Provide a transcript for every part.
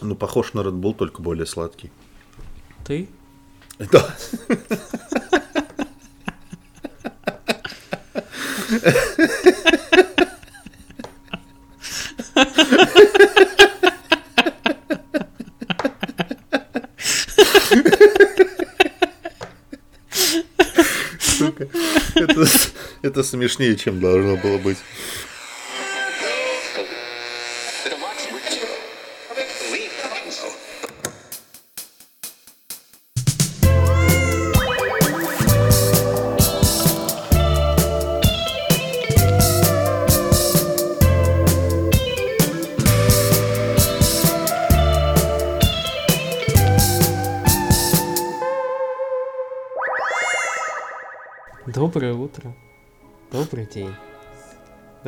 Ну, похож на Red Bull, только более сладкий. Ты? Да. Это, это смешнее, чем должно было быть.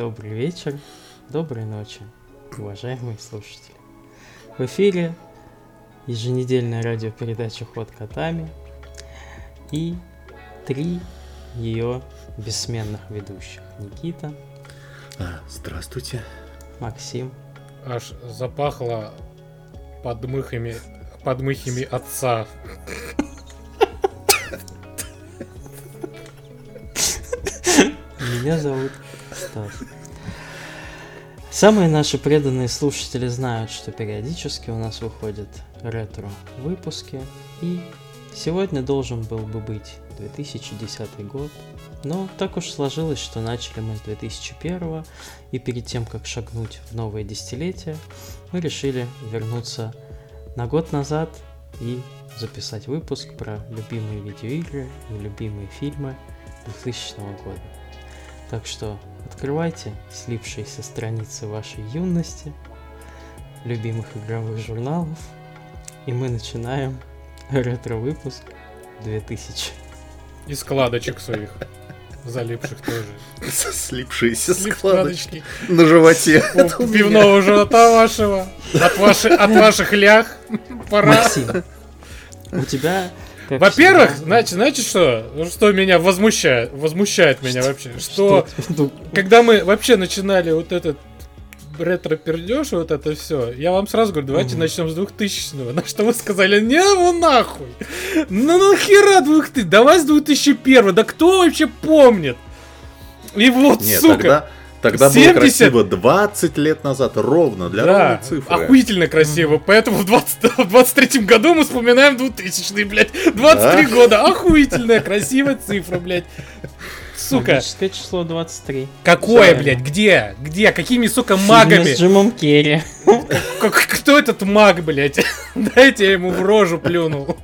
Добрый вечер, доброй ночи, уважаемые слушатели. В эфире еженедельная радиопередача «Ход котами» и три ее бессменных ведущих. Никита, А, Здравствуйте. Максим Аж запахло подмыхами, подмыхами отца. Меня зовут Стас. Самые наши преданные слушатели знают, что периодически у нас выходят ретро-выпуски, и сегодня должен был бы быть 2010 год, но так уж сложилось, что начали мы с 2001, и перед тем, как шагнуть в новое десятилетие, мы решили вернуться на год назад и записать выпуск про любимые видеоигры и любимые фильмы 2000 года. Так что открывайте слившиеся страницы вашей юности, любимых игровых журналов, и мы начинаем ретро-выпуск 2000. И складочек своих. Залипших тоже. Слипшиеся Слип складочки на животе. У пивного живота вашего. От, ваши, от ваших лях. Пора. Максим, у тебя... как Во-первых, всегда, значит, знаете что? Что меня возмущает? Возмущает меня вообще. Что, Ну, когда мы вообще начинали вот этот ретро-пердеж, вот это все, я вам сразу говорю, давайте Мгм. начнем с 2000 На что вы сказали, не, ну нахуй. Ну нахера 2000 Давай с 2001 Да кто вообще помнит? И вот, Нет, сука. тогда, тогда 70. было красиво 20 лет назад, ровно, для Да, ровной цифры. охуительно красиво. Поэтому в, 20, в 23 году мы вспоминаем 2000 блядь. 23 Да. года. Охуительная, красивая цифра, блядь. Сука. Магическое число 23. Какое, блядь? Где? Где? Какими, сука, магами? с Джимом Керри. Как- кто этот маг, блядь? Дайте я ему в рожу плюнул.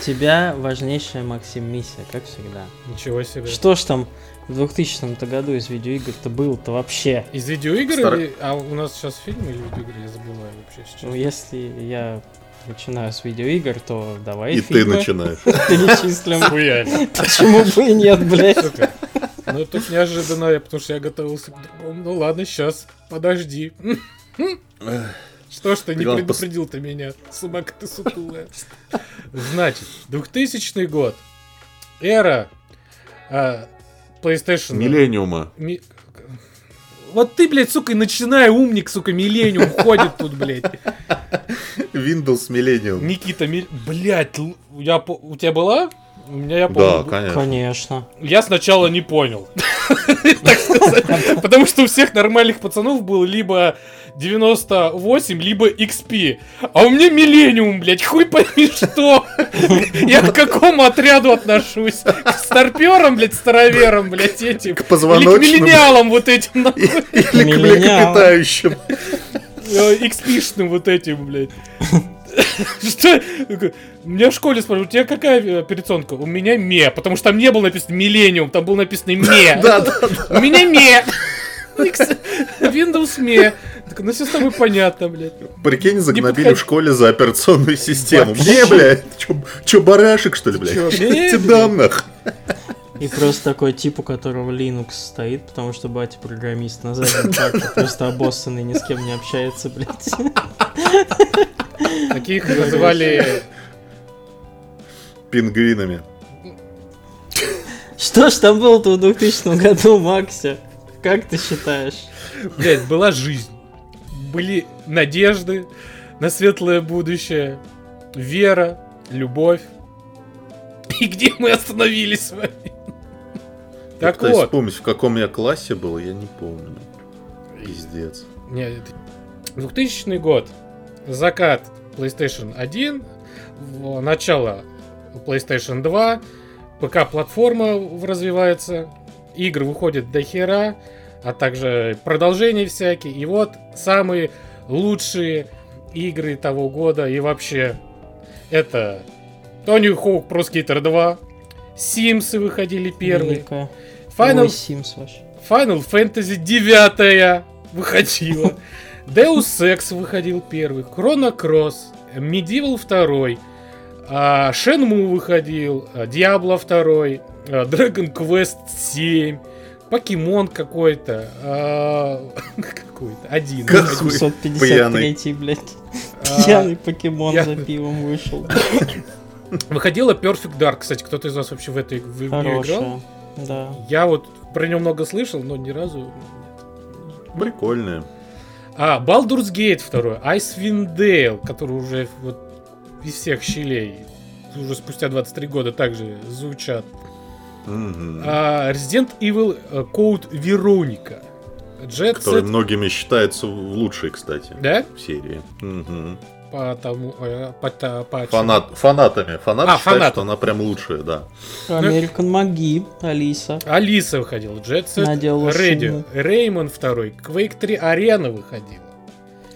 У тебя важнейшая, Максим, миссия, как всегда. Ничего себе. Что ж там в 2000 году из видеоигр-то было-то вообще? Из видеоигр Стар- или... А у нас сейчас фильмы или видеоигры? Я забываю вообще Ну, сейчас. если я начинаю с видеоигр, то давай И ты фильмы начинаешь. перечислим. Почему бы и нет, блядь? Сука. Ну тут неожиданно, я- потому что я готовился к другому. Ну ладно, сейчас, подожди. Что ж ты не предупредил ты меня, собака ты сутулая. Значит, 2000 год. Эра а, PlayStation. Миллениума. Ми- Вот ты, блядь, сука, и начинай умник, сука, миллениум ходит тут, блядь. Windows Millennium. Никита, миль... блядь, я у тебя была? У меня я помню. Да, конечно. Конечно. Я сначала не понял. Так сказать. Потому что у всех нормальных пацанов был либо 98, либо XP. А у меня миллениум, блядь, хуй пойми что. Я к какому отряду отношусь? К старперам, блядь, староверам, блядь, этим? К Или к позвоночным. миллениалам вот этим? Или к млекопитающим. Э, XP-шным вот этим, блядь. Что? Меня в школе спрашивают, у тебя какая э, операционка? У меня ме, потому что там не было написано миллениум, там было написано ме. Да, да, У меня ме. Windows ме. Так, ну все с тобой понятно, блядь. Прикинь, загнобили в школе за операционную систему. Мне, блядь, чё, барашек, что ли, блядь? Не, блядь. данных. И просто такой тип, у которого Linux стоит, потому что батя программист на заднем парке, просто обоссанный, ни с кем не общается, блядь. Таких называли... Пингвинами. Что ж там было-то в 2000 году, Макся? Как ты считаешь? Блядь, была жизнь. Были надежды на светлое будущее. Вера, любовь. И где мы остановились с вами? Я Так пытаюсь вот. вспомнить, в каком я классе был, я не помню. Пиздец. Не, это 2000 год. Закат PlayStation 1. в- Начало PlayStation 2. ПК-платформа развивается. Игры выходят до хера. А также продолжения всякие. И вот самые лучшие игры того года. И вообще это Тони Хоук Pro Skater 2. Симсы выходили первые. Великая. Final Ой, Sims вообще. Final Fantasy 9 выходила. Deus Ex выходил первый. Chrono Cross. Medieval 2. а, Shenmue выходил. а, Diablo 2. а, Dragon Quest 7. Покемон какой-то. а, Какой-то. Один. Какой? Один. 753 блядь. Пьяный покемон за пивом вышел. Выходила Perfect Dark. Кстати, кто-то из вас вообще в этой в неё играл? Да. Я вот про него много слышал, но ни разу Прикольные. А, Baldur's Gate 2, Icewind Dale, который уже вот из всех щелей уже спустя 23 года также звучат. Мгм. А, Resident Evil э, Code Veronica. Jet Который Set, многими считается лучшей, кстати, да? в серии. Мгм. Потому, э, по, по? Фанат, фанатами. Фанаты А, считают, фанаты. что она прям лучшая, да. American Маги, Алиса. Алиса выходила, Jet Set Radio. Реймон 2, Quake 3 Арена выходила.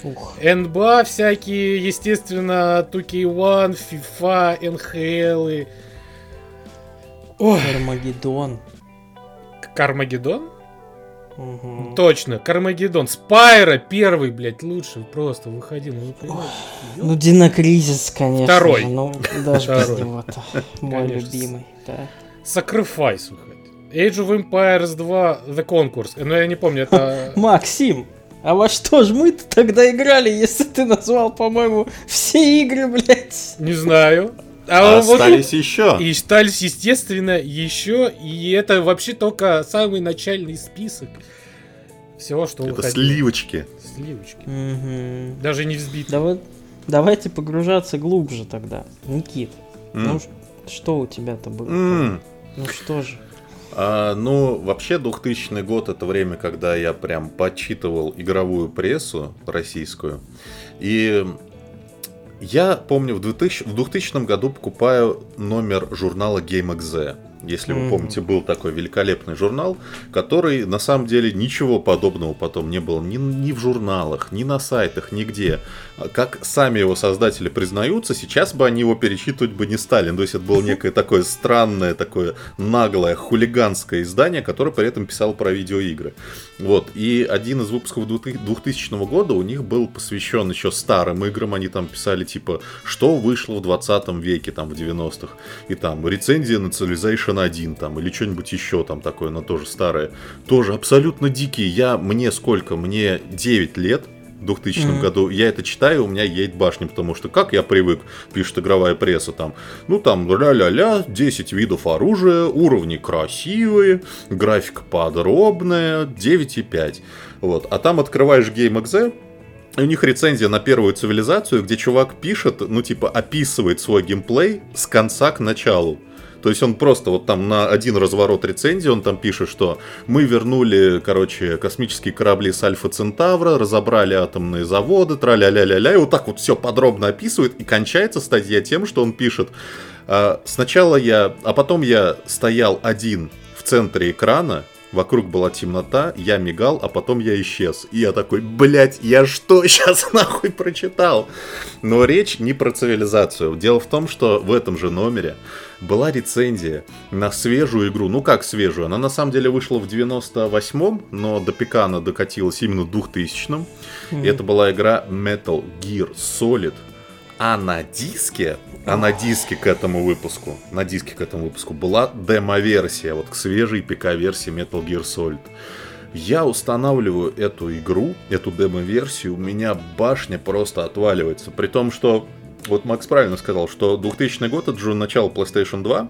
Ух. НБА всякие, естественно, 2K1, FIFA, НХЛ. и- Ой, Армагеддон. Кармагеддон? Мгм. Точно, Кармагеддон. Спайра первый, блядь, лучший просто выходил. Ну, понимаете? Ну, Динокризис, конечно Второй. же. Ну, даже без Второй. него-то. Мой Конечно. любимый, да. Sacrifice выходит. Age of Empires 2 The Concourse. Ну, я не помню, это... Максим, а во что ж мы-то тогда играли, если ты назвал, по-моему, все игры, блядь? Не знаю. А А вот остались еще. И остались, естественно, еще. И это вообще только самый начальный список всего, что Это выходило. сливочки. Сливочки. Мгм. Даже не взбитые. Давай, давайте погружаться глубже тогда. Никит, ну М. ш- что у тебя-то было? М. Ну что же? А, ну, вообще, 2000 год это время, когда я прям подсчитывал игровую прессу российскую. И я помню, в 2000, в 2000 году покупаю номер журнала GameXZ. Если вы помните, был такой великолепный журнал, который на самом деле ничего подобного потом не было ни, ни в журналах, ни на сайтах, нигде. Как сами его создатели признаются, сейчас бы они его перечитывать бы не стали. То есть это было некое такое странное, такое наглое, хулиганское издание, которое при этом писало про видеоигры. Вот. И один из выпусков 2000 года у них был посвящен еще старым играм. Они там писали типа, что вышло в 20 веке, там в 90-х. И там рецензия на Civilization 1 там, или что-нибудь еще там такое, но тоже старое. Тоже абсолютно дикие. Я, мне сколько? Мне 9 лет. В 2000 Мгм. году я это читаю, у меня едет башня, потому что как я привык, пишет игровая пресса там, ну там ля-ля-ля, 10 видов оружия, уровни красивые, графика подробная, 9,5. Вот. А там открываешь GameXZ, и у них рецензия на первую цивилизацию, где чувак пишет, ну типа описывает свой геймплей с конца к началу. То есть он просто вот там на один разворот рецензии, он там пишет, что мы вернули, короче, космические корабли с Альфа Центавра, разобрали атомные заводы, траля-ля-ля-ля, и вот так вот все подробно описывает, и кончается статья тем, что он пишет, «А, сначала я, а потом я стоял один в центре экрана, Вокруг была темнота, я мигал, а потом я исчез. И я такой, блять, я что сейчас нахуй прочитал? Но речь не про цивилизацию. Дело в том, что в этом же номере была рецензия на свежую игру. Ну как свежую? Она на самом деле вышла в 98-м, но до ПК она докатилась именно в 2000-м. И это была игра Metal Gear Solid. А на диске, а на диске к этому выпуску, на диске к этому выпуску была демо-версия, вот к свежей ПК-версии Metal Gear Solid. Я устанавливаю эту игру, эту демо-версию, у меня башня просто отваливается. При том, что, вот Макс правильно сказал, что 2000 год это же начало PlayStation 2,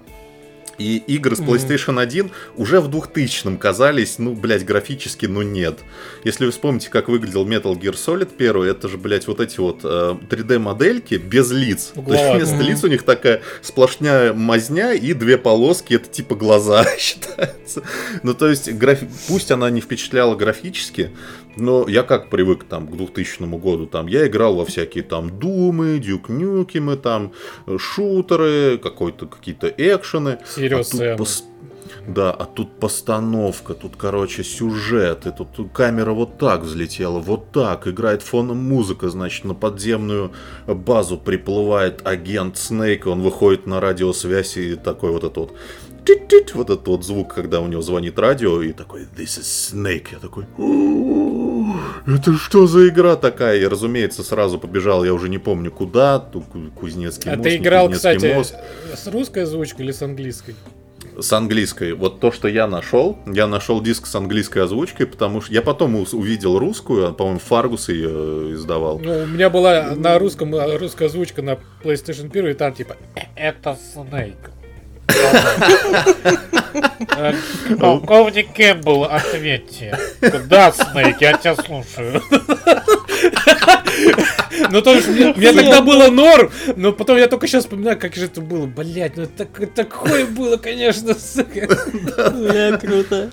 И игры с PlayStation 1 уже в 2000-м казались, ну, блядь, графически, ну, нет. Если вы вспомните, как выглядел Metal Gear Solid 1, это же, блядь, вот эти вот э, 3D-модельки без лиц. То есть вместо лиц у них такая сплошная мазня и две полоски, это типа глаза считается. Ну, то есть, графи... пусть она не впечатляла графически, но я как привык там к 2000 году, там я играл во всякие там Думы, Дюк Нюкимы, там шутеры, какой-то какие-то экшены. Serious а пос... Да, а тут постановка, тут, короче, сюжет, и тут камера вот так взлетела, вот так, играет фоном музыка, значит, на подземную базу приплывает агент Снейк, он выходит на радиосвязь и такой вот этот вот вот этот вот звук, когда у него звонит радио, и такой This is Snake. Я такой это что за игра такая? И, разумеется, сразу побежал, я уже не помню куда, Кузнецкий а мост. А ты играл, кстати, мост. с русской озвучкой или с английской? С английской. Вот то, что я нашел, я нашел диск с английской озвучкой, потому что я потом увидел русскую, а, по-моему, Фаргус ее э, издавал. Ну, у меня была на русском э, русская озвучка на PlayStation 1, и там типа «Это Снейк». Полковник Кэмпбелл, ответьте. Да, Снейк, я тебя слушаю. Ну, то есть, мне, тогда было норм, но потом я только сейчас вспоминаю, как же это было. Блять, ну так, такое было, конечно, сука. Бля, круто.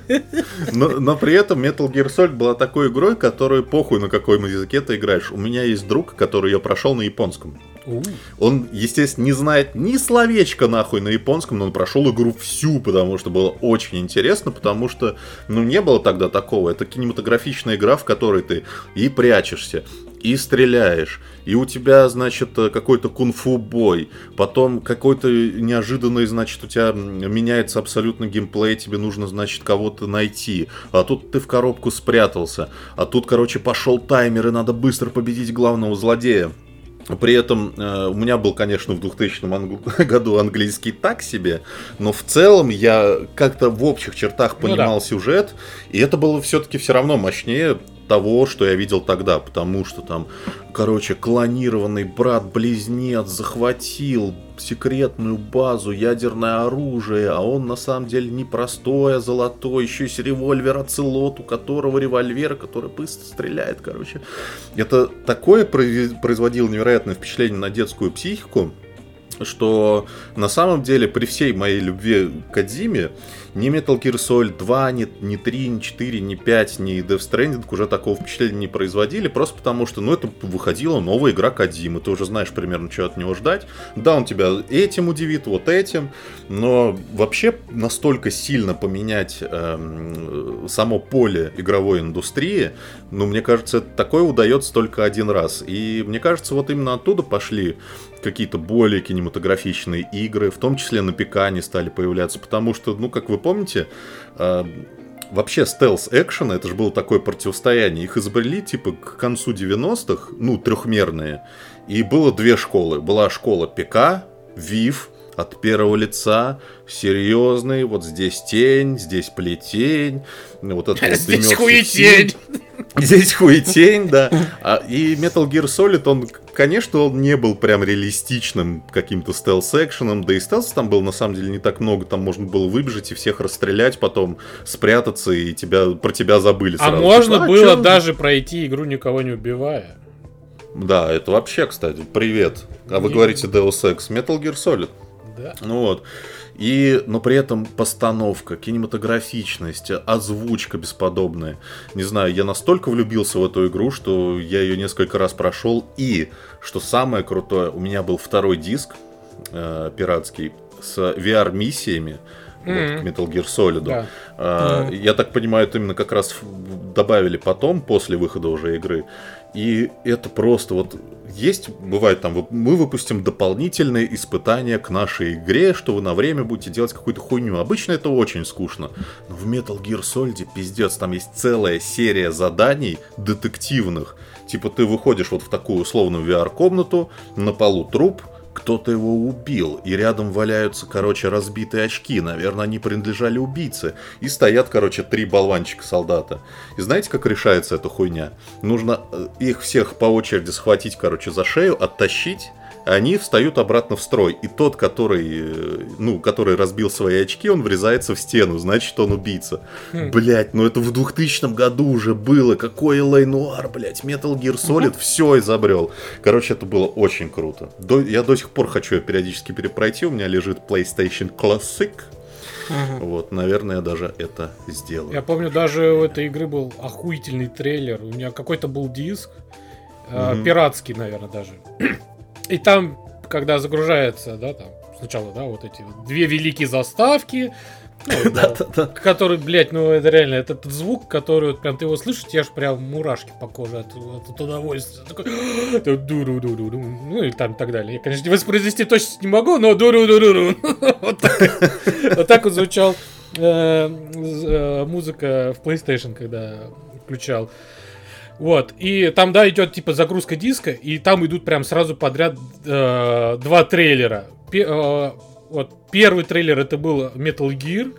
Но, но при этом Metal Gear Solid была такой игрой, которую похуй на каком языке ты играешь. У меня есть друг, который я прошел на японском. Он, естественно, не знает ни словечка нахуй на японском, но он прошел игру всю, потому что было очень интересно, потому что, ну, не было тогда такого. Это кинематографичная игра, в которой ты и прячешься, и стреляешь, и у тебя, значит, какой-то кунг-фу бой, потом какой-то неожиданный, значит, у тебя меняется абсолютно геймплей, тебе нужно, значит, кого-то найти, а тут ты в коробку спрятался, а тут, короче, пошел таймер, и надо быстро победить главного злодея. При этом э, у меня был, конечно, в 2000 англ- году английский так себе, но в целом я как-то в общих чертах понимал ну, да. сюжет, и это было все-таки все равно мощнее того, что я видел тогда, потому что там, короче, клонированный брат-близнец захватил секретную базу, ядерное оружие, а он на самом деле не простой, а золотой, еще есть револьвер Ацелот, у которого револьвер, который быстро стреляет, короче. Это такое производило невероятное впечатление на детскую психику, что на самом деле при всей моей любви к Кадзиме ни Metal Gear Solid 2, ни, ни 3, ни 4, ни 5, ни Death Stranding уже такого впечатления не производили, просто потому что, ну, это выходила новая игра Кадзимы, ты уже знаешь примерно, что от него ждать. Да, он тебя этим удивит, вот этим, но вообще настолько сильно поменять э, само поле игровой индустрии, ну, мне кажется, такое удается только один раз. И мне кажется, вот именно оттуда пошли какие-то более кинематографичные игры, в том числе на ПК они стали появляться, потому что, ну, как вы помните, э, вообще стелс экшен это же было такое противостояние. Их изобрели типа к концу 90-х, ну, трехмерные. И было две школы. Была школа ПК, ВИВ, от первого лица, серьезный, вот здесь тень, здесь плетень, вот это вот Здесь хуетень. Здесь хуетень, да. А, и Metal Gear Solid, он, конечно, он не был прям реалистичным каким-то стелс-экшеном, да и стелс там был на самом деле не так много, там можно было выбежать и всех расстрелять, потом спрятаться, и тебя, про тебя забыли а сразу. А можно типа, было чё? даже пройти игру никого не убивая. Да, это вообще, кстати, привет. А вы говорите Deus Ex, Metal Gear Solid. Да. Ну вот. И, но при этом постановка, кинематографичность, озвучка бесподобная. Не знаю, я настолько влюбился в эту игру, что я ее несколько раз прошел. И, что самое крутое, у меня был второй диск э, пиратский с VR-миссиями. Mm-hmm. Вот, к Metal Gear Solid. Да. А, mm-hmm. Я так понимаю, это именно как раз добавили потом, после выхода уже игры. И это просто вот есть, бывает там, мы выпустим дополнительные испытания к нашей игре, что вы на время будете делать какую-то хуйню. Обычно это очень скучно. Но в Metal Gear Solid пиздец, там есть целая серия заданий детективных. Типа ты выходишь вот в такую условную VR-комнату, на полу труп, кто-то его убил, и рядом валяются, короче, разбитые очки. Наверное, они принадлежали убийце. И стоят, короче, три болванчика солдата. И знаете, как решается эта хуйня? Нужно э, их всех по очереди схватить, короче, за шею, оттащить они встают обратно в строй. И тот, который, э, ну, который разбил свои очки, он врезается в стену, значит, он убийца. Хм. Блять, ну это в 2000 году уже было. Какой Элэй Нуар, блять, Metal Gear Solid все изобрел. Короче, это было очень круто. До- я до сих пор хочу ее периодически перепройти. У меня лежит PlayStation Classic. Мгм. Вот, наверное, даже это сделаю. Я помню, даже у этой игры был охуительный трейлер. У меня какой-то был диск, э, Мгм. пиратский, наверное, даже. И там, когда загружается, да, там сначала, да, вот эти две великие заставки, ну, да, который, блядь, ну это реально, это тот звук, который вот прям ты его слышишь, тебе аж прям мурашки по коже от, от удовольствия. Такой, ду-ду-ду-ду-ду. Ну и там и так далее. Я, конечно, воспроизвести точно не могу, но ду-ду-ду-ду-ду. Вот так вот так вот звучал э, э, музыка в PlayStation, когда включал. Вот, и там, да, идет типа загрузка диска, и там идут прям сразу подряд э, два трейлера. Пе- э, вот первый трейлер это был Metal Gear,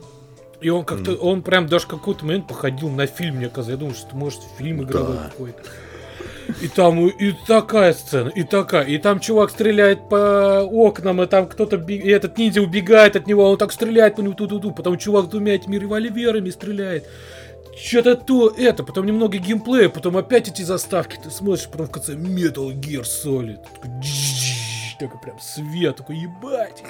и он как-то, Мгм. он прям даже какой-то момент походил на фильм, мне казалось. Я думал, что может фильм игровой Да. какой-то. И там и такая сцена, и такая, и там чувак стреляет по окнам, и там кто-то, би- и этот ниндзя убегает от него, а он так стреляет по нему, ту-ту-ту, потом чувак двумя этими револьверами стреляет. Что-то то, это, потом немного геймплея, потом опять эти заставки, ты смотришь, потом в конце Metal Gear Solid. Такой, прям свет, такой, ебать,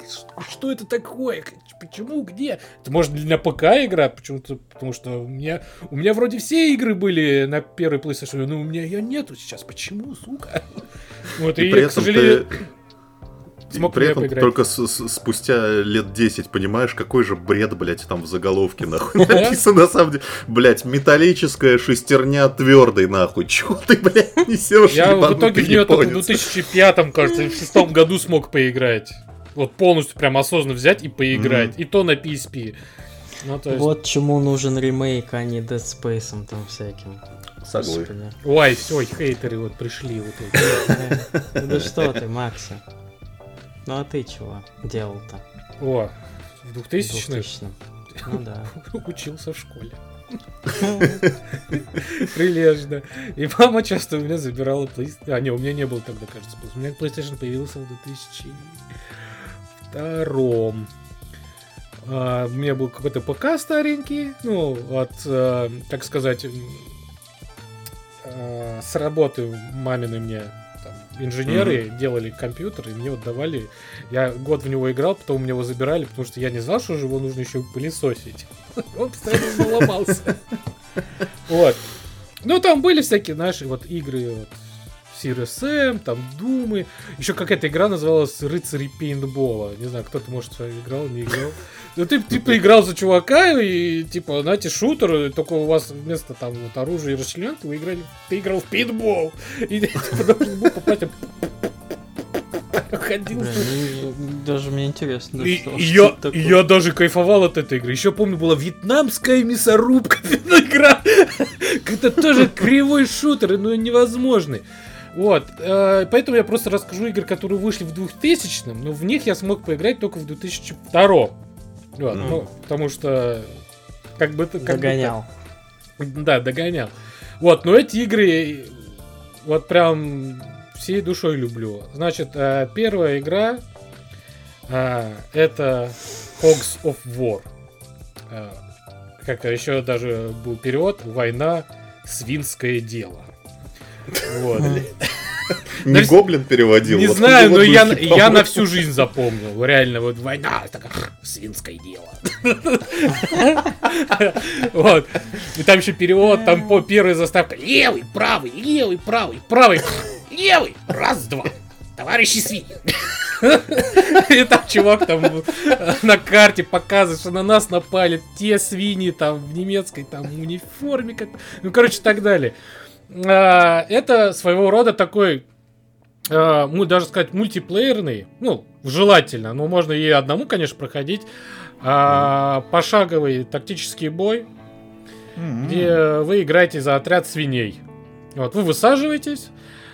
что- это такое, почему, где? Это может для ПК игра, почему-то, потому что у меня, у меня вроде все игры были на первой PlayStation, но у меня ее нету сейчас, почему, сука? Вот, И и, при к этом сожалению, ты... смог при этом поиграть. только с- с- спустя лет 10 понимаешь, какой же бред, блядь, там в заголовке нахуй написано на самом деле. Блядь, металлическая шестерня твердый нахуй. Чего ты, блядь, несешь? Я в итоге в нее только в японец? 2005, кажется, и в шестом году смог поиграть. Вот полностью прям осознанно взять и поиграть. И то на PSP. Ну, есть... Вот чему нужен ремейк, а не Dead Space там всяким. Согласен. Ой, все, хейтеры вот пришли вот эти. Да что ты, Макси? Ну а ты чего делал-то? О, в в 2000-х 2000-м? Ну да. учился в школе. Прилежно. И мама часто у меня забирала PlayStation. А, не, у меня не было тогда, кажется. У меня PlayStation появился в 2002. А, у меня был какой-то ПК старенький, ну, от, э, так сказать, э, с работы мамины мне инженеры делали компьютер, и мне вот давали. Я год в него играл, потом у меня его забирали, потому что я не знал, что же его нужно еще пылесосить. Он постоянно ломался. Вот. Ну, там были всякие наши вот игры вот, Serious Sam, там Думы. Еще какая-то игра называлась Рыцари Пейнтбола. Не знаю, кто-то, может, играл, не играл. Ну, ты, типа, играл за чувака, и, типа, знаете, шутер, только у вас вместо, там, вот, оружия и расчлененки вы играли, ты играл в пейнтбол. И, типа, должен был попасть, ходил. Блин, ну, даже мне интересно, И, что, и что я, я даже кайфовал от этой игры. Еще помню, была вьетнамская мясорубка игра. Это тоже кривой шутер, ну невозможный. Вот, э, поэтому я просто расскажу игры, которые вышли в 2000 но в них я смог поиграть только в 2002 Вот, Мгм. ну, потому что как бы как бы Догонял. так. Да, догонял. Вот, но эти игры вот прям всей душой люблю. Значит, э, первая игра э, это Hogs of War. Э, Как еще даже был перевод «Война. Свинское дело». Вот. Не гоблин переводил. Не знаю, но я, я на всю жизнь запомнил. Реально, вот война, такая, свинское дело. Вот. И там еще перевод, там по первой заставка. Левый, правый, левый, правый, правый, левый. Раз, два. Товарищи свиньи. И там чувак там на карте показывает, что на нас напали те свиньи там в немецкой там униформе. Как... Ну, короче, так далее. А, Это своего рода такой а, мы даже сказать мультиплеерный, ну желательно, но можно и одному, конечно, проходить а, пошаговый тактический бой, М-м. где вы играете за отряд свиней. Вот вы высаживаетесь.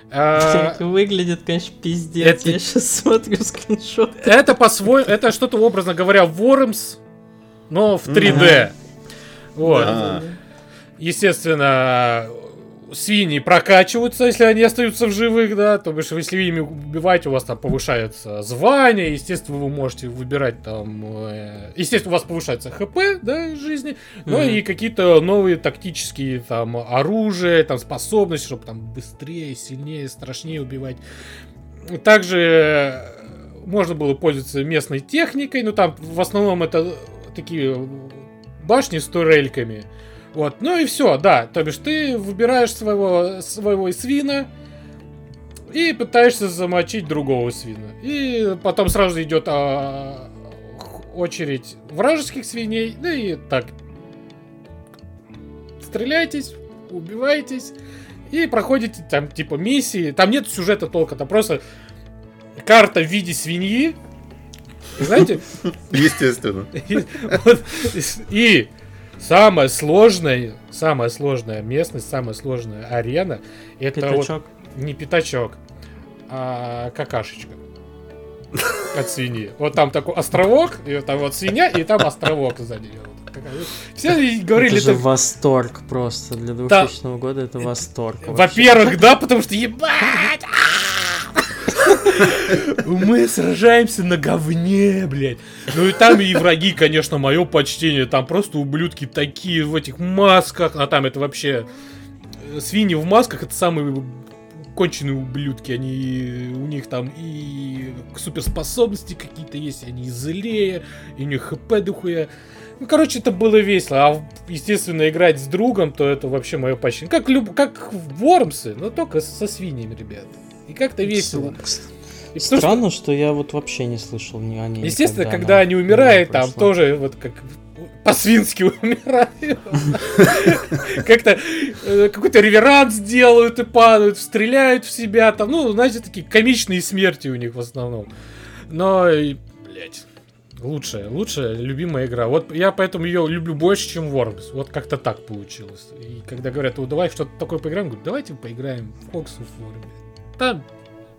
а, Выглядит, конечно, пиздец. это- Я сейчас смотрю скриншот. это по-своему, это что-то образно говоря Worms, но в 3D. Вот. Да. Естественно, свиньи прокачиваются, если они остаются в живых, да, то бишь, если вы ими убиваете, у вас там повышается звание, естественно, вы можете выбирать там, э, естественно, у вас повышается хп, да, жизни, но Мгм. и какие-то новые тактические там оружия, там способности, чтобы там быстрее, сильнее, страшнее убивать. Также э, можно было пользоваться местной техникой, но там в основном это такие башни с турельками. Вот, ну и все, да. То бишь ты выбираешь своего, своего свина и пытаешься замочить другого свина. И потом сразу идет а, очередь вражеских свиней. Ну и так. Стреляйтесь, убивайтесь. И проходите там типа миссии. Там нет сюжета толка, там просто карта в виде свиньи. Знаете, Естественно. и, вот, и самая сложная, самая сложная местность, самая сложная арена, это вот Пятачок. не пятачок, а какашечка от свиньи. Вот там такой островок, и там вот свинья, и там островок сзади. Вот. Все говорили, это же это восторг просто. Для Да. 2000 года это восторг. Во-первых, да, потому что ебать! Мы сражаемся на говне, блядь. Ну и там и враги, конечно, мое почтение. Там просто ублюдки такие в этих масках. А там это вообще... э, Свиньи в масках это самые конченые ублюдки. Они... У них там и суперспособности какие-то есть. Они злее. И у них хп дохуя. Ну, короче, это было весело. А, естественно, играть с другом, то это вообще мое почти. Как, люб... как в Вормсы, но только со свиньями, ребят. И как-то весело. Что, Странно, что я вот вообще не слышал ни о ней. естественно, когда но они умирают, там тоже вот как по-свински умирают. Как-то э, какой-то реверанс делают и падают, стреляют в себя. Там, ну, знаете, такие комичные смерти у них в основном. Но, блядь, лучшая, лучшая любимая игра. Вот я поэтому ее люблю больше, чем Worms. Вот как-то так получилось. И когда говорят, ну давай что-то такое поиграем, говорю, давайте поиграем в Fox of War. блядь.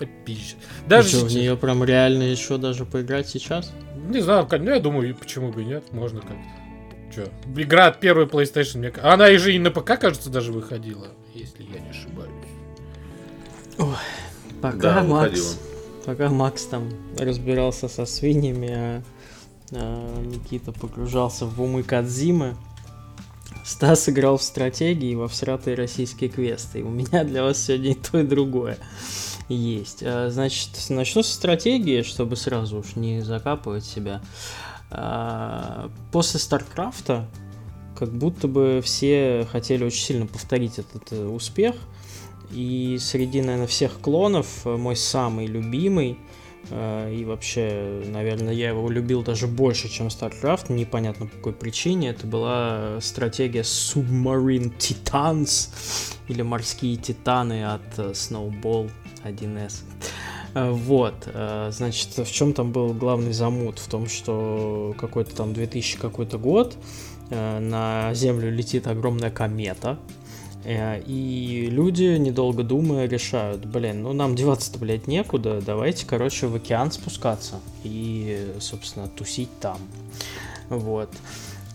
Там попизже. Даже чё, в нее прям реально еще даже поиграть сейчас? не знаю, как- ну, я думаю, почему бы и нет, можно как-то. Че? Игра от первой PlayStation, мне она и же и на ПК, кажется, даже выходила, если я не ошибаюсь. Пока Да, Макс, выходила. пока Макс там разбирался со свиньями, а, а Никита погружался в умы Кадзимы, Стас играл в стратегии и во всратые российские квесты. И у меня для вас сегодня и то, и другое есть. А, Значит, начну со стратегии, чтобы сразу уж не закапывать себя. А, После Старкрафта как будто бы все хотели очень сильно повторить этот э, успех. И среди, наверное, всех клонов э, мой самый любимый, э, и вообще, наверное, я его любил даже больше, чем StarCraft, непонятно по какой причине, это была стратегия Submarine Titans, или Морские Титаны от Snowball 1S. Э, Вот, э, значит, в чем там был главный замут? В том, что какой-то там 2000 какой-то год э, на Землю летит огромная комета, И люди, недолго думая, решают, блин, ну нам деваться-то, блядь, некуда, давайте, короче, в океан спускаться и, собственно, тусить там. Вот.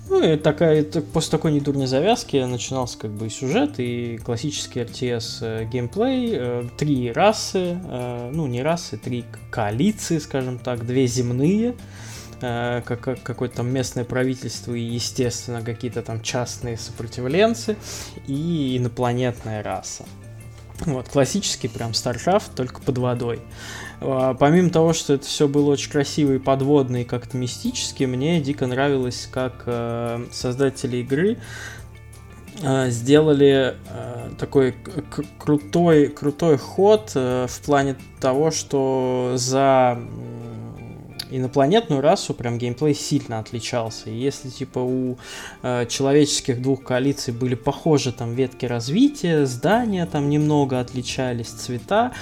Ну и такая, так- после такой недурной завязки начинался как бы и сюжет, и классический RTS э, геймплей, э, три расы, э, ну не расы, три коалиции, скажем так, две земные, как, как- какое-то там местное правительство и, естественно, какие-то там частные сопротивленцы и инопланетная раса. Вот, классический прям StarCraft, только под водой. А, Помимо того, что это все было очень красиво и подводно, и как-то мистически, мне дико нравилось, как э, создатели игры э, сделали э, такой крутой, крутой ход в плане того, что за инопланетную расу прям геймплей сильно отличался. И если типа у э, человеческих двух коалиций были похожи там ветки развития, здания там немного отличались, цвета,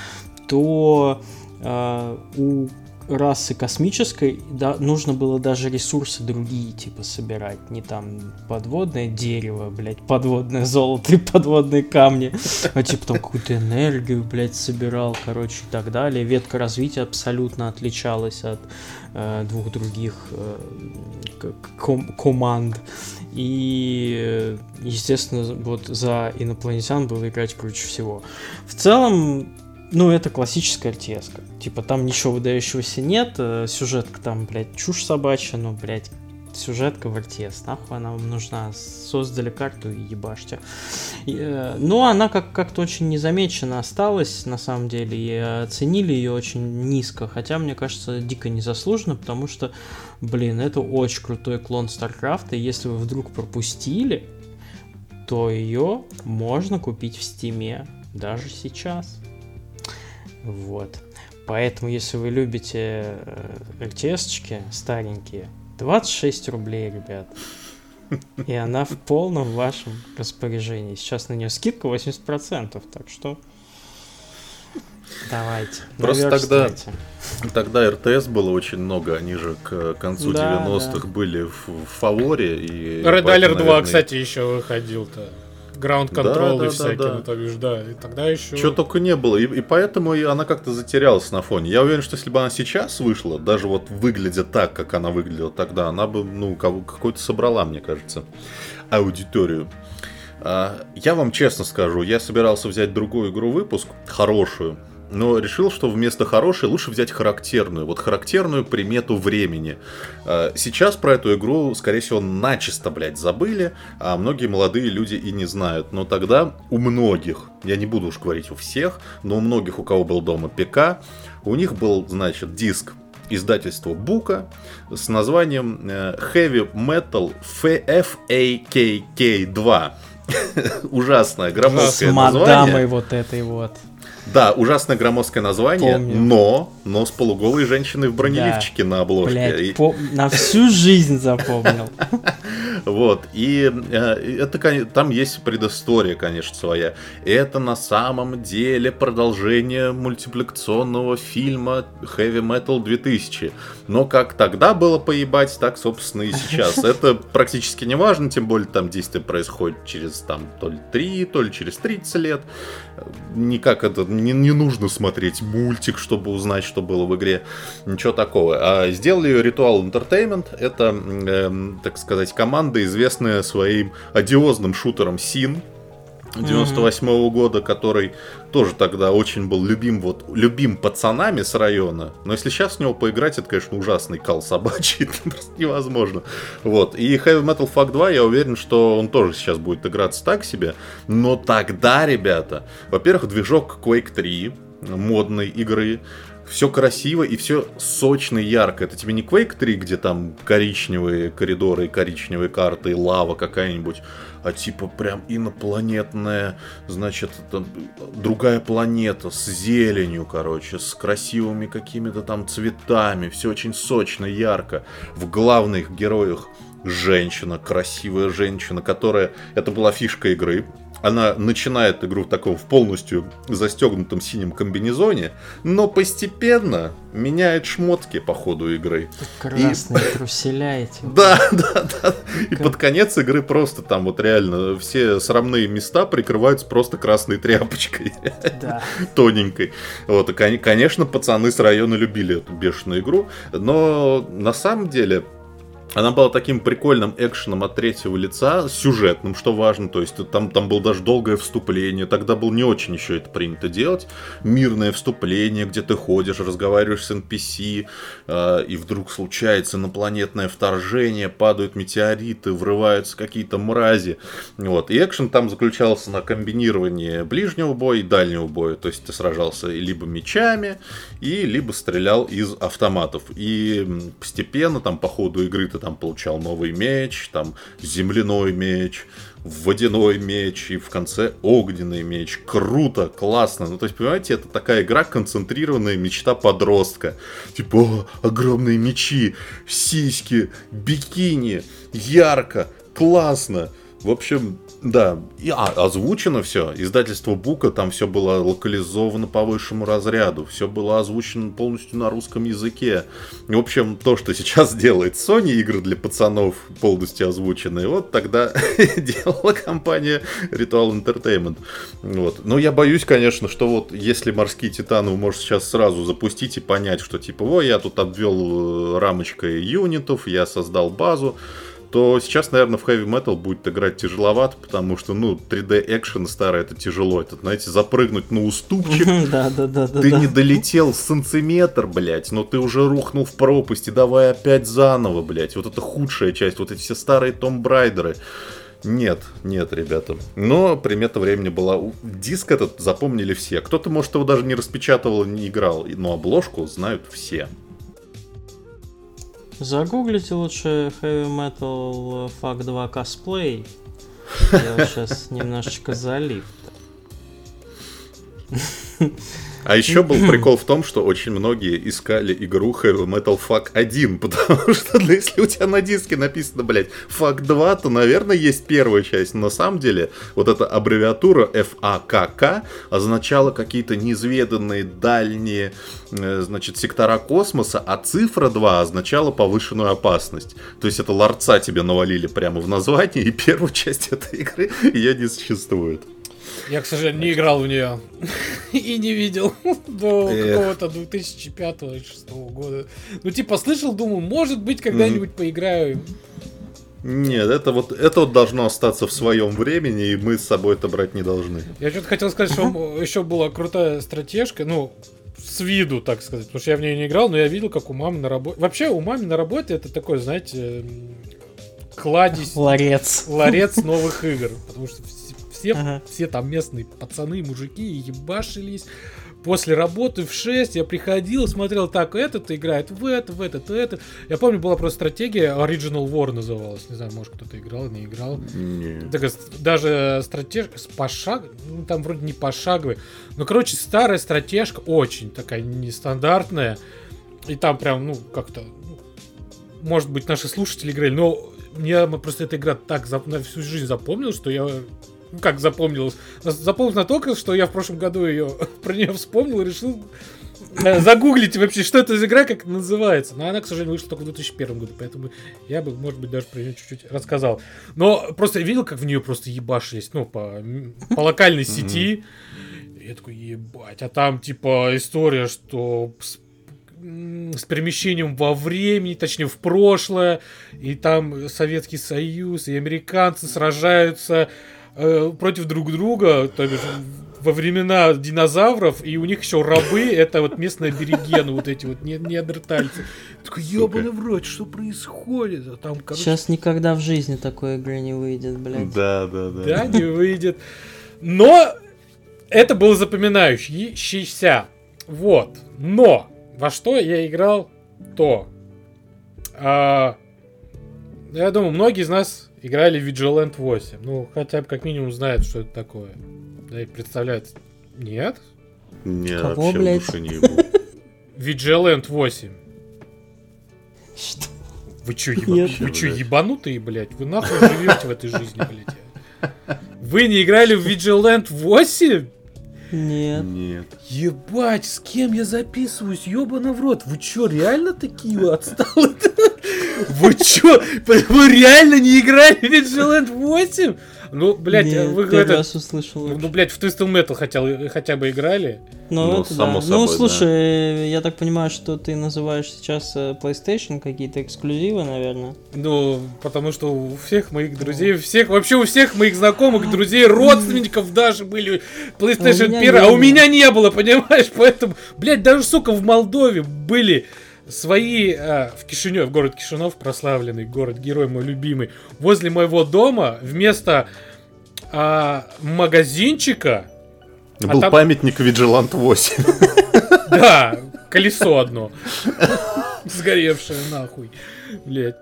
то э, у расы космической, да, нужно было даже ресурсы другие, типа, собирать. Не там подводное дерево, блядь, подводное золото и подводные камни, а типа там какую-то энергию, блядь, собирал, короче, и так далее. Ветка развития абсолютно отличалась от э, двух других э, ком- команд. И, естественно, вот за инопланетян было играть круче всего. В целом, ну, это классическая РТС. Типа, там ничего выдающегося нет, э, сюжетка там, блядь, чушь собачья, ну, блядь, сюжетка в РТС, нахуй она вам нужна, создали карту и ебашьте. Э, ну, она как- как-то очень незамечена осталась, на самом деле, и оценили ее очень низко, хотя, мне кажется, дико незаслуженно, потому что, блин, это очень крутой клон StarCraft, и если вы вдруг пропустили, то ее можно купить в Стиме даже сейчас. Вот. Поэтому, если вы любите ЛТСчики старенькие, 26 рублей, ребят. И она в полном вашем распоряжении. Сейчас на нее скидка 80%, так что давайте. Просто тогда, тогда РТС было очень много, они же к концу да, 90-х да. были в, в фаворе. И Red Alert 2, кстати, еще выходил-то. Ground Control да, и да, всякие, да, да. ну то бишь, да, и тогда еще... Чего только не было, и, и поэтому и она как-то затерялась на фоне. Я уверен, что если бы она сейчас вышла, даже вот выглядя так, как она выглядела тогда, она бы, ну, какой-то собрала, мне кажется, аудиторию. А, я вам честно скажу, я собирался взять другую игру выпуск, хорошую, но решил, что вместо хорошей лучше взять характерную. Вот характерную примету времени. А, сейчас про эту игру, скорее всего, начисто, блядь, забыли, а многие молодые люди и не знают. Но тогда у многих, я не буду уж говорить у всех, но у многих, у кого был дома ПК, у них был, значит, диск издательства Бука с названием э, Heavy Metal FAKK 2. Ужасное громоздкое название. С мадамой вот этой вот. Да, ужасное громоздкое название, Помню. но, но с полуголой женщиной в бронеливчике да. на обложке. Блядь, и... по... на всю жизнь запомнил. Вот, и э, это, там есть предыстория, конечно, своя. Это на самом деле продолжение мультипликационного фильма Heavy Metal 2000. Но как тогда было поебать, так, собственно, и сейчас. Это практически не важно, тем более там действие происходит через там то ли 3, то ли через 30 лет. Никак это не, не нужно смотреть мультик, чтобы узнать, что было в игре. Ничего такого. А сделали ее Ritual Entertainment. Это, э, так сказать, команда, известная своим одиозным шутером Sin 98 -го года, который тоже тогда очень был любим, вот, любим пацанами с района. Но если сейчас в него поиграть, это, конечно, ужасный кал собачий, это просто невозможно. Вот. И Heavy Metal Fuck 2, я уверен, что он тоже сейчас будет играться так себе. Но тогда, ребята, во-первых, движок Quake 3, модной игры, все красиво и все сочно и ярко. Это тебе не Quake 3, где там коричневые коридоры, коричневые карты, и лава какая-нибудь, а типа прям инопланетная, значит, это другая планета с зеленью, короче, с красивыми какими-то там цветами, все очень сочно, ярко. В главных героях женщина, красивая женщина, которая... Это была фишка игры, она начинает игру в таком в полностью застегнутом синем комбинезоне, но постепенно меняет шмотки по ходу игры. Красные и... труселя эти. Да, да, да. И под конец игры просто там вот реально все срамные места прикрываются просто красной тряпочкой. Да. Тоненькой. Вот, и, конечно, пацаны с района любили эту бешеную игру, но на самом деле она была таким прикольным экшеном от третьего лица, сюжетным, что важно, то есть там, там было даже долгое вступление, тогда было не очень еще это принято делать, мирное вступление, где ты ходишь, разговариваешь с NPC, э, и вдруг случается инопланетное вторжение, падают метеориты, врываются какие-то мрази, вот, и экшен там заключался на комбинировании ближнего боя и дальнего боя, то есть ты сражался либо мечами, и либо стрелял из автоматов, и постепенно там по ходу игры ты там получал новый меч, там земляной меч, водяной меч и в конце огненный меч. Круто, классно. Ну, то есть, понимаете, это такая игра, концентрированная мечта подростка. Типа, о, огромные мечи, сиськи, бикини, ярко, классно. В общем, да. И, а, озвучено все. Издательство Бука, там все было локализовано по высшему разряду. Все было озвучено полностью на русском языке. В общем, то, что сейчас делает Sony, игры для пацанов полностью озвученные, вот тогда делала компания Ritual Entertainment. Вот. Но я боюсь, конечно, что вот если морские титаны вы можете сейчас сразу запустить и понять, что типа, ой, я тут обвел э, рамочкой юнитов, я создал базу, то сейчас, наверное, в Heavy Metal будет играть тяжеловато, потому что, ну, 3D экшен старый, это тяжело. Это, знаете, запрыгнуть на уступчик. Да, да, да. Ты не долетел сантиметр, блядь, но ты уже рухнул в пропасть, и давай опять заново, блядь. Вот это худшая часть, вот эти все старые Том Брайдеры. Нет, нет, ребята. Но примета времени была. Диск этот запомнили все. Кто-то, может, его даже не распечатывал, не играл. Но обложку знают все. Загуглите лучше Heavy Metal Fuck 2 косплей. Я сейчас немножечко залип. А еще был прикол в том, что очень многие искали игру Heavy Metal Fuck 1, потому что ну, если у тебя на диске написано, блядь, Fuck 2, то, наверное, есть первая часть. Но на самом деле, вот эта аббревиатура FAKK означала какие-то неизведанные дальние, э, значит, сектора космоса, а цифра 2 означала повышенную опасность. То есть это ларца тебе навалили прямо в названии, и первую часть этой игры ее не существует. Я, к сожалению, не играл в нее и не видел до какого-то 2005-2006 года. Ну, типа, слышал, думаю, может быть, когда-нибудь поиграю. Нет, это вот, это вот должно остаться в своем времени, и мы с собой это брать не должны. Я что-то хотел сказать, что еще была крутая стратежка, ну, с виду, так сказать, потому что я в нее не играл, но я видел, как у мамы на работе... Вообще, у мамы на работе это такой, знаете, кладезь... Ларец. Ларец новых игр, потому что все, ага. все там местные пацаны, мужики ебашились. После работы в 6 я приходил, смотрел, так, этот играет в это, в этот, в этот. Я помню, была просто стратегия, Original War называлась. Не знаю, может кто-то играл, не играл. Нет. Так, даже стратежка с пошаг... Ну, там вроде не пошаговый. Ну, короче, старая стратежка, очень такая нестандартная. И там прям, ну, как-то... Ну, может быть, наши слушатели играли, но мне просто эта игра так за, на всю жизнь запомнил, что я ну как запомнилось, запомнилось настолько, что я в прошлом году ее про нее вспомнил и решил э, загуглить вообще, что это за игра, как называется. Но она, к сожалению, вышла только в 2001 году, поэтому я бы, может быть, даже про нее чуть-чуть рассказал. Но просто я видел, как в нее просто ебашились, ну, по, по локальной сети. Я такой, ебать, а там, типа, история, что с с перемещением во времени, точнее в прошлое, и там Советский Союз и американцы сражаются э, против друг друга, то бишь во времена динозавров, и у них еще рабы, это вот местные аборигены, вот эти вот не неандертальцы. Такой, ебаный в рот, что происходит? А там, короче... Сейчас никогда в жизни такой игры не выйдет, блядь. Да, да, да. Да, не выйдет. Но это было запоминающееся. Вот. Но во что я играл, то. А, я думаю, многие из нас играли в Vigilant 8. Ну, хотя бы как минимум знают, что это такое. Да и представляют. Нет? Нет, Кого, вообще блядь? не ебу. Vigilant 8. Что? Вы чё, еба... Вы чё, ебанутые, блядь? Вы нахуй живете в этой жизни, блядь? Вы не играли в Vigilant 8? Нет. Нет. Ебать, с кем я записываюсь? Ёбана в рот. Вы чё, реально такие отсталые? Вы чё? Вы реально не играли в Vigilant 8? Ну, блядь, Нет, вы это... раз услышал. Ну, блядь, в Twisted Metal хотел, хотя бы играли? Ну, Ну, это само да. собой, ну, да. слушай, я так понимаю, что ты называешь сейчас э, PlayStation какие-то эксклюзивы, наверное. Ну, потому что у всех моих друзей, у всех, вообще у всех моих знакомых, друзей, родственников даже были PlayStation меня 1, не а у меня не было, понимаешь? Поэтому, блядь, даже, сука, в Молдове были свои, а, в Кишинев, город Кишинев, прославленный город, герой мой любимый, возле моего дома вместо а, магазинчика, А Был там- памятник Vigilant 8. Да, колесо одно. Сгоревшее нахуй. Блять.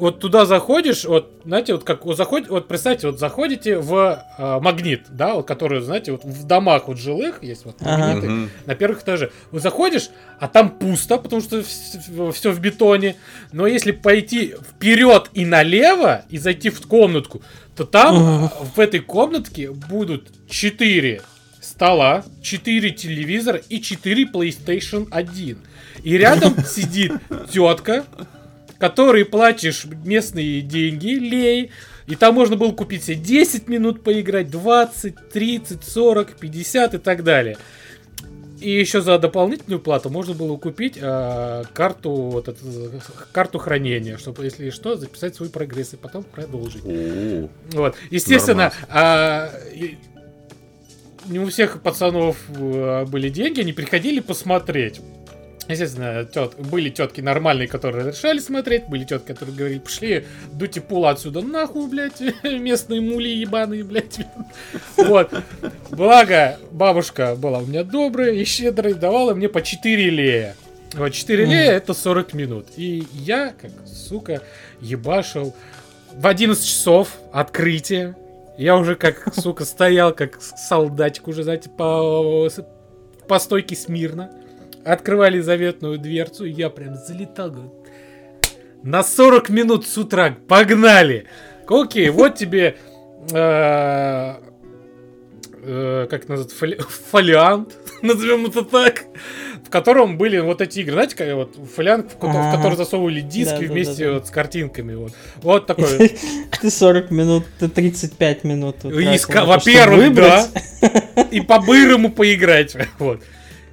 Вот туда заходишь, вот, знаете, вот как вот заходит, вот представьте, вот заходите в э, магнит, да, вот который, знаете, вот в домах вот жилых есть вот Ага. магниты Мгм. на первых этажах. Вот заходишь, а там пусто, потому что все в бетоне. Но если пойти вперед и налево и зайти в комнатку, то там в этой комнатке будут 4 стола, 4 телевизора и 4 PlayStation 1. И рядом сидит тетка, которой платишь местные деньги, лей, и там можно было купить себе 10 минут поиграть, 20, 30, 40, 50 и так далее. И еще за дополнительную плату можно было купить э, карту, вот эту, э, карту хранения, чтобы, если что, записать свой прогресс и потом продолжить. О, Вот. Естественно, и- не у всех пацанов э, были деньги, они приходили посмотреть. Естественно, тет, были тетки нормальные, которые разрешали смотреть, были тетки, которые говорили, пошли, дуйте пул отсюда нахуй, блядь, местные мули ебаные, блядь. Вот. Благо, бабушка была у меня добрая и щедрая, давала мне по 4 лея. Вот 4 Мгм. лея это 40 минут. И я, как сука, ебашил в 11 часов открытие. Я уже как, сука, стоял, как солдатик уже, знаете, по, по стойке смирно. Открывали заветную дверцу, и я прям залетал, говорю, на 40 минут с утра, погнали! Окей, вот тебе, э, э, как называется, фоли- фолиант, назовем это так, в котором были вот эти игры, знаете, как вот фолиант, в, ко- в который засовывали диски Да-да-да-да. вместе вот с картинками, вот. Вот такой. Ты 40 минут, ты 35 минут. И Во-первых, да. И по-бырому поиграть. Вот.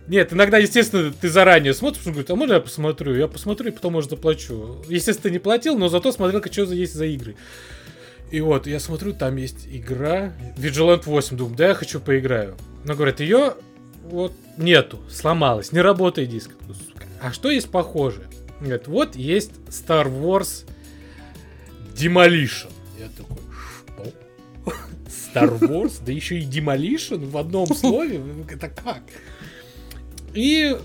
Нет, иногда, естественно, ты заранее смотришь, он говорит, а можно я посмотрю? Я посмотрю и потом, может, заплачу. Естественно, ты не платил, но зато смотрел, что есть за игры. И вот, я смотрю, там есть игра Vigilant 8, думаю, да, я хочу поиграю. Но говорят, ее вот нету, сломалась, не работает диск. Думаю, «Сука, А что есть похожее? Говорят, вот есть Star Wars Demolition. Я такой, что? Star Wars, да еще и Demolition в одном слове? Это как? И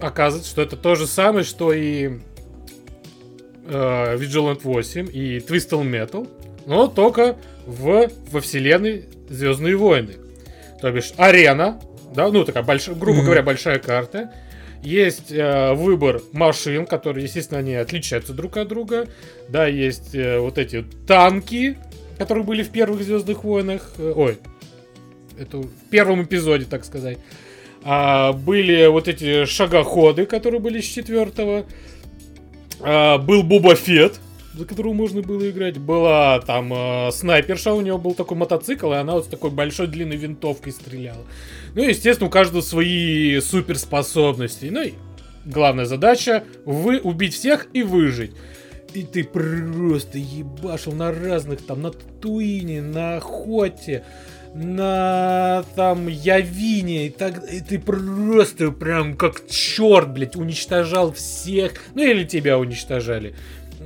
оказывается, что это то же самое, что и э, Vigilant 8 и Twisted Metal, но только в, во вселенной Звездные войны. То бишь арена, да, ну такая большая, грубо говоря, большая карта. Есть э, выбор машин, которые, естественно, они отличаются друг от друга. Да, есть э, вот эти танки, которые были в первых Звездных войнах. Э, ой, это в первом эпизоде, так сказать. А, были вот эти шагоходы, которые были с четвертого. А, был Боба Фет, за которого можно было играть. Была там э, снайперша, у него был такой мотоцикл, и она вот с такой большой длинной винтовкой стреляла. Ну, естественно, у каждого свои суперспособности. Ну и главная задача вы убить всех и выжить. И ты просто ебашил на разных, там, на Татуине, на Охоте, на там Явине, и так, и ты просто прям как черт, блядь, уничтожал всех, ну или тебя уничтожали.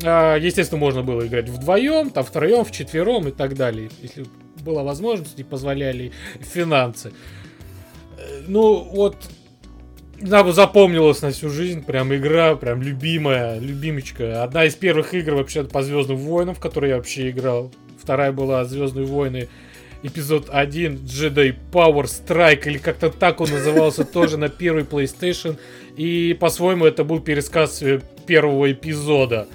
А, естественно, можно было играть вдвоем, там втроем, вчетвером и так далее, если была возможность и позволяли финансы. Э, Ну, вот нам запомнилась на всю жизнь, прям игра, прям любимая, любимочка. Одна из первых игр вообще по Звездным войнам, в которой я вообще играл. Вторая была Звездные войны эпизод 1 Jedi Power Strike, или как-то так он назывался, тоже на первый PlayStation. И по-своему это был пересказ э, первого эпизода.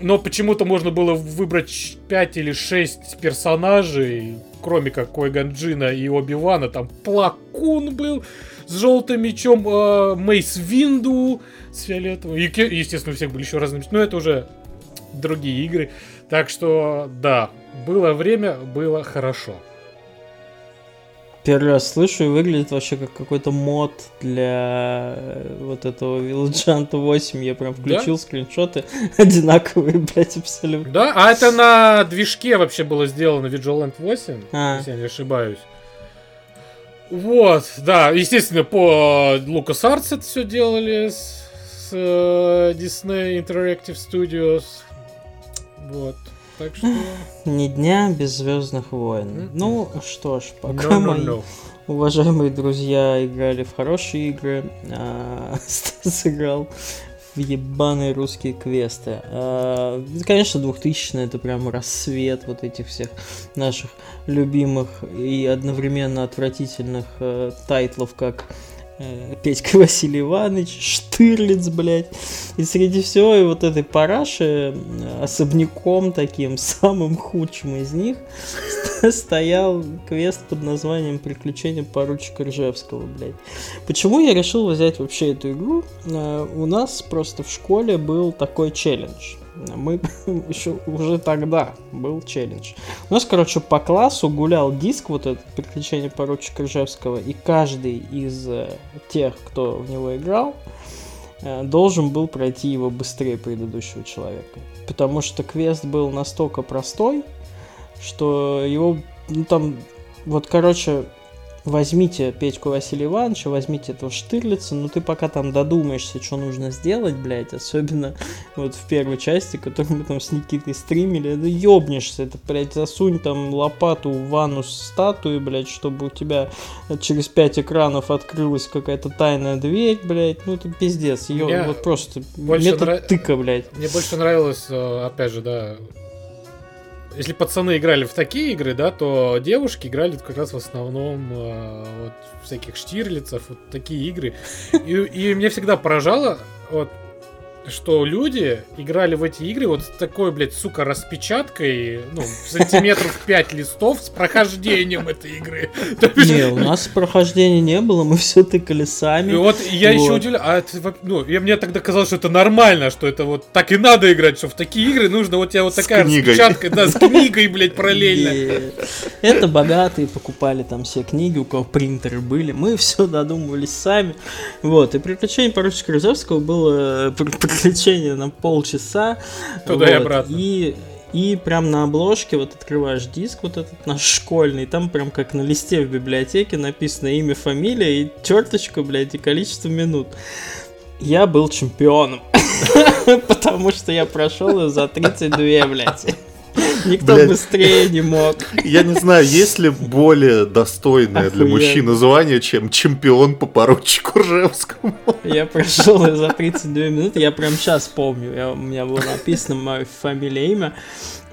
Но почему-то можно было выбрать 5 или 6 персонажей, кроме как Койган Джина и Оби-Вана. Там Плакун был с желтым мечом, э, Мейс Винду с фиолетовым. И, естественно, у всех были еще разные мечи. Но это уже другие игры. Так что, да, было время, было хорошо. Первый раз слышу и выглядит вообще как какой-то мод для э, вот этого Villageant 8. Я прям включил скриншоты одинаковые, блядь, абсолютно. Да, а это на движке вообще было сделано Vigilant 8, А. если я не ошибаюсь. Вот, да, естественно, по LucasArts это все делали с, с, э, Disney Interactive Studios. Вот, так что... Ни дня без Звездных войн. Мгм. Ну что ж, пока no, no, мои no. уважаемые друзья играли в хорошие игры, а Стас играл в ебаные русские квесты. А, конечно, 2000 это прям рассвет вот этих всех наших любимых и одновременно отвратительных э, тайтлов, как Петька Василий Иванович, Штырлиц, блядь. И среди всего и вот этой параши особняком таким, самым худшим из них, стоял квест под названием «Приключения поручика Ржевского», блядь. Почему я решил взять вообще эту игру? Э, у нас просто в школе был такой челлендж. Мы еще уже тогда был челлендж. У нас, короче, по классу гулял диск, вот это приключение поручика Ржевского, и каждый из э, тех, кто в него играл, э, должен был пройти его быстрее предыдущего человека. Потому что квест был настолько простой, что его, ну там, вот, короче, возьмите Петьку Василия Ивановича, возьмите этого Штырлица, ну ты пока там додумаешься, что нужно сделать, блядь, особенно вот в первой части, которую мы там с Никитой стримили, да ёбнешься, это, блядь, засунь там лопату в ванну с статуей, блядь, чтобы у тебя через пять экранов открылась какая-то тайная дверь, блядь, ну это пиздец, ё, Мне вот просто метод нра- тыка, блядь. Мне больше нравилось, э, опять же, да. Если пацаны играли в такие игры, да, то девушки играли как раз в основном э, вот всяких штирлицев, вот такие игры. И, и меня всегда поражало, вот, что люди играли в эти игры вот с такой, блядь, сука, распечаткой, ну, сантиметров 5 листов с прохождением этой игры. Не, у нас прохождения не было, мы все тыкали И сами. вот я еще Вот. удивлен, а это, ну, я, мне тогда казалось, что это нормально, что это вот так и надо играть, что в такие игры нужно вот тебя вот С такая книгой. распечатка, да, с книгой, блядь, параллельно. Это богатые покупали там все книги, у кого принтеры были. Мы все додумывались сами. Вот. И приключение поручика Рязовского было пр- приключение на полчаса. Туда и Вот. обратно. И и прям на обложке вот открываешь диск вот этот наш школьный, там прям как на листе в библиотеке написано имя, фамилия и черточка, блядь, и количество минут. Я был чемпионом. Потому что я прошел ее за 32, блядь. Никто Блядь. быстрее не мог. Я не знаю, есть ли более достойное для Охуенно. мужчины звание, чем чемпион по поручику Ржевскому. Я прошел за 32 минуты, я прям сейчас помню. Я- у меня было написано мое фамилия, имя.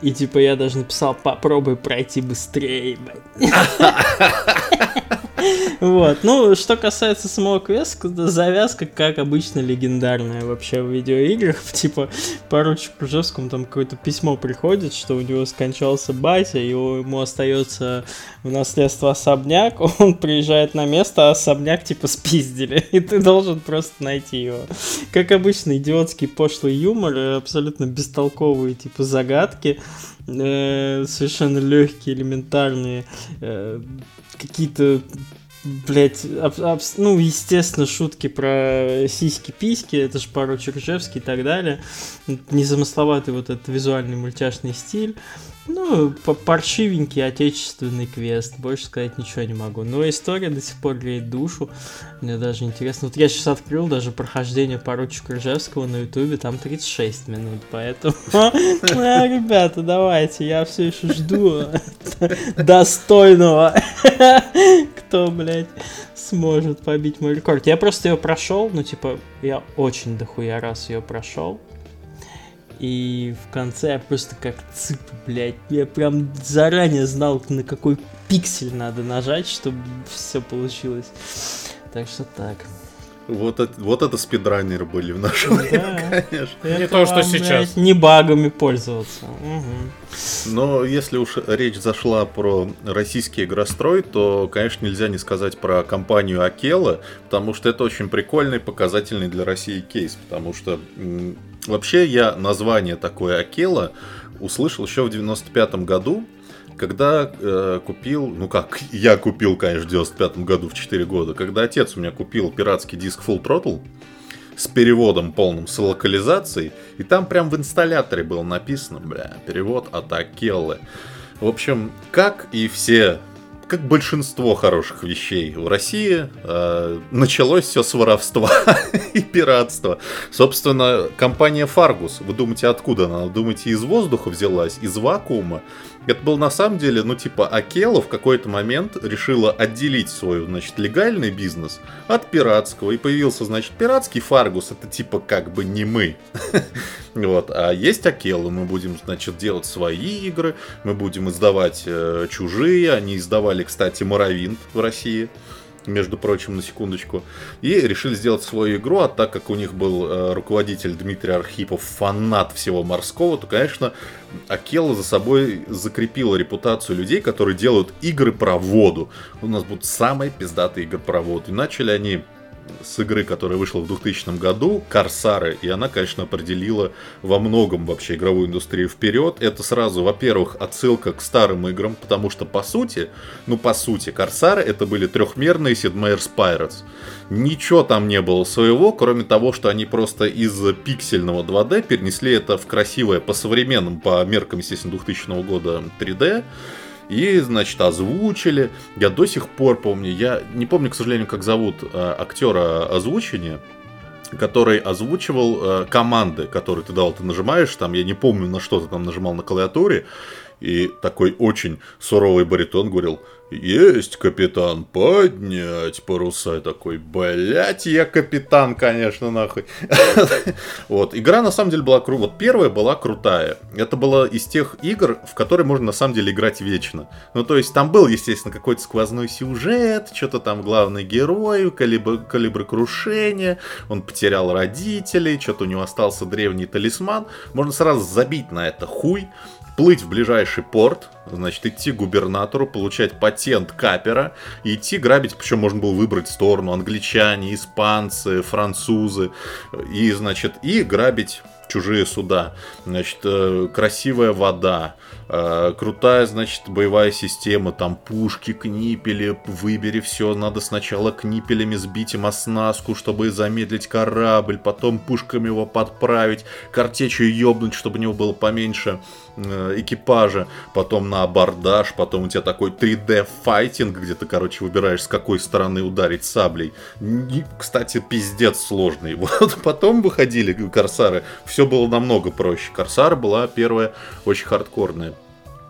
И типа я даже написал, попробуй пройти быстрее, блядь. Вот, ну, что касается самого квеста, завязка, как обычно, легендарная вообще в видеоиграх. Типа, поручику Кружевскому там какое-то письмо приходит, что у него скончался батя, и ему остается в наследство особняк, он приезжает на место, а особняк типа спиздили, и ты должен просто найти его. Как обычно, идиотский пошлый юмор, э, абсолютно бестолковые типа загадки, э, совершенно легкие, элементарные, э, какие-то Блять, ну, естественно, шутки про сиськи-письки, это же поручик Ржевский и так далее. Незамысловатый вот этот визуальный мультяшный стиль. Ну, паршивенький отечественный квест, больше сказать ничего не могу. Но история до сих пор греет душу. Мне даже интересно. Вот я сейчас открыл даже прохождение поручика Ржевского на ютубе, там 36 минут, поэтому... А, Ребята, давайте, я все еще жду достойного, кто, блядь, сможет побить мой рекорд. Я просто ее прошел, ну, типа, я очень дохуя раз ее прошел. И в конце я просто как цып, блядь. Я прям заранее знал, на какой пиксель надо нажать, чтобы все получилось. Так что так. Вот это, вот это спидранеры были в наше время, Да. конечно. Не Это то, что вам, сейчас. блядь, Не багами пользоваться. Мгм. Но если уж речь зашла про российский игрострой, то, конечно, нельзя не сказать про компанию Акела, потому что это очень прикольный, показательный для России кейс. Потому что вообще я название такое Акела услышал еще в 95 году, когда э, купил, ну как, я купил, конечно, в 95 году, в 4 года, когда отец у меня купил пиратский диск Full Throttle, с переводом полным, с локализацией, и там прям в инсталляторе было написано, бля, перевод от Акеллы. В общем, как и все как большинство хороших вещей в России, э, началось все с воровства и пиратства. Собственно, компания Fargus, вы думаете, откуда она? Думаете, из воздуха взялась, из вакуума? Это был на самом деле, ну, типа, Акела в какой-то момент решила отделить свой, значит, легальный бизнес от пиратского. И появился, значит, пиратский Фаргус. Это типа как бы не мы. Вот. А есть Акела. Мы будем, значит, делать свои игры. Мы будем издавать э, чужие. Они издавали, кстати, Моровинт в России между прочим, на секундочку. И решили сделать свою игру, а так как у них был э, руководитель Дмитрий Архипов, фанат всего морского, то, конечно, Акела за собой закрепила репутацию людей, которые делают игры про воду. У нас будут самые пиздатые игры про воду. И начали они с игры, которая вышла в 2000 году, Корсары, и она, конечно, определила во многом вообще игровую индустрию вперед. Это сразу, во-первых, отсылка к старым играм, потому что, по сути, ну, по сути, Корсары это были трехмерные Sid Meier's Pirates. Ничего там не было своего, кроме того, что они просто из пиксельного 2D перенесли это в красивое, по современным, по меркам, естественно, 2000 года 3D. И, значит, озвучили. Я до сих пор помню, я не помню, к сожалению, как зовут э, актера озвучения, который озвучивал э, команды, которые ты дал, ты нажимаешь, там, я не помню, на что ты там нажимал на клавиатуре, и такой очень суровый баритон говорил, есть, капитан, поднять паруса. Я такой, блять, я капитан, конечно, нахуй. вот, игра на самом деле была крутая. Вот первая была крутая. Это была из тех игр, в которые можно на самом деле играть вечно. Ну, то есть там был, естественно, какой-то сквозной сюжет, что-то там главный герой, калибр, калибры крушения, он потерял родителей, что-то у него остался древний талисман. Можно сразу забить на это хуй плыть в ближайший порт, значит, идти к губернатору, получать патент капера идти грабить, причем можно было выбрать сторону англичане, испанцы, французы, и, значит, и грабить чужие суда. Значит, э, красивая вода, э, крутая, значит, боевая система, там пушки, книпели, выбери все, надо сначала книпелями сбить им оснастку, чтобы замедлить корабль, потом пушками его подправить, картечью ёбнуть, чтобы у него было поменьше экипажа, потом на абордаж, потом у тебя такой 3D файтинг, где ты, короче, выбираешь, с какой стороны ударить саблей. И, кстати, пиздец сложный. Вот потом выходили корсары, все было намного проще. Корсар была первая очень хардкорная.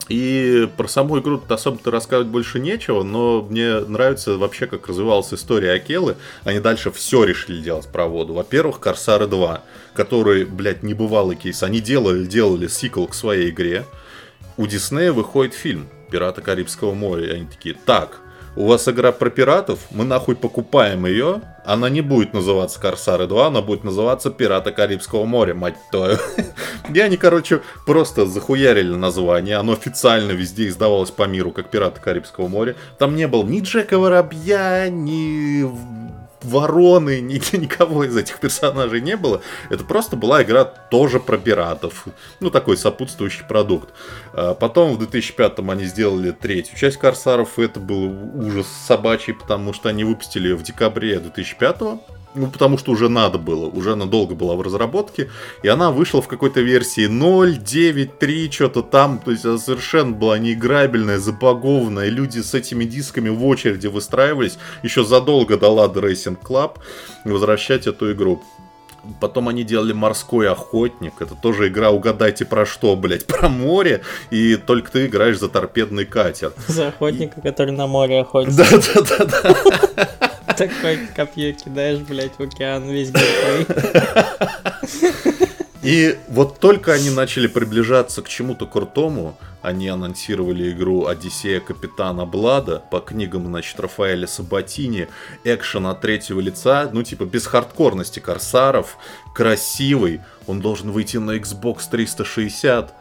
И про саму игру особо-то рассказывать больше нечего, но мне нравится вообще, как развивалась история Акелы. Они дальше все решили делать про воду. Во-первых, Корсары 2, который, блядь, небывалый кейс. Они делали, делали сиквел к своей игре. У Диснея выходит фильм «Пираты Карибского моря». И они такие, так, у вас игра про пиратов, мы нахуй покупаем ее, она не будет называться Корсары 2, она будет называться Пираты Карибского моря, мать твою. И они, короче, просто захуярили название, оно официально везде издавалось по миру, как Пираты Карибского моря. Там не было ни Джека Воробья, ни вороны, ни, никого из этих персонажей не было. Это просто была игра тоже про пиратов. Ну, такой сопутствующий продукт. А потом в 2005-м они сделали третью часть Корсаров, и это был ужас собачий, потому что они выпустили ее в декабре 2005-го. Ну, потому что уже надо было, уже она долго была в разработке, и она вышла в какой-то версии 0.9.3, что-то там, то есть она совершенно была неиграбельная, забагованная, люди с этими дисками в очереди выстраивались еще задолго до Lada Racing Club возвращать эту игру. Потом они делали «Морской охотник». Это тоже игра «Угадайте про что, блядь?» Про море, и только ты играешь за торпедный катер. За охотника, и... который на море охотится. Да-да-да. Такое копье кидаешь, блядь, в океан весь герой. И вот только они начали приближаться к чему-то крутому, они анонсировали игру «Одиссея Капитана Блада» по книгам, значит, Рафаэля Сабатини, экшен от третьего лица, ну, типа, без хардкорности корсаров, красивый, он должен выйти на Xbox 360,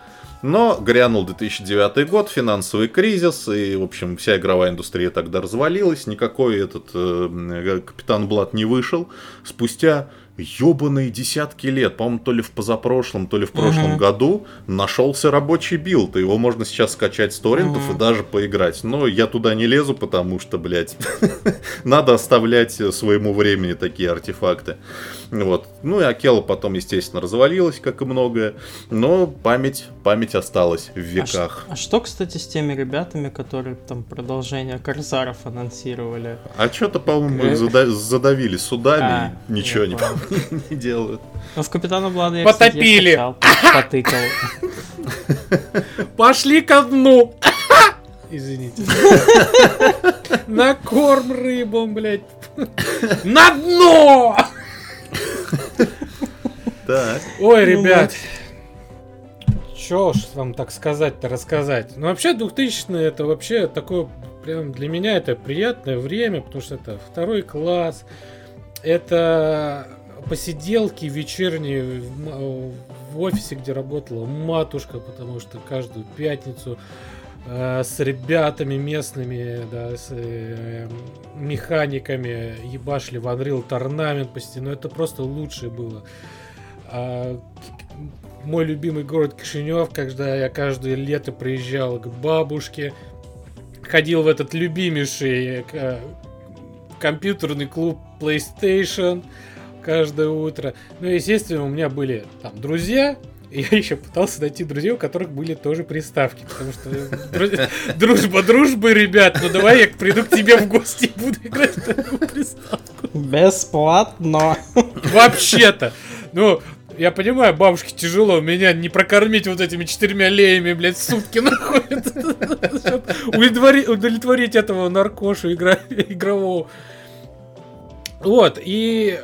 но грянул 2009 год, финансовый кризис, и, в общем, вся игровая индустрия тогда развалилась, никакой этот э, Капитан Блад не вышел. Спустя ебаные десятки лет, по-моему, то ли в позапрошлом, то ли в прошлом году нашелся рабочий билд, и его можно сейчас скачать с торрентов и даже поиграть. Но я туда не лезу, потому что, блядь, надо оставлять своему времени такие артефакты. Вот. Ну и Акела потом, естественно, развалилась, как и многое, но память, память осталась в А, веках. ш- а что, кстати, с теми ребятами, которые там продолжение Корзаров анонсировали? А что-то, по-моему, Э. их зада- задавили судами А, и ничего не, не делают. Ну, в Капитана Блада я, кстати, Потопили. скачал, по- потыкал. Пошли ко дну! Извините. На корм рыбам, блядь. На дно! Так. Ой, Ну ребят. Чё ж вам так сказать-то, рассказать? Ну, вообще, 2000 это вообще такое, прям для меня это приятное время, потому что это второй класс, это посиделки вечерние в, офисе, где работала матушка, потому что каждую пятницу э, с ребятами местными, да, с э, механиками ебашли в Unreal Tournament почти, но это просто лучшее было. А, мой любимый город Кишинев, когда я каждое лето приезжал к бабушке, ходил в этот любимейший э, компьютерный клуб PlayStation каждое утро. Ну, естественно, у меня были там друзья, я еще пытался найти друзей, у которых были тоже приставки. Потому что дру- дружба, дружба, ребят, ну давай я приду к тебе в гости и буду играть в такую приставку. Бесплатно. Вообще-то. Ну, я понимаю, бабушке тяжело меня не прокормить вот этими четырьмя леями, блядь, сутки удовлетвори- Удовлетворить этого наркошу игрового. Вот, и,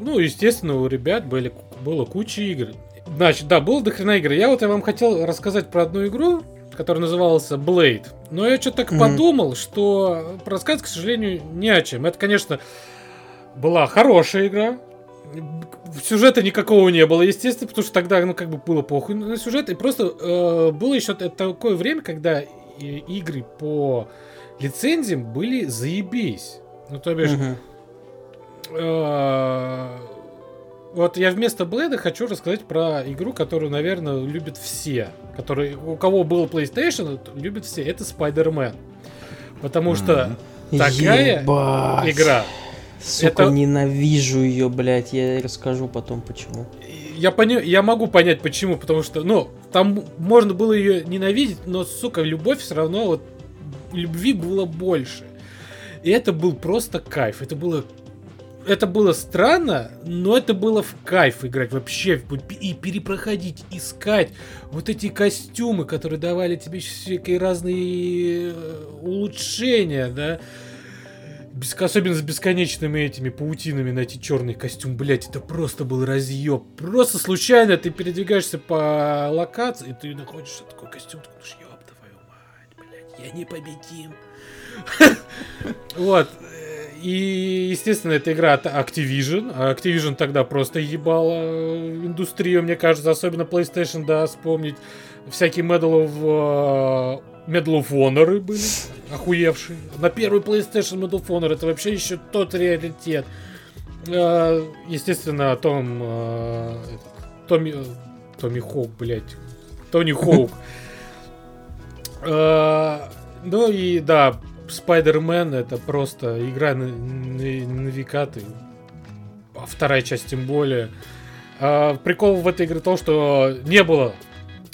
ну, естественно, у ребят были, было куча игр. Значит, да, было дохрена игр. Я вот я вам хотел рассказать про одну игру, которая называлась Blade. Но я что-то так Мгм. подумал, что рассказать, к сожалению, не о чем. Это, конечно, была хорошая игра. Сюжета никакого не было, естественно, потому что тогда, ну, как бы было похуй на сюжет. И просто э, было еще такое время, когда игры по лицензиям были заебись. Ну, то бишь, Мгм. э, вот я вместо Блэда хочу рассказать про игру, которую, наверное, любят все. Который, у кого был PlayStation, любят все. Это Spider-Man. Потому что такая Ебать. игра. Сука, Это- ненавижу ее, блядь. Я расскажу потом почему. Я, поня... я могу понять почему, потому что, ну, там можно было ее ненавидеть, но, сука, любовь все равно вот любви было больше. И это был просто кайф. Это было это было странно, но это было в кайф играть вообще и перепроходить, искать вот эти костюмы, которые давали тебе всякие разные э, улучшения, да. Без- особенно с бесконечными этими паутинами найти черный костюм, блять, это просто был разъеб. Просто случайно ты передвигаешься по локации, и ты находишь такой костюм, ты думаешь, твою мать, блять, я непобедим. Вот. И, естественно, эта игра от Activision. А Activision тогда просто ебала э, индустрию, мне кажется, особенно PlayStation, да, вспомнить. Всякие Medal of, э, Medal of Honor были охуевшие. На первый PlayStation Medal of Honor это вообще еще тот реалитет. Э, Естественно, Том... э, этот, Томми... Томми Хоук, блядь. Тони Хоук. Ну и да, Spider-Man это просто игра на, на- на века, ты- а вторая часть тем более. А, прикол в этой игре в том, что не было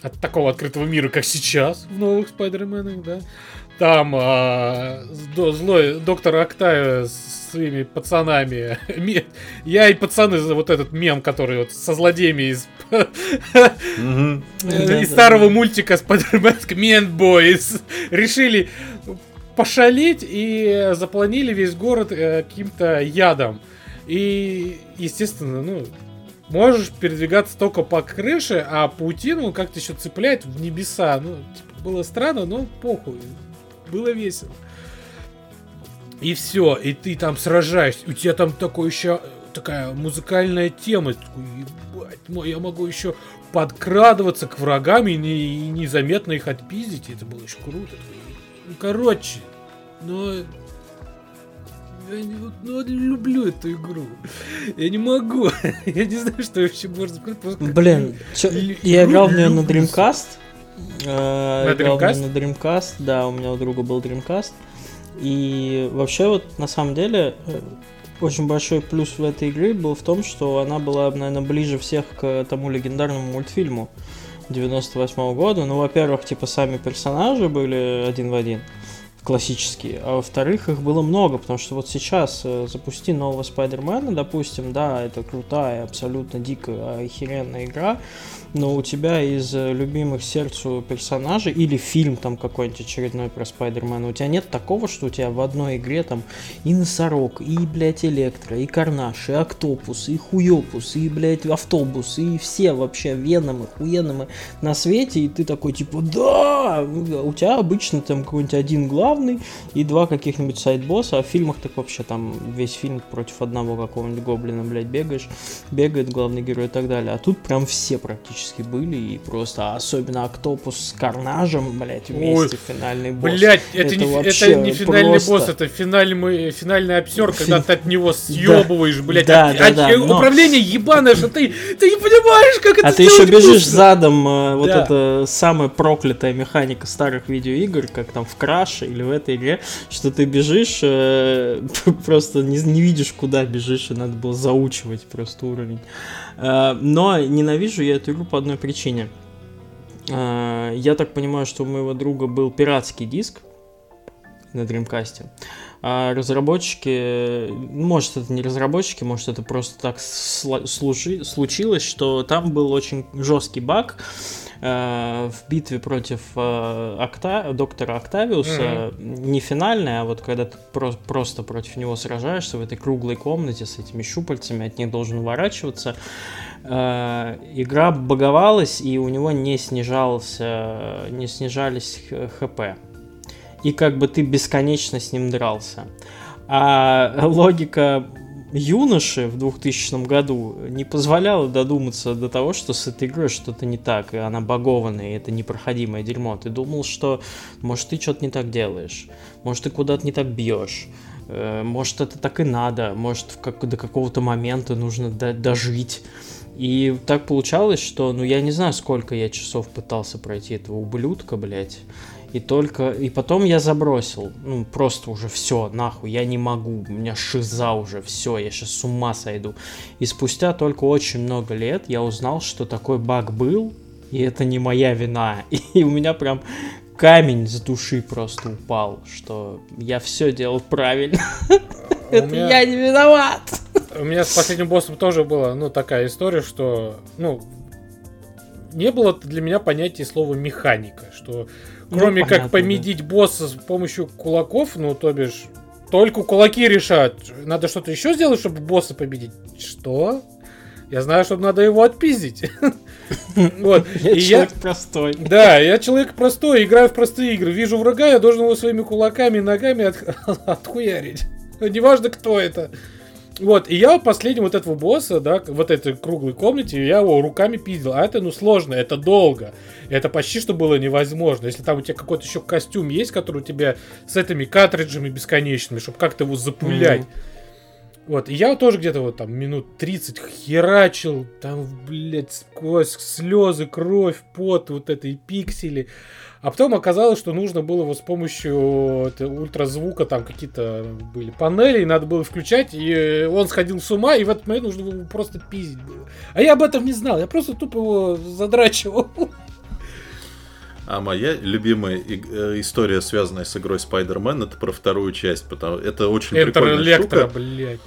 от такого открытого мира, как сейчас в новых Спайдерменах, да. Там а, зло- злой доктор Октавия с своими пацанами. Я и пацаны, вот этот мем, который вот со злодеями из старого мультика Spider-Man Man Boys решили пошалить и запланили весь город э, каким-то ядом. И, естественно, ну, можешь передвигаться только по крыше, а паутину как-то еще цепляет в небеса. Ну, типа, было странно, но похуй. Было весело. И все, и ты там сражаешься. У тебя там такой еще такая музыкальная тема. Такой, ебать, мой, я могу еще подкрадываться к врагам и, не- и незаметно их отпиздить. Это было очень круто. Ну, короче, ну... я не, ну, люблю эту игру. Я не могу. я не знаю, что вообще можно сказать. Блин, чё, я играл в нее на Dreamcast. Э, На играл в неё Dreamcast? на Dreamcast, да, у меня у друга был Dreamcast. И вообще вот на самом деле э, очень большой плюс в этой игре был в том, что она была, наверное, ближе всех к тому легендарному мультфильму 98 года. Ну, во-первых, типа сами персонажи были один в один классические, а во-вторых, их было много, потому что вот сейчас э, запусти нового Спайдермена, допустим, да, это крутая, абсолютно дикая, охеренная игра, но у тебя из э, любимых сердцу персонажей или фильм там какой-нибудь очередной про Спайдермена, у тебя нет такого, что у тебя в одной игре там и носорог, и, блядь, электро, и карнаш, и октопус, и хуёпус, и, блядь, автобус, и все вообще веномы, хуеномы на свете, и ты такой, типа, да! У тебя обычно там какой-нибудь один главный и два каких-нибудь сайт-босса, а в фильмах так вообще там весь фильм против одного какого-нибудь гоблина, блядь, бегаешь, бегает главный герой и так далее. А тут прям все практически были, и просто особенно Октопус с Карнажем, блядь, вместе финальный босс. Блять, это, не, вообще это не финальный просто- босс, это финальный, финальный обсер, когда ты от него съебываешь, блять. Да, да, да, но- Управление ебаное, что ты, ты не понимаешь, как это А ты еще бежишь быстро. задом, э, вот Да. это самая проклятая механика старых видеоигр, как там в Краше или в этой игре, что ты бежишь, э, просто не, не видишь, куда бежишь, и надо было заучивать просто уровень. Э, но ненавижу я эту игру по одной причине. Э, я так понимаю, что у моего друга был пиратский диск на Dreamcast. А разработчики, может это не разработчики, может это просто так служи- случилось, что там был очень жесткий баг э, в битве против э, Окта- доктора Октавиуса, не финальная, а вот когда ты про- просто против него сражаешься в этой круглой комнате с этими щупальцами, от них должен уворачиваться, э, игра баговалась, и у него не снижался, не снижались хп и как бы ты бесконечно с ним дрался. А логика юноши в 2000 году не позволяла додуматься до того, что с этой игрой что-то не так, и она багованная, и это непроходимое дерьмо. Ты думал, что, может, ты что-то не так делаешь, может, ты куда-то не так бьешь, э, может, это так и надо, может, как- до какого-то момента нужно до- дожить. И так получалось, что, ну, я не знаю, сколько я часов пытался пройти этого ублюдка, блядь. И только... И потом я забросил. Ну, просто уже все, нахуй, я не могу. У меня шиза уже, все, я сейчас с ума сойду. И спустя только очень много лет я узнал, что такой баг был, и это не моя вина. И у меня прям камень с души просто упал, что я все делал правильно. У Это меня- я не виноват. У меня с последним боссом тоже была, ну, такая история, что, ну, не было для меня понятия слова механика, что Ну, кроме понятно, как победить босса с помощью кулаков, ну, то бишь, только кулаки решают. Надо что-то еще сделать, чтобы босса победить. Что? Я знаю, что надо его отпиздить. Вот. Я человек простой. да, я человек простой, играю в простые игры. Вижу врага, я должен его своими кулаками и ногами от- отхуярить. Неважно, кто это. Вот, и я последнего вот этого босса, да, вот этой круглой комнате, я его руками пиздил. А это, ну, сложно, это долго. Это почти что было невозможно. Если там у тебя какой-то еще костюм есть, который у тебя с этими картриджами бесконечными, чтобы как-то его запулять. Мгм. Вот, и я тоже где-то вот там минут 30 херачил, там, блядь, сквозь слезы, кровь, пот, вот это и пиксели. А потом оказалось, что нужно было его с помощью это, ультразвука, там какие-то были панели, и надо было включать, и э, он сходил с ума, и в этот момент нужно было просто пиздить. А я об этом не знал, я просто тупо его задрачивал. А моя любимая э, история, связанная с игрой Spider-Man, это про вторую часть. Потому... Это очень Энтер прикольная Электро, штука. блядь.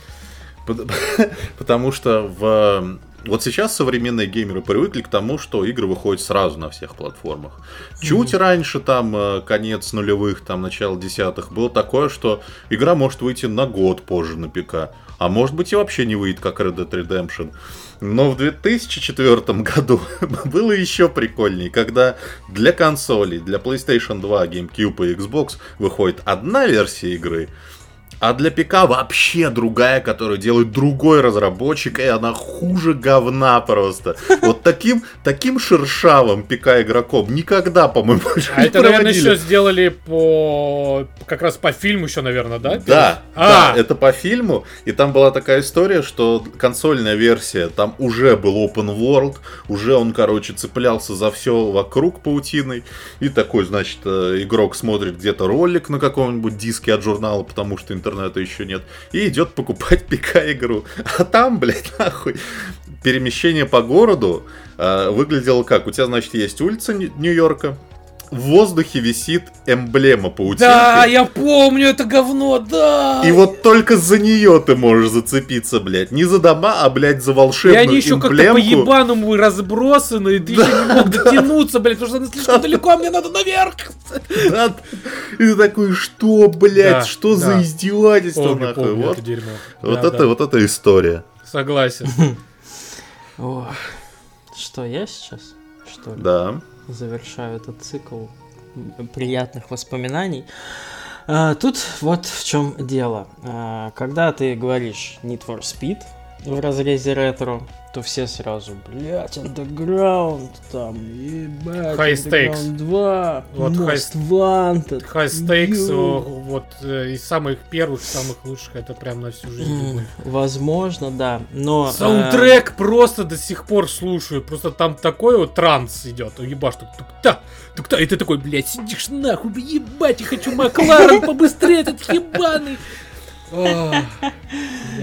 Пот- Потому что в... Вот сейчас современные геймеры привыкли к тому, что игры выходят сразу на всех платформах. Чуть раньше, там, э, конец нулевых, там, начало десятых, было такое, что игра может выйти на год позже на ПК. А может быть и вообще не выйдет, как Red Dead Redemption. Но в 2004 году было еще прикольнее, когда для консолей, для PlayStation 2, GameCube и Xbox выходит одна версия игры, А для ПК вообще другая, которую делает другой разработчик, и она хуже говна просто. Вот таким, таким шершавым ПК игроком никогда, по-моему, А это, наверное, еще сделали по... Как раз по фильму еще, наверное, да? Да, А. да, это по фильму. И там была такая история, что консольная версия, там уже был open world, уже он, короче, цеплялся за все вокруг паутиной. И такой, значит, э, игрок смотрит где-то ролик на каком-нибудь диске от журнала, потому что интернета еще нет, и идет покупать ПК-игру. А там, блядь, нахуй, перемещение по городу э, выглядело как? У тебя, значит, есть улица Нью- Нью-Йорка, в воздухе висит эмблема паутинки. Да, я помню это говно, да! И вот только за нее ты можешь зацепиться, блядь. Не за дома, а, блядь, за волшебную И они еще как-то эмблемку. по-ебаному разбросаны, и ты еще не мог дотянуться, блядь, потому что она слишком далеко, а мне надо наверх! Да. И ты такой, что, блядь, Да, что за да. издевательство, Помню, нахуй. помню вот это дерьмо. вот Да, это, да. вот эта история. Согласен. Что, я сейчас? Что ли? Да. Завершаю этот цикл приятных воспоминаний. А, Тут вот в чем дело. А, Когда ты говоришь Need for Speed в разрезе ретро, то все сразу, блять, Underground, там, ебать, High stakes. Underground 2, Вот Most Wanted. High Stakes, о, вот э, из самых первых, самых лучших, это прям на всю жизнь. М, любовь. Возможно, да, но... э, Саундтрек просто до сих пор слушаю. Просто там такой вот транс идет. Ебаш, тук тук та тук та И ты такой, блядь, сидишь нахуй, ебать, я хочу Макларен побыстрее, этот ебаный.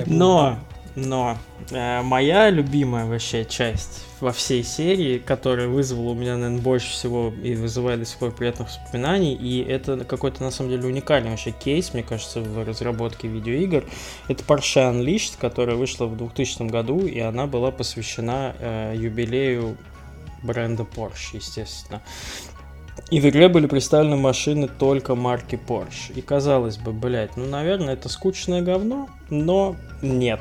Но, но, э, моя любимая вообще часть во всей серии, которая вызвала у меня, наверное, больше всего и вызывает до сих пор приятных воспоминаний, и это какой-то, на самом деле, уникальный вообще кейс, мне кажется, в разработке видеоигр, это Porsche Unleashed, которая вышла в 2000 году, и она была посвящена э, юбилею бренда Porsche, естественно. И в игре были представлены машины только марки Porsche. И казалось бы, блядь, ну, наверное, это скучное говно, но нет.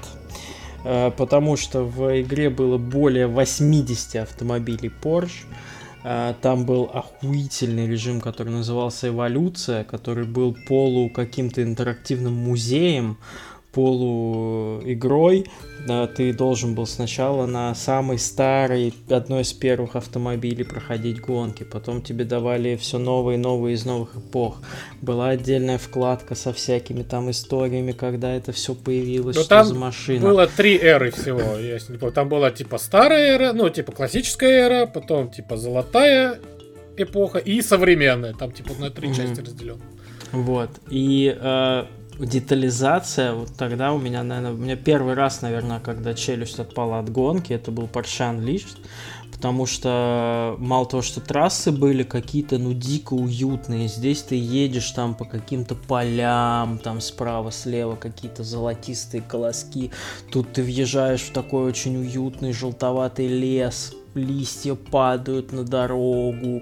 Э, Потому что в игре было более 80 автомобилей Porsche. Э, Там был охуительный режим, который назывался Эволюция, который был полу каким-то интерактивным музеем, полу игрой. Да, ты должен был сначала на самой старой, одной из первых автомобилей проходить гонки, потом тебе давали все новые и новые из новых эпох. Была отдельная вкладка со всякими там историями, когда это все появилось, Ну, что там за машина. Было три эры всего, если не помню. Там была типа старая эра, ну типа классическая эра, потом типа золотая эпоха и современная. Там типа на три части разделен. Вот. И э, детализация, вот тогда у меня, наверное, у меня первый раз, наверное, когда челюсть отпала от гонки, это был Porsche Unleashed, потому что мало того, что трассы были какие-то, ну, дико уютные, здесь ты едешь там по каким-то полям, там справа-слева какие-то золотистые колоски, тут ты въезжаешь в такой очень уютный желтоватый лес, листья падают на дорогу,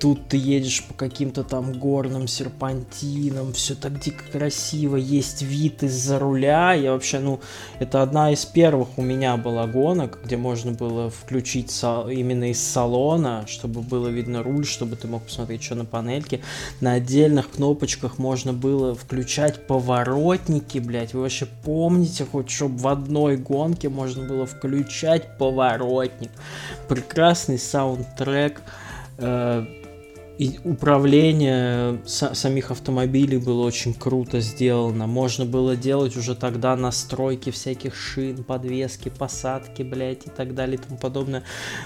Тут ты едешь по каким-то там горным серпантинам, все так дико красиво, есть вид из-за руля. Я вообще, ну, это одна из первых у меня была гонок, где можно было включить са- именно из салона, чтобы было видно руль, чтобы ты мог посмотреть, что на панельке. На отдельных кнопочках можно было включать поворотники, блядь. Вы вообще помните, хоть чтобы в одной гонке можно было включать поворотник? Прекрасный саундтрек. э, и управление са- самих автомобилей было очень круто сделано. Можно было делать уже тогда настройки всяких шин, подвески, посадки, блядь, и так далее и тому подобное.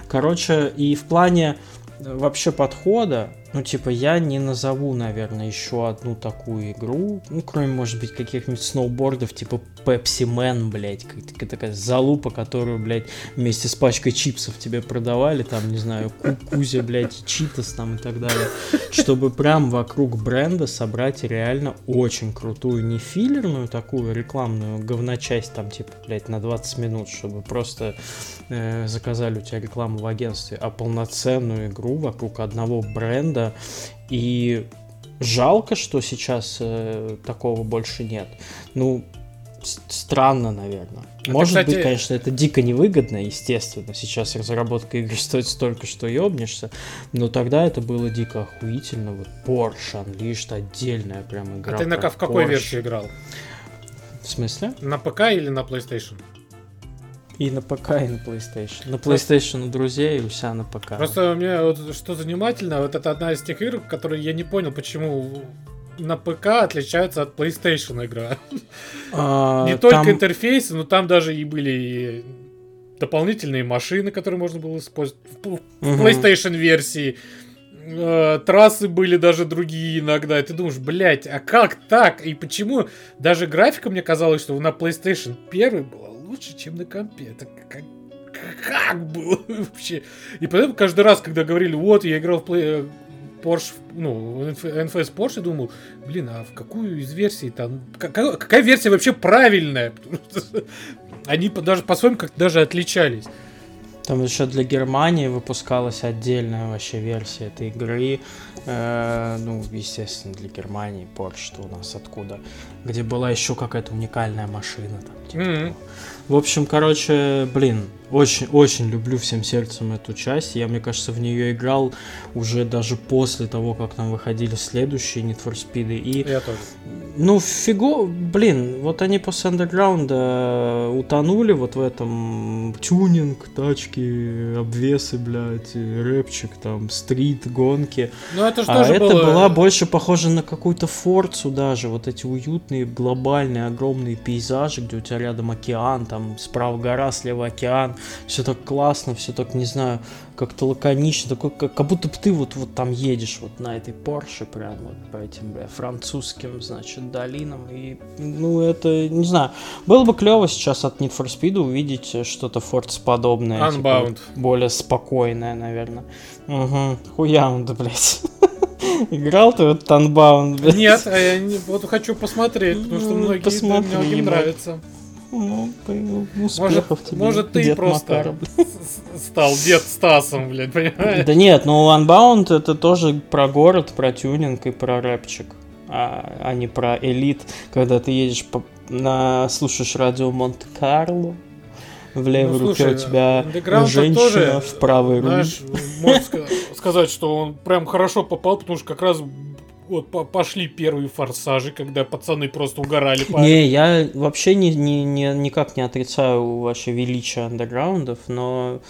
Короче, и в плане э, вообще подхода, ну, типа, я не назову, наверное, еще одну такую игру, ну, кроме, может быть, каких-нибудь сноубордов, типа Pepsi Man, блядь, как- такая, залупа, которую, блядь, вместе с пачкой чипсов тебе продавали, там, не знаю, Ку- Кузя, блядь, Читас там и так далее, чтобы прям вокруг бренда собрать реально очень крутую, не филлерную такую рекламную говночасть, там, типа, блядь, на 20 минут, чтобы просто э, заказали у тебя рекламу в агентстве, а полноценную игру вокруг одного бренда. И жалко, что сейчас э, такого больше нет. Ну, странно, наверное. Это, Может кстати- быть, конечно, это дико невыгодно, естественно. Сейчас разработка игры стоит столько, что ёбнешься. Но тогда это было дико охуительно. Вот Porsche Unleashed отдельная прям игра. А ты на в какой Porsche. версии играл? В смысле? На ПК или на PlayStation? И на ПК, и на PlayStation. На PlayStation у друзей, и у себя на ПК. Просто мне вот что занимательно, вот это одна из тех игр, которые я не понял, почему на ПК отличается от PlayStation игра. А, Не только там- интерфейсы, но там даже и были и дополнительные машины, которые можно было использовать в. PlayStation версии. Э, Трассы были даже другие иногда. И ты думаешь, блять, а как так? И почему даже графика мне казалось, что на PlayStation 1 была лучше, чем на компе. Это как, как было вообще? И поэтому каждый раз, когда говорили, вот, я играл в Play- Porsche, ну, NFS Porsche, думал, блин, а в какую из версий там... Какая, какая версия вообще правильная? Что Они даже по-своему как даже отличались. Там еще для Германии выпускалась отдельная вообще версия этой игры. Э, ну, естественно, для Германии, Porsche у нас откуда. Где была еще какая-то уникальная машина. Там, типа Мгм. В общем, короче, блин, очень-очень люблю всем сердцем эту часть. Я, мне кажется, в нее играл уже даже после того, как там выходили следующие Need for Speed. И Я тоже. Ну, фиго, блин, вот они после андерграунда утонули вот в этом тюнинг, тачки, обвесы, блядь, рэпчик, там, стрит, гонки. Ну, это же А тоже это было... была больше похожа на какую-то форцу даже, вот эти уютные, глобальные, огромные пейзажи, где у тебя рядом океан, там справа гора, слева океан, все так классно, все так, не знаю, как-то лаконично, такой, как, как будто бы ты вот, вот там едешь вот на этой Порше, прям вот по этим, бля, французским, значит, долинам, и, ну, это, не знаю, было бы клево сейчас от Need for Speed увидеть что-то форц подобное, типа, Unbound. более спокойное, наверное. Угу, хуяунд, блядь. Играл ты в этот Unbound, блядь? Нет, а я не- вот хочу посмотреть, потому что Ну, многие, посмотри, многим нравится. Ну, успехов тебе, может, ты дед просто Макар, блядь. с- с- стал дед Стасом, блядь, понимаешь? Да нет, ну Unbound это тоже про город, про тюнинг и про рэпчик, а, а не про элит, когда ты едешь по, на, слушаешь радио Монте-Карло, в левой Ну, руке слушай, у тебя женщина, тоже, в правой руке. Знаешь, можно ска- сказать, что он прям хорошо попал, потому что как раз вот по- пошли первые форсажи, когда пацаны просто угорали. по- Не, я вообще не, не, не- никак не отрицаю ваше величие андерграундов, но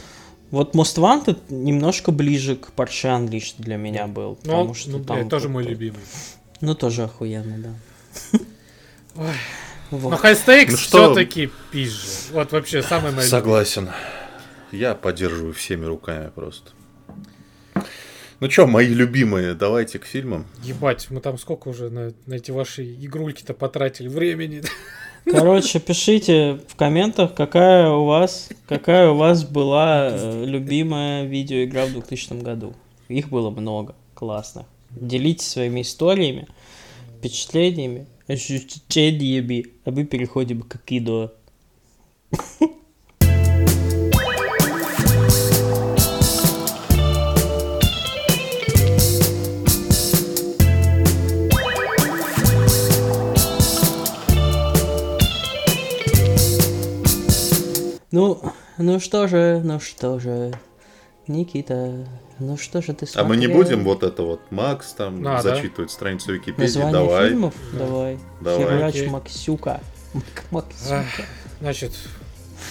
вот Most Wanted немножко ближе к Porsche Unleashed для меня был. Ну, потому что ну, там блядь, тоже мой любимый. Ну, тоже охуенно, да. Ой. Вот. Но Хайстейкс Ну что? все-таки пизже. Вот вообще самый мой Согласен. Я поддерживаю всеми руками просто. Ну чё, мои любимые, давайте к фильмам. Ебать, мы там сколько уже на, на эти ваши игрульки-то потратили времени. Короче, пишите в комментах, какая у вас, какая у вас была э, любимая видеоигра в 2000 году. Их было много, классно. Делитесь своими историями, впечатлениями, ощущениями, а мы переходим к кино. Ну, ну что же, ну что же, Никита, ну что же ты А мы не смотрел? будем вот это вот Макс там Надо. зачитывать страницу Википедии. Название Давай. фильмов? Давай. Давай. Херач Окей. Максюка. Мак- Максюка. Значит,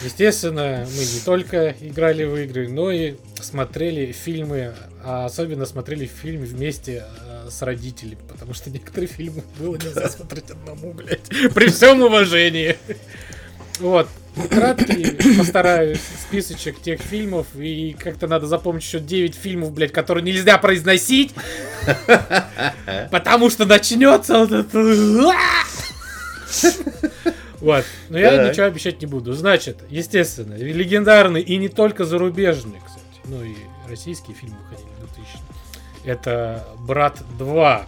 естественно, мы не только играли в игры, но и смотрели фильмы, а особенно смотрели фильм вместе э, с родителями, потому что некоторые фильмы было нельзя смотреть одному, блядь, при всем уважении. Вот, краткий постараюсь списочек тех фильмов, и как-то надо запомнить еще 9 фильмов, блядь, которые нельзя произносить, потому что начнется вот это... Вот. Но я ничего обещать не буду. Значит, естественно, легендарный и не только зарубежный, кстати, но и российские фильмы выходили в 2000 Это «Брат 2».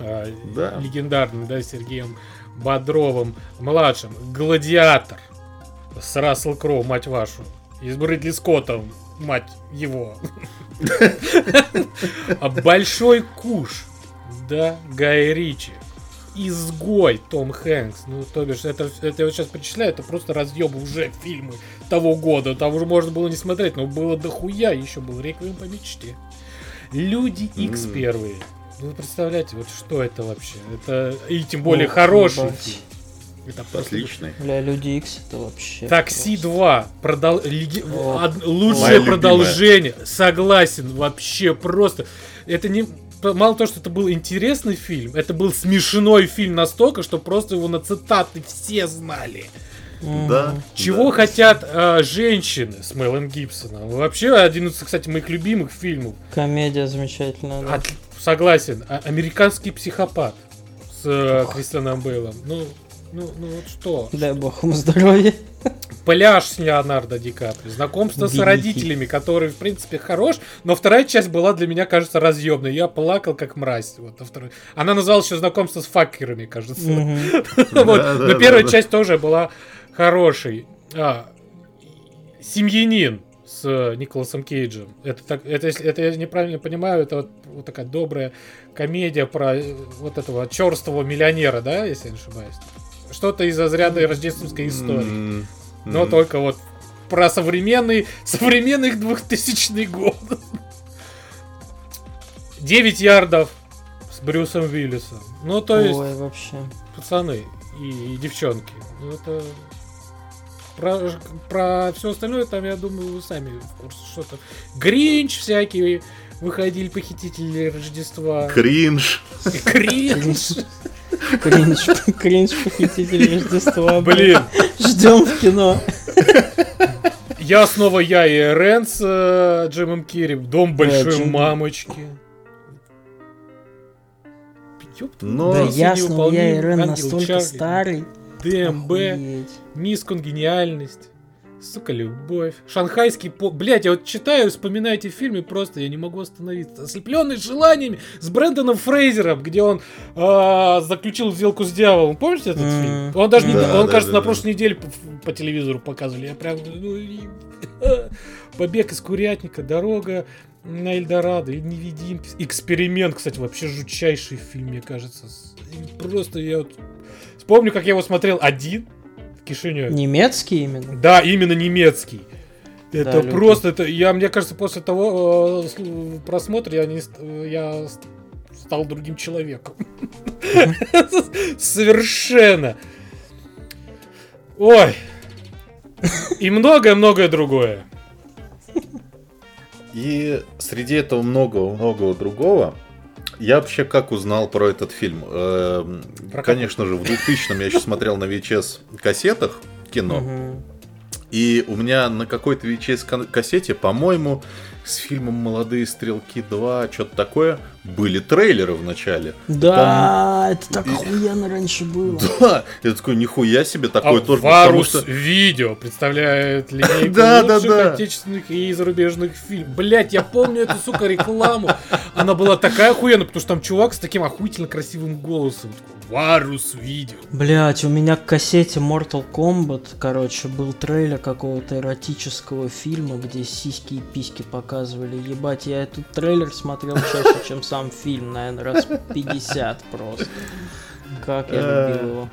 э, Да. Легендарный, да, с Сергеем Бодровым младшим. «Гладиатор» с Рассел Кроу, мать вашу. И с Брэдли Скоттом, мать его. А «Большой куш», да, Гай Ричи. Изгой Том Хэнкс. Ну, то бишь, это, это я вот сейчас перечисляю, это просто разъебы уже фильмы того года. Там уже можно было не смотреть, но было дохуя. Еще был Реквием по мечте. Люди X первые. Ну, вы представляете, вот что это вообще? Это и тем более Ох, хороший ебать. фильм. Это просто Отличный. Бля, Люди Икс это вообще... Такси просто. 2. Продол... леги- О. од- Лучшее любимая. продолжение. Согласен, вообще просто. Это не... Мало того, что это был интересный фильм, это был смешной фильм настолько, что просто его на цитаты все знали. Да. Чего да. хотят э, женщины с Мэлом Гибсоном? Вообще один из, кстати, моих любимых фильмов. Комедия замечательная. да. От- Согласен. А- Американский психопат с э, Кристианом Бейлом. Ну, ну, ну вот что? Дай бог ему здоровья. Пляж с Леонардо Ди Каприо. Знакомство с Великий. родителями, который, в принципе, хорош, но вторая часть была для меня, кажется, разъемной. Я плакал как мразь. Вот, на второй. Она называлась еще знакомство с факерами, кажется. Но первая часть тоже была хорошей. А, Семьянин с Николасом Кейджем. Это, так, это, если это я неправильно понимаю, это вот, вот такая добрая комедия про э, вот этого черствого миллионера, да, если я не ошибаюсь. Что-то из разряда рождественской истории. М, Но м. только вот про современный, современный 2000 год. 9 ярдов с Брюсом Уиллисом. Ну, то есть, Ой, вообще. пацаны и, и девчонки. Ну, это... Про, про все остальное там, я думаю, вы сами в курсе. Что-то... Гринч всякие выходили похитители Рождества. Кринж. Кринж. Кринж, кринж похититель Рождества. Блин, Ждем в кино. я снова я и Рен с э, Джимом Керри. Дом большой Джим. мамочки. Твою Но- Да мать, ясно, я и Рен настолько Чарли. старый. ДМБ, Охуеть. мисс Конгениальность. Сука, любовь. Шанхайский по... Блять, я вот читаю, вспоминаю эти фильмы, просто я не могу остановиться. Ослепленный желаниями с Брэндоном Фрейзером, где он а, заключил сделку с дьяволом. Помните этот фильм? Он даже, не- Да, он, да, кажется, да, на да. прошлой неделе по, по телевизору показывали. Я прям... ну, и- Побег из курятника, дорога на Эльдорадо, невидимки. Эксперимент, кстати, вообще жутчайший фильм, мне кажется. Просто я вот вспомню, как я его смотрел один в Кишиневе. Немецкий именно? Да, именно немецкий. Это Да, просто, это, я, мне кажется, после того э, просмотра я, не, я стал другим человеком. Совершенно. Ой. И многое-многое другое. И среди этого многого-многого другого, я вообще как узнал про этот фильм? Эм, Про Конечно же, в 2000-м я еще смотрел на VHS кассетах кино. Мгм. И у меня на какой-то VHS кассете, по-моему, с фильмом «Молодые стрелки 2», что-то такое, были трейлеры в начале. Да, это так охуенно раньше было. Да, я такой, нихуя себе, такое А тоже, потому Варус что... Видео представляет линейку Да, да, лучших да. отечественных и зарубежных фильмов. Блять, я помню эту, сука, рекламу. Она была такая охуенная, потому что там чувак с таким охуительно красивым голосом. Варус Видео. Блять, у меня к кассете Mortal Kombat, короче, был трейлер какого-то эротического фильма, где сиськи и письки показывали. Ебать, я этот трейлер смотрел чаще, чем сам фильм, наверное, раз 50 просто. Как я Э. любил его.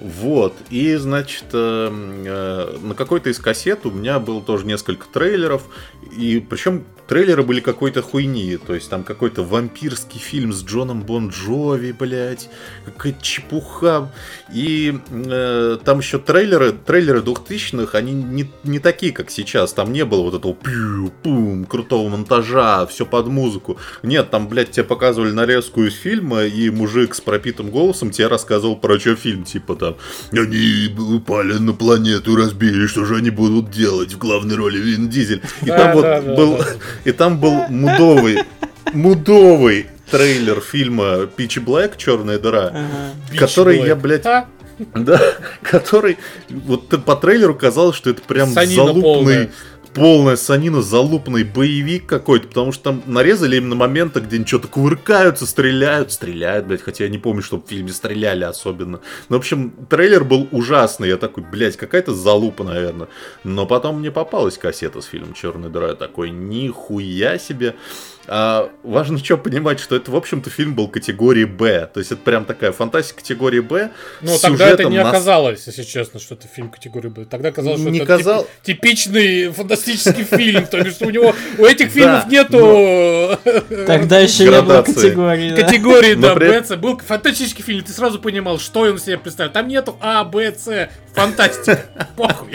Вот, и, значит, э, э, на какой-то из кассет у меня было тоже несколько трейлеров, и причем трейлеры были какой-то хуйни, то есть там какой-то вампирский фильм с Джоном Бон Джови, блядь, какая-то чепуха, и э, там еще трейлеры, трейлеры 2000-х, они не, не такие, как сейчас, там не было вот этого пью-пум, крутого монтажа, все под музыку, нет, там, блядь, тебе показывали нарезку из фильма, и мужик с пропитым голосом тебе рассказывал про что фильм, типа там, они упали на планету, разбили, что же они будут делать в главной роли Вин Дизель. И Да, там вот да, да, был, да. И там был мудовый, мудовый трейлер фильма Пичи Блэк, Черная дыра, Ага. который Bitch я, блядь, А? да, который, вот по трейлеру казалось, что это прям Санина залупный, полная. Полная санина, залупный боевик какой-то, потому что там нарезали именно моменты, где они что-то кувыркаются, стреляют, стреляют, блядь, хотя я не помню, что в фильме стреляли особенно. Ну, в общем, трейлер был ужасный, я такой, блядь, какая-то залупа, наверное. Но потом мне попалась кассета с фильмом «Черная дыра», я такой, нихуя себе. А важно что понимать, что это, в общем-то, фильм был категории Б. То есть это прям такая фантастика категории Б. Ну, тогда это не оказалось, если честно, что это фильм категории Б. Тогда казалось, что не это казал... тип- типичный фантастический фильм. То есть, у него у этих фильмов нету Тогда еще не было категории. категории, да, Б, С. Был фантастический фильм, ты сразу понимал, что он себе представляет. Там нету А, Б, С. Фантастика. Похуй.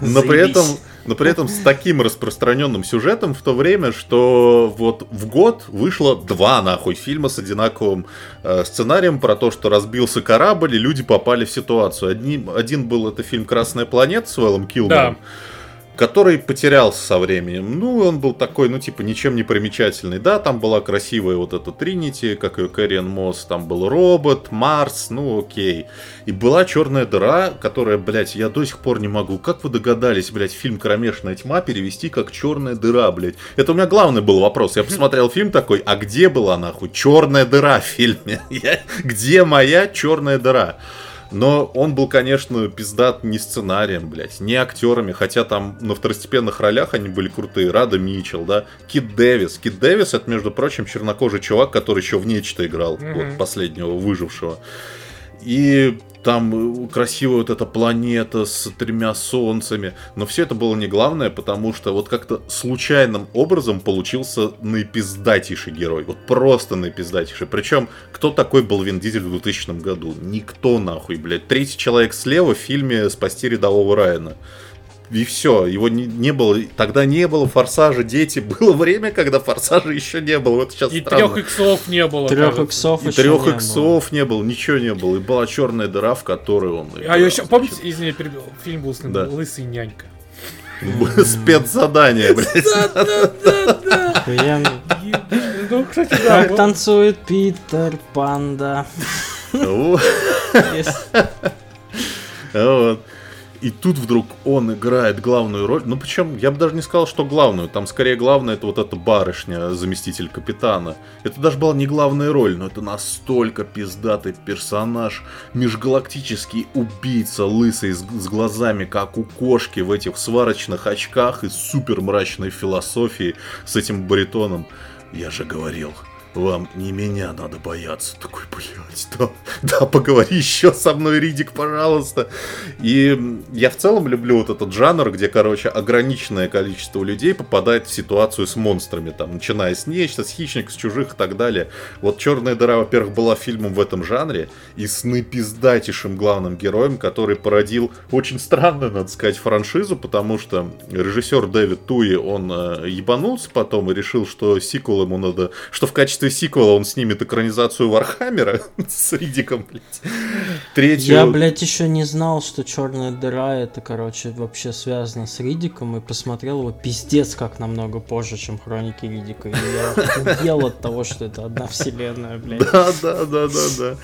Но при этом, но при этом с таким распространенным сюжетом в то время, что вот в год вышло два нахуй фильма с одинаковым э, сценарием про то, что разбился корабль и люди попали в ситуацию. Одни, один был это фильм «Красная планета» с Уэллом Килмером. Да. Который потерялся со временем. Ну, он был такой, ну, типа, ничем не примечательный. Да, там была красивая вот эта Тринити, как ее Кэриан Мосс, там был робот, Марс, ну, окей. И была черная дыра, которая, блядь, я до сих пор не могу. Как вы догадались, блядь, фильм «Кромешная тьма» перевести как черная дыра, блядь? Это у меня главный был вопрос. Я посмотрел фильм такой, а где была, нахуй, черная дыра в фильме? Где моя черная дыра? Но он был, конечно, пиздат не сценарием, блядь, не актерами, хотя там на второстепенных ролях они были крутые. Рада Митчелл, да, Кит Дэвис. Кит Дэвис, это, между прочим, чернокожий чувак, который еще в нечто играл, Мгм. вот, последнего выжившего. И там э, красивая вот эта планета с тремя солнцами. Но все это было не главное, потому что вот как-то случайным образом получился наипиздатейший герой. Вот просто наипиздатейший. Причем, кто такой был Вин Дизель в 2000 году? Никто нахуй, блядь. Третий человек слева в фильме «Спасти рядового Райана». И все, его не, не было, тогда не было форсажа, дети, было время, когда форсажа еще не было, вот сейчас И странно. трех иксов не было. Трех кажется. иксов И еще трех не было. иксов не было, ничего не было. И была черная дыра, в которой он. А играл, еще, помните, извини, фильм был с ним Да. «Лысый нянька». Спецзадание, блядь. Охуенно. Ну, кстати, да. Как танцует Питер Панда. Вот. И тут вдруг он играет главную роль. Ну, причем, я бы даже не сказал, что главную. Там скорее главное это вот эта барышня, заместитель капитана. Это даже была не главная роль, но это настолько пиздатый персонаж. Межгалактический убийца, лысый, с, с глазами, как у кошки, в этих сварочных очках и супер мрачной философией с этим баритоном. Я же говорил, вам не меня надо бояться. Такой, блядь, да, да, поговори еще со мной, Ридик, пожалуйста. И я в целом люблю вот этот жанр, где, короче, ограниченное количество людей попадает в ситуацию с монстрами, там, начиная с нечто, с хищник, с чужих и так далее. Вот «Черная дыра», во-первых, была фильмом в этом жанре, и с наипиздатейшим главным героем, который породил очень странную, надо сказать, франшизу, потому что режиссер Дэвид Туи, он э, ебанулся потом и решил, что сиквел ему надо, что в качестве сиквела он снимет экранизацию Вархаммера с Ридиком, блядь. Третью... Я, блядь, еще не знал, что черная дыра это, короче, вообще связано с Ридиком, и посмотрел его пиздец как намного позже, чем хроники Ридика. И я охуел от того, что это одна вселенная, блядь. Да, да, да, да, да.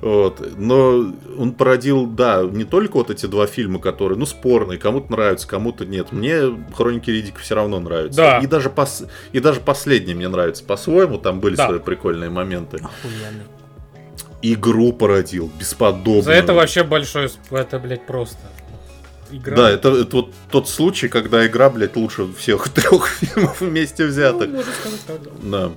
Вот. Но он породил, да, не только вот эти два фильма, которые, ну, спорные, кому-то нравятся, кому-то нет. Мне Хроники Ридика все равно нравятся. Да. И даже, пос... и даже последний мне нравится по-своему, там были Да. свои прикольные моменты. Охуенный. Игру породил, бесподобно. За это вообще большое... Это, блядь, просто... Игра. Да, это, это вот тот случай, когда игра, блядь, лучше всех трех фильмов вместе Ну, взятых. можно сказать так, да. Да.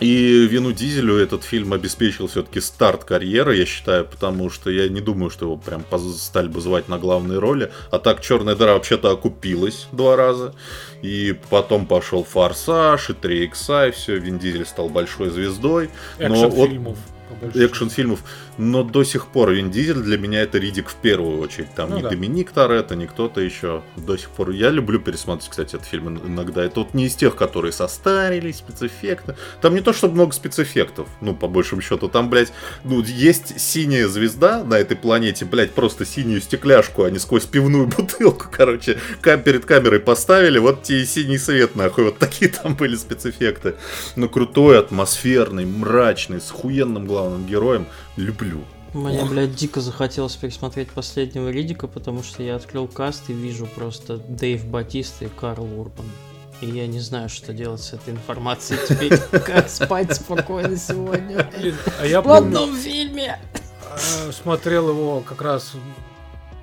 И Вину Дизелю этот фильм обеспечил все-таки старт карьеры, я считаю, потому что я не думаю, что его прям стали бы звать на главные роли. А так Черная дыра вообще-то окупилась два раза. И потом пошел Форсаж, и 3 икса, и все, Вин Дизель стал большой звездой. Экшн-фильмов. экшн-фильмов, но до сих пор Вин Дизель для меня это Ридик в первую очередь. Там Ну ни да. Доминик Торетто, ни кто-то еще. До сих пор. Я люблю пересматривать, кстати, этот фильм иногда. Это вот не из тех, которые состарились, спецэффекты. Там не то, чтобы много спецэффектов, ну, по большему счету. Там, блядь, ну, есть синяя звезда на этой планете, блядь, просто синюю стекляшку, они сквозь пивную бутылку, короче, кам- перед камерой поставили, вот тебе и синий свет, нахуй. Вот такие там были спецэффекты. Но крутой, атмосферный, мрачный, с охуенным главным героем. Люблю. Мне, Ох. блядь, дико захотелось пересмотреть последнего Ридика, потому что я открыл каст и вижу просто Дэйв Батиста и Карл Урбан. И я не знаю, что делать с этой информацией теперь. Как спать спокойно сегодня. Блин, а я В одном фильме! э, смотрел его как раз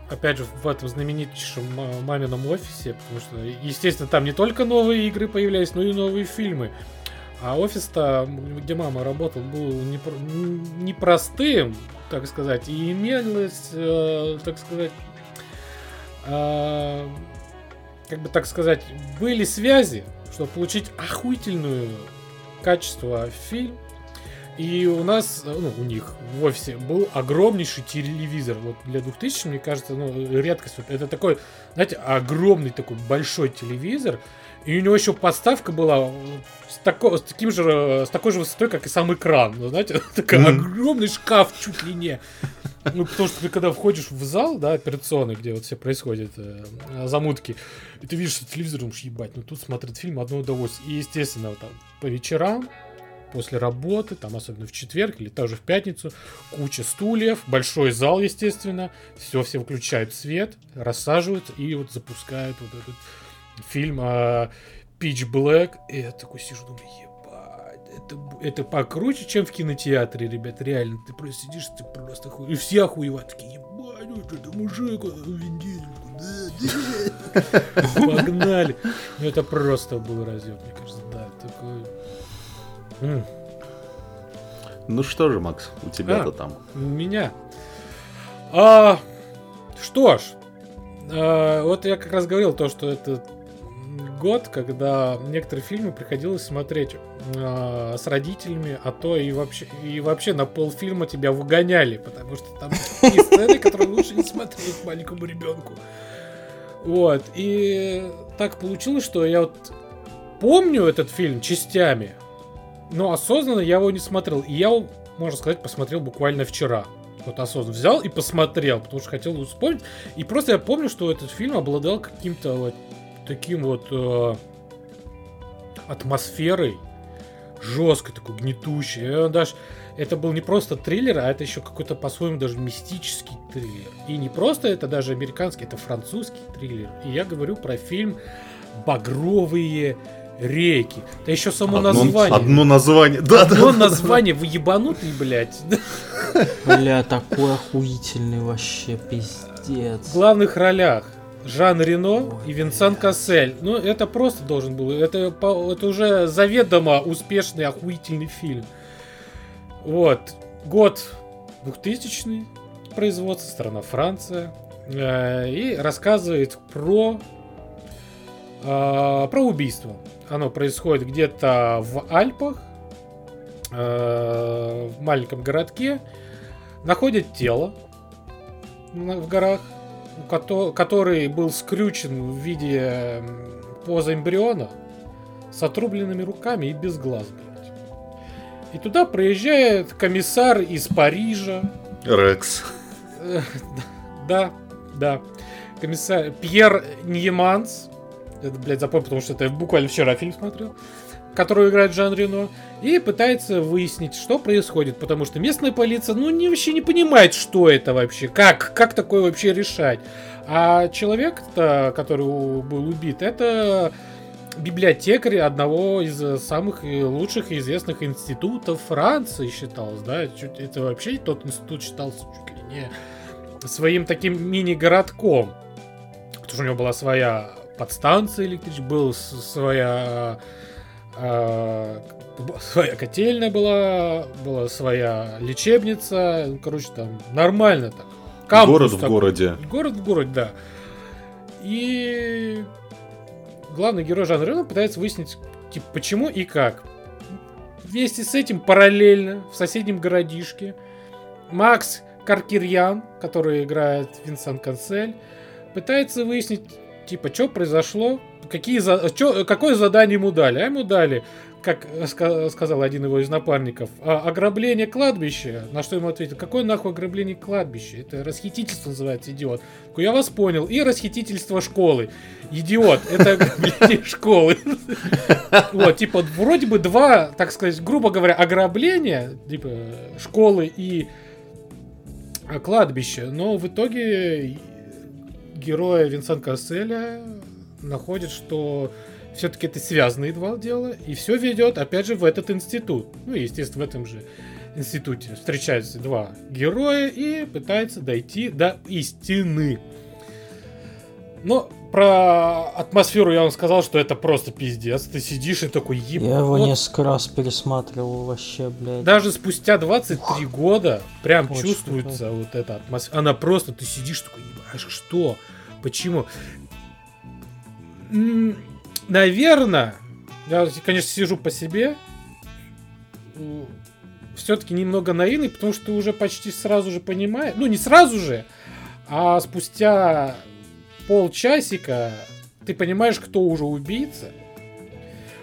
опять же в этом знаменитейшем ма- мамином офисе, потому что, естественно, там не только новые игры появлялись, но и новые фильмы. А офис-то, где мама работала, был непро- непростым, так сказать, и имелось, э, так сказать, э, как бы так сказать, были связи, чтобы получить охуительную качество фильм. И у нас, ну, у них в офисе был огромнейший телевизор. Вот для 2000, мне кажется, ну, редкость. Вот это такой, знаете, огромный такой большой телевизор. И у него еще подставка была с, тако, с таким же, с такой же высотой, как и сам экран. Ну, знаете, такой mm. огромный шкаф чуть ли не. Ну, потому что ты когда входишь в зал, да, операционный, где вот все происходит, э, замутки, и ты видишь, что телевизор, думаешь, ебать, ну тут смотреть фильм одно удовольствие. И, естественно, вот там по вечерам, после работы, там особенно в четверг или тоже в пятницу, куча стульев, большой зал, естественно, все, все выключают свет, рассаживаются и вот запускают вот этот фильм а, Pitch Black, и я такой сижу, думаю, ебать, это, это покруче, чем в кинотеатре, ребят, реально, ты просто сидишь, ты просто хуй, и все охуевают, такие, ебать, ну это мужик, Вин Погнали. Ну это просто был разъем, мне кажется, да, такой... Ну что же, Макс, у тебя-то а, там? У меня. А, что ж, а, вот я как раз говорил то, что это год, когда некоторые фильмы приходилось смотреть э, с родителями, а то и вообще, и вообще на полфильма тебя выгоняли, потому что там такие сцены, которые лучше не смотреть маленькому ребенку. Вот, и так получилось, что я вот помню этот фильм частями, но осознанно я его не смотрел. И я, можно сказать, посмотрел буквально вчера. Вот осознанно взял и посмотрел, потому что хотел вспомнить. И просто я помню, что этот фильм обладал каким-то вот таким вот э, атмосферой жесткой, такой гнетущей. Даже это был не просто триллер, а это еще какой-то по-своему даже мистический триллер. И не просто это даже американский, это французский триллер. И я говорю про фильм «Багровые реки. Да еще само одно, название. Одно название. Да, одно да, название. Да. Вы ебанутый, блядь. Бля, такой охуительный вообще пиздец. В главных ролях Жан Рено и Винсан Кассель. Ну, это просто должен был. Это, это уже заведомо успешный, охуительный фильм. Вот. Год 2000 производство, страна Франция. Э, и рассказывает про, э, про убийство. Оно происходит где-то в Альпах, э, в маленьком городке. Находят тело в горах, который был скрючен в виде поза эмбриона с отрубленными руками и без глаз, блядь. И туда приезжает комиссар из Парижа. Рекс. Да, да. Комиссар Пьер Ньеманс это, блядь, запомнил, потому что это буквально вчера фильм смотрел, который играет Жан Рено, и пытается выяснить, что происходит, потому что местная полиция, ну, не, вообще не понимает, что это вообще, как, как такое вообще решать. А человек-то, который был убит, это библиотекарь одного из самых лучших и известных институтов Франции считалось, да, это вообще тот институт считался чуть ли не своим таким мини-городком, потому что у него была своя подстанция электрическая, была своя э, своя котельная была, была своя лечебница, короче, там нормально так. Кампус город такой. в городе. Город в городе, да. И главный герой Жан Рено пытается выяснить, типа, почему и как. Вместе с этим параллельно в соседнем городишке Макс Каркирьян, который играет Винсан Канцель, пытается выяснить, типа, что произошло, какие за... чё, какое задание ему дали. А ему дали, как сказал один его из напарников, «А, ограбление кладбища. На что ему ответил, какое нахуй ограбление кладбища? Это расхитительство называется, идиот. Я вас понял. И расхитительство школы. Идиот, это ограбление школы. Вот, типа, вроде бы два, так сказать, грубо говоря, ограбления, типа, школы и кладбище, но в итоге героя Винсан Касселя находит, что все-таки это связанные два дела, и все ведет, опять же, в этот институт. Ну, естественно, в этом же институте встречаются два героя и пытаются дойти до истины. Ну, про атмосферу я вам сказал, что это просто пиздец. Ты сидишь и такой еб... Я его вот несколько раз пересматривал вообще, блядь. Даже спустя 23 года прям Очень чувствуется вот эта атмосфера. Она просто, ты сидишь такой, ебашь, что? Почему? Наверное, я, конечно, сижу по себе, все-таки немного наивный, потому что уже почти сразу же понимаю, ну не сразу же, а спустя полчасика ты понимаешь, кто уже убийца,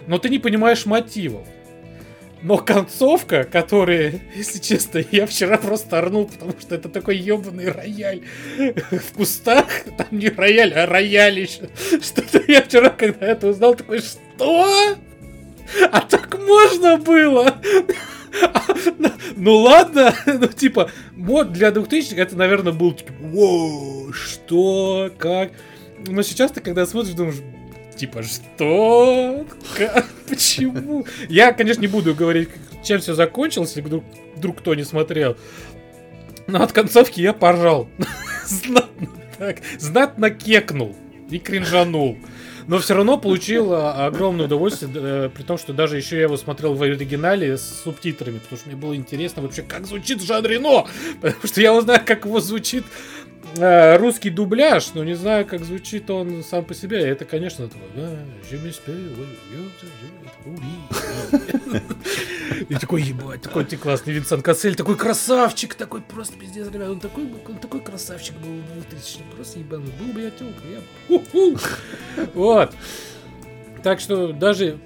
но ты не понимаешь мотивов. Но концовка, которая, если честно, я вчера просто орнул, потому что это такой ебаный рояль в кустах. Там не рояль, а роялище. Что-то я вчера, когда это узнал, такой, что? А так можно было? Ну ладно, ну типа, вот для 2000 это, наверное, был типа, что, как. Но сейчас ты, когда смотришь, думаешь, типа, что? Почему? Я, конечно, не буду говорить, чем все закончилось, если вдруг, вдруг кто не смотрел. Но от концовки я поржал. Знатно так. Знатно кекнул и кринжанул. Но все равно получил а, огромное удовольствие, э, при том, что даже еще я его смотрел в оригинале с субтитрами, потому что мне было интересно вообще, как звучит Жан Рено, потому что я узнаю, как его звучит русский дубляж, но не знаю, как звучит он сам по себе. Это, конечно, и такой, ебать, такой ты классный Винсент Кассель, такой красавчик, такой просто пиздец, ребят, он такой, он такой красавчик был в 2000 просто ебаный, был бы я тёлка, я... Вот. Так что даже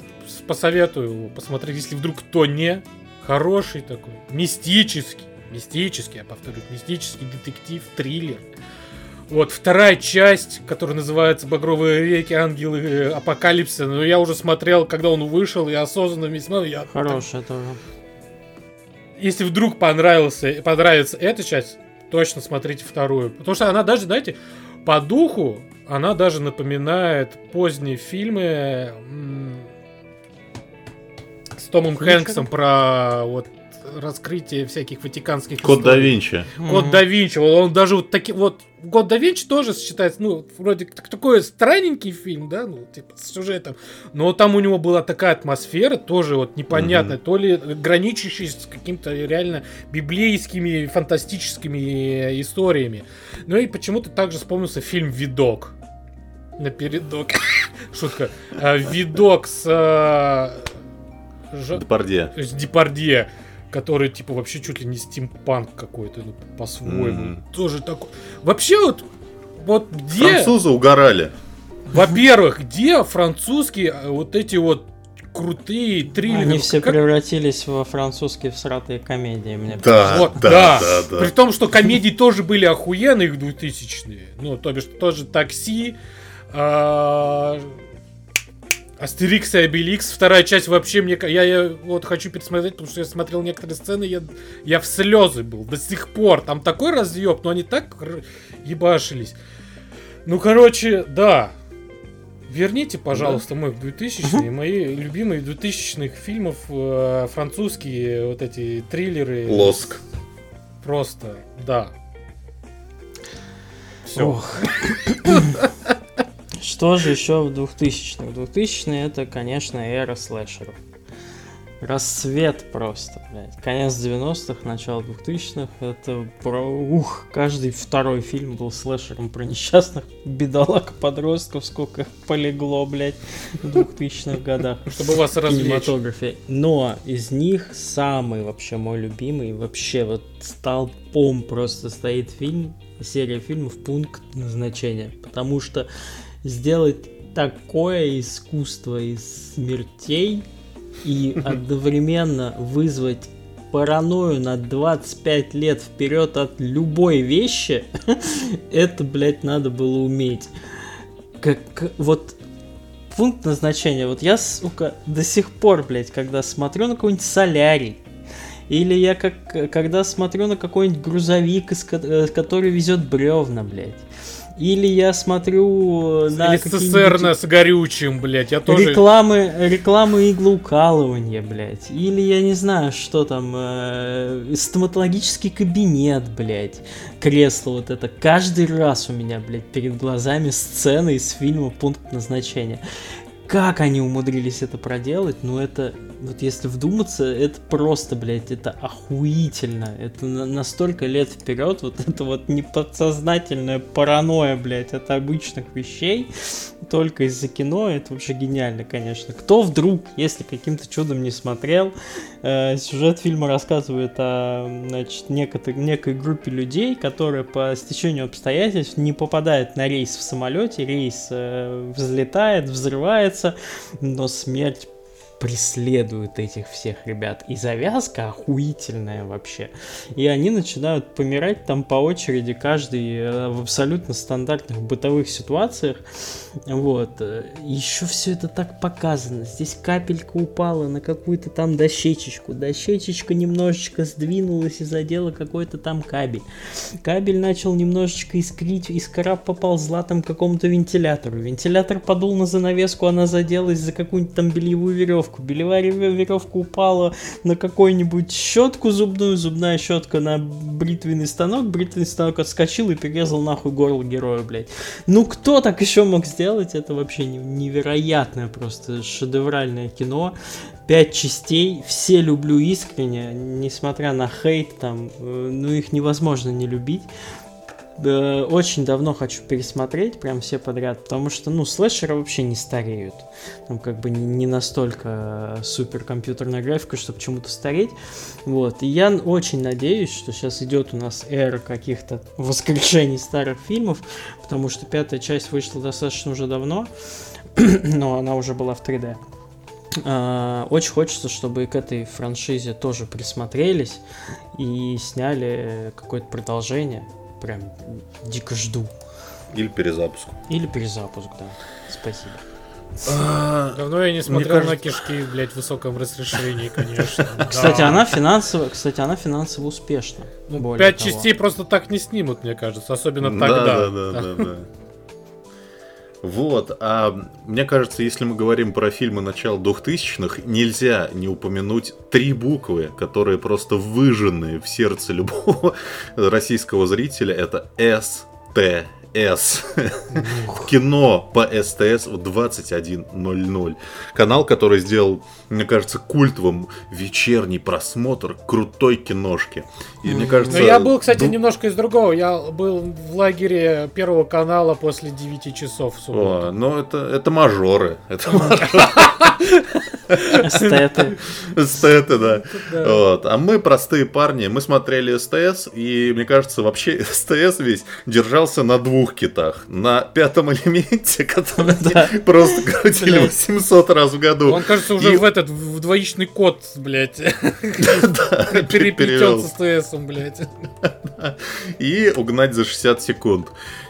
посоветую посмотреть, если вдруг кто не, хороший такой, мистический, мистический, я повторю, мистический детектив, триллер. Вот вторая часть, которая называется «Багровые реки. Ангелы э, Апокалипсиса». Но я уже смотрел, когда он вышел, и осознанно весьма... Я... Хорошая тоже. Если вдруг понравился, понравится эта часть, точно смотрите вторую. Потому что она даже, знаете, по духу, она даже напоминает поздние фильмы с Томом Хэнксом про вот раскрытие всяких ватиканских Код да Винчи. Код да Винчи. Он даже вот такие вот Код да Винчи тоже считается, ну, вроде как такой странненький фильм, да, ну, типа, с сюжетом. Но там у него была такая атмосфера, тоже вот непонятная, mm-hmm. то ли граничащая с какими-то реально библейскими, фантастическими историями. Ну и почему-то также вспомнился фильм «Видок». Напередок. Шутка. А, Видок с... А, Депардье. С Депардье который типа вообще чуть ли не стимпанк какой-то, ну, по-своему. Mm-hmm. Тоже такой. Вообще вот, вот где... Французы угорали. Во-первых, где французские э, вот эти вот крутые триллеры. Они все как... превратились во французские всратые комедии, мне да, вот, да, да, да, да. При том, что комедии тоже были охуенные их 2000-е. Ну, то бишь, тоже такси, а, Астерикс и Обеликс, вторая часть вообще мне... Я, я вот хочу пересмотреть, потому что я смотрел некоторые сцены, я, я в слезы был до сих пор. Там такой разъеб, но они так ебашились. Ну, короче, да. Верните, пожалуйста, да. мой 2000 мои любимые 2000-х фильмов, э, французские вот эти триллеры. Лоск. Просто, да. Все. Что же еще в 2000-х? 2000-е это, конечно, эра слэшеров. Рассвет просто, блядь. Конец 90-х, начало 2000-х, это про... Ух, каждый второй фильм был слэшером про несчастных бедолаг подростков, сколько полегло, блядь, в 2000-х годах. Чтобы вас развлечь. Но из них самый вообще мой любимый, вообще вот столпом просто стоит фильм, серия фильмов «Пункт назначения». Потому что сделать такое искусство из смертей и одновременно вызвать паранойю на 25 лет вперед от любой вещи, это, блядь, надо было уметь. Как вот пункт назначения. Вот я, сука, до сих пор, блядь, когда смотрю на какой-нибудь солярий, или я как, когда смотрю на какой-нибудь грузовик, из, который везет бревна, блядь, Или я смотрю на СССР с горючим, блядь, я тоже... Рекламы, рекламы иглоукалывания, блядь. Или я не знаю, что там, э, стоматологический кабинет, блядь. Кресло вот это. Каждый раз у меня, блядь, перед глазами сцены из фильма «Пункт назначения». Как они умудрились это проделать, ну это вот если вдуматься, это просто, блядь, это охуительно. Это на, столько лет вперед, вот это вот неподсознательная паранойя, блядь, от обычных вещей, только из-за кино, это вообще гениально, конечно. Кто вдруг, если каким-то чудом не смотрел, э, сюжет фильма рассказывает о, значит, некотор- некой группе людей, которые по стечению обстоятельств не попадают на рейс в самолете, рейс э, взлетает, взрывается, но смерть преследуют этих всех ребят. И завязка охуительная вообще. И они начинают помирать там по очереди, каждый э, в абсолютно стандартных бытовых ситуациях. Вот. Еще все это так показано. Здесь капелька упала на какую-то там дощечечку. Дощечечка немножечко сдвинулась и задела какой-то там кабель. Кабель начал немножечко искрить, искра поползла там к какому-то вентилятору. Вентилятор подул на занавеску, она заделась за какую-нибудь там бельевую веревку веревку. Белевая веревка упала на какую-нибудь щетку зубную, зубная щетка на бритвенный станок, бритвенный станок отскочил и перерезал нахуй горло героя, блядь. Ну кто так еще мог сделать? Это вообще невероятное просто шедевральное кино. Пять частей, все люблю искренне, несмотря на хейт, там, э, ну их невозможно не любить очень давно хочу пересмотреть, прям все подряд, потому что, ну, слэшеры вообще не стареют. Там как бы не, не настолько супер компьютерная графика, чтобы чему-то стареть. Вот, и я очень надеюсь, что сейчас идет у нас эра каких-то воскрешений старых фильмов, потому что пятая часть вышла достаточно уже давно, но она уже была в 3D. Uh, очень хочется, чтобы к этой франшизе тоже присмотрелись и сняли какое-то продолжение прям дико жду. Или перезапуск. Или перезапуск, да. Спасибо. А, Давно я не смотрел кажется... на кишки, блядь, в высоком разрешении, конечно. Кстати, она финансово, кстати, она финансово успешна. Ну, пять частей просто так не снимут, мне кажется, особенно тогда. Да, да, да, да. Вот, а мне кажется, если мы говорим про фильмы начала 2000-х, нельзя не упомянуть три буквы, которые просто выжжены в сердце любого российского зрителя. Это С, с. Кино по СТС в 21.00. Канал, который сделал, мне кажется, культовым вечерний просмотр крутой киношки. И мне кажется... Но я был, кстати, ду... немножко из другого. Я был в лагере Первого канала после 9 часов в субботу. О, ну это, это мажоры. Это мажоры. Эстеты. Эстеты, да. Вот. А мы простые парни. Мы смотрели СТС, и мне кажется, вообще СТС весь держался на двух китах. На пятом элементе, который просто крутили 800 раз в году. Он, кажется, уже в этот, в двоичный код, блядь, переплетен с СТСом, блядь. И угнать за 60 секунд.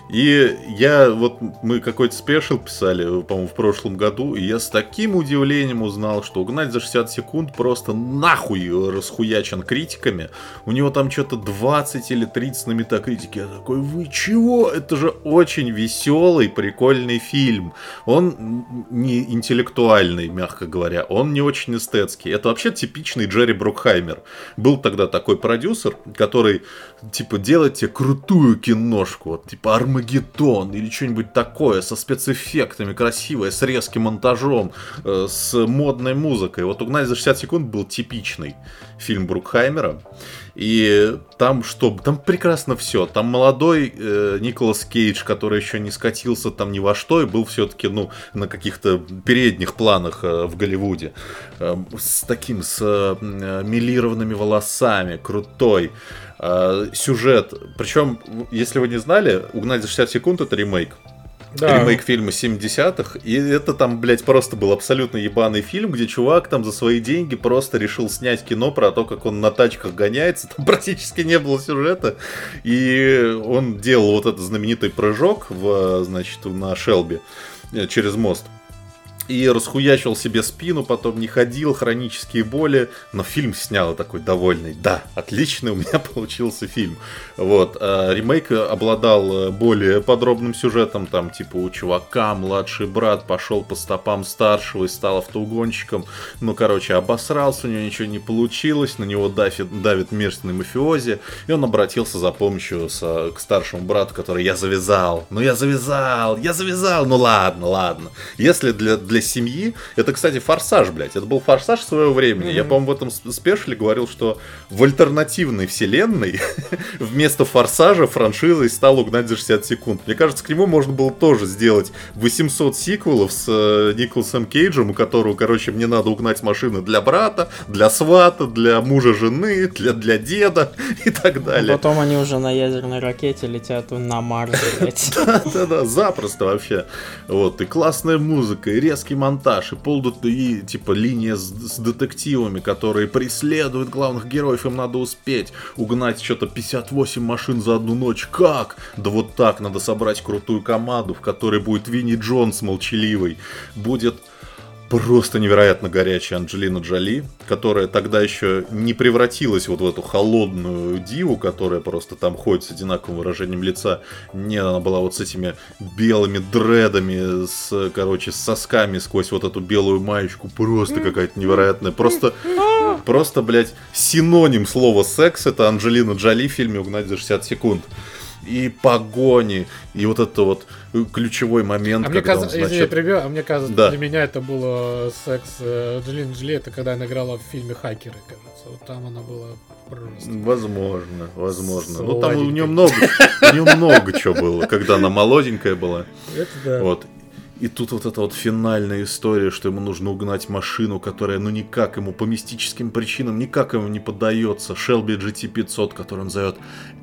И я, вот мы какой-то спешил писали, по-моему, в прошлом году, и я с таким удивлением узнал, что угнать за 60 секунд просто нахуй расхуячен критиками. У него там что-то 20 или 30 на метакритике. Я такой, вы чего? Это же очень веселый, прикольный фильм. Он не интеллектуальный, мягко говоря. Он не очень эстетский. Это вообще типичный Джерри Брукхаймер. Был тогда такой продюсер, который, типа, делайте крутую киношку. Вот, типа, Армы Армагеддон или что-нибудь такое со спецэффектами, красивое, с резким монтажом, э, с модной музыкой. Вот «Угнать за 60 секунд» был типичный фильм Брукхаймера. И там что? Там прекрасно все. Там молодой э, Николас Кейдж, который еще не скатился там ни во что и был все-таки, ну, на каких-то передних планах э, в Голливуде. Э, с таким, с э, милированными волосами, крутой. Э, сюжет. Причем, если вы не знали, «Угнать за 60 секунд» — это ремейк. Да. Ремейк фильма 70-х. И это там, блядь, просто был абсолютно ебаный фильм, где чувак там за свои деньги просто решил снять кино про то, как он на тачках гоняется. Там практически не было сюжета. И он делал вот этот знаменитый прыжок в, значит, на Шелби э, через мост. И расхуячил себе спину, потом не ходил, хронические боли, но фильм снял такой довольный. Да, отличный у меня получился фильм. Вот, а ремейк обладал э, более подробным сюжетом, там типа у чувака младший брат пошел по стопам старшего и стал автоугонщиком, ну короче, обосрался, у него ничего не получилось, на него давит, давит мерзкий мафиози, и он обратился за помощью с, к старшему брату, который я завязал, ну я завязал, я завязал, ну ладно, ладно. Если для, для для семьи. Это, кстати, форсаж, блядь. Это был форсаж своего времени. Mm-hmm. Я, по-моему, в этом спешле говорил, что в альтернативной вселенной вместо форсажа франшизой стал угнать за 60 секунд. Мне кажется, к нему можно было тоже сделать 800 сиквелов с э, Николасом Кейджем, у которого, короче, мне надо угнать машины для брата, для свата, для мужа жены, для, для деда и так а далее. А потом они уже на ядерной ракете летят на Марс. Да-да-да, запросто вообще. Вот, и классная музыка, и резкий монтаж, и полдут и типа линия с, с детективами, которые преследуют главных героев, им надо успеть угнать что-то 58 машин за одну ночь. Как? Да вот так, надо собрать крутую команду, в которой будет Винни Джонс молчаливый, будет просто невероятно горячая Анджелина Джоли, которая тогда еще не превратилась вот в эту холодную диву, которая просто там ходит с одинаковым выражением лица. Нет, она была вот с этими белыми дредами, с, короче, с сосками сквозь вот эту белую маечку. Просто какая-то невероятная. Просто, просто, блядь, синоним слова секс это Анджелина Джоли в фильме «Угнать за 60 секунд» и погони, и вот это вот ключевой момент. А мне кажется, он, значит... извини, а мне кажется, да. для меня это было секс э, Джолин Джоли, это когда она играла в фильме «Хакеры», кажется. Вот там она была просто... Возможно, возможно. Ну там у нее много, у нее много чего было, когда она молоденькая была. Это да. Вот. И тут вот эта вот финальная история, что ему нужно угнать машину, которая ну никак ему по мистическим причинам никак ему не поддается. Shelby GT500, который он зовет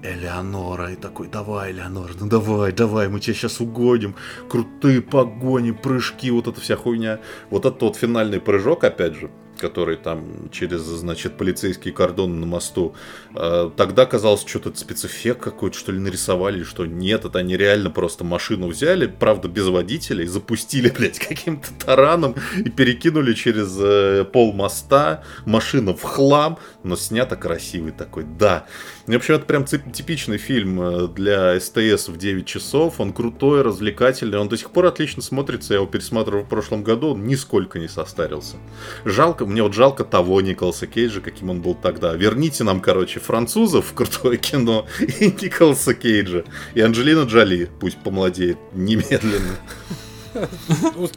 Элеонора. И такой, давай, Элеонора, ну давай, давай, мы тебя сейчас угоним. Крутые погони, прыжки, вот эта вся хуйня. Вот этот вот финальный прыжок, опять же, который там через, значит, полицейский кордон на мосту. А, тогда казалось, что-то спецэффект какой-то, что ли, нарисовали, что нет, это они реально просто машину взяли, правда, без водителя, и запустили, блядь, каким-то тараном и перекинули через э, пол моста. Машина в хлам, но снято красивый такой, да. В общем, это прям типичный фильм э, для СТС в 9 часов. Он крутой, развлекательный, он до сих пор отлично смотрится. Я его пересматривал в прошлом году, он нисколько не состарился. Жалко, мне вот жалко того Николаса Кейджа, каким он был тогда. Верните нам, короче, французов в крутое кино и Николаса Кейджа. И Анджелина Джоли пусть помолодеет немедленно.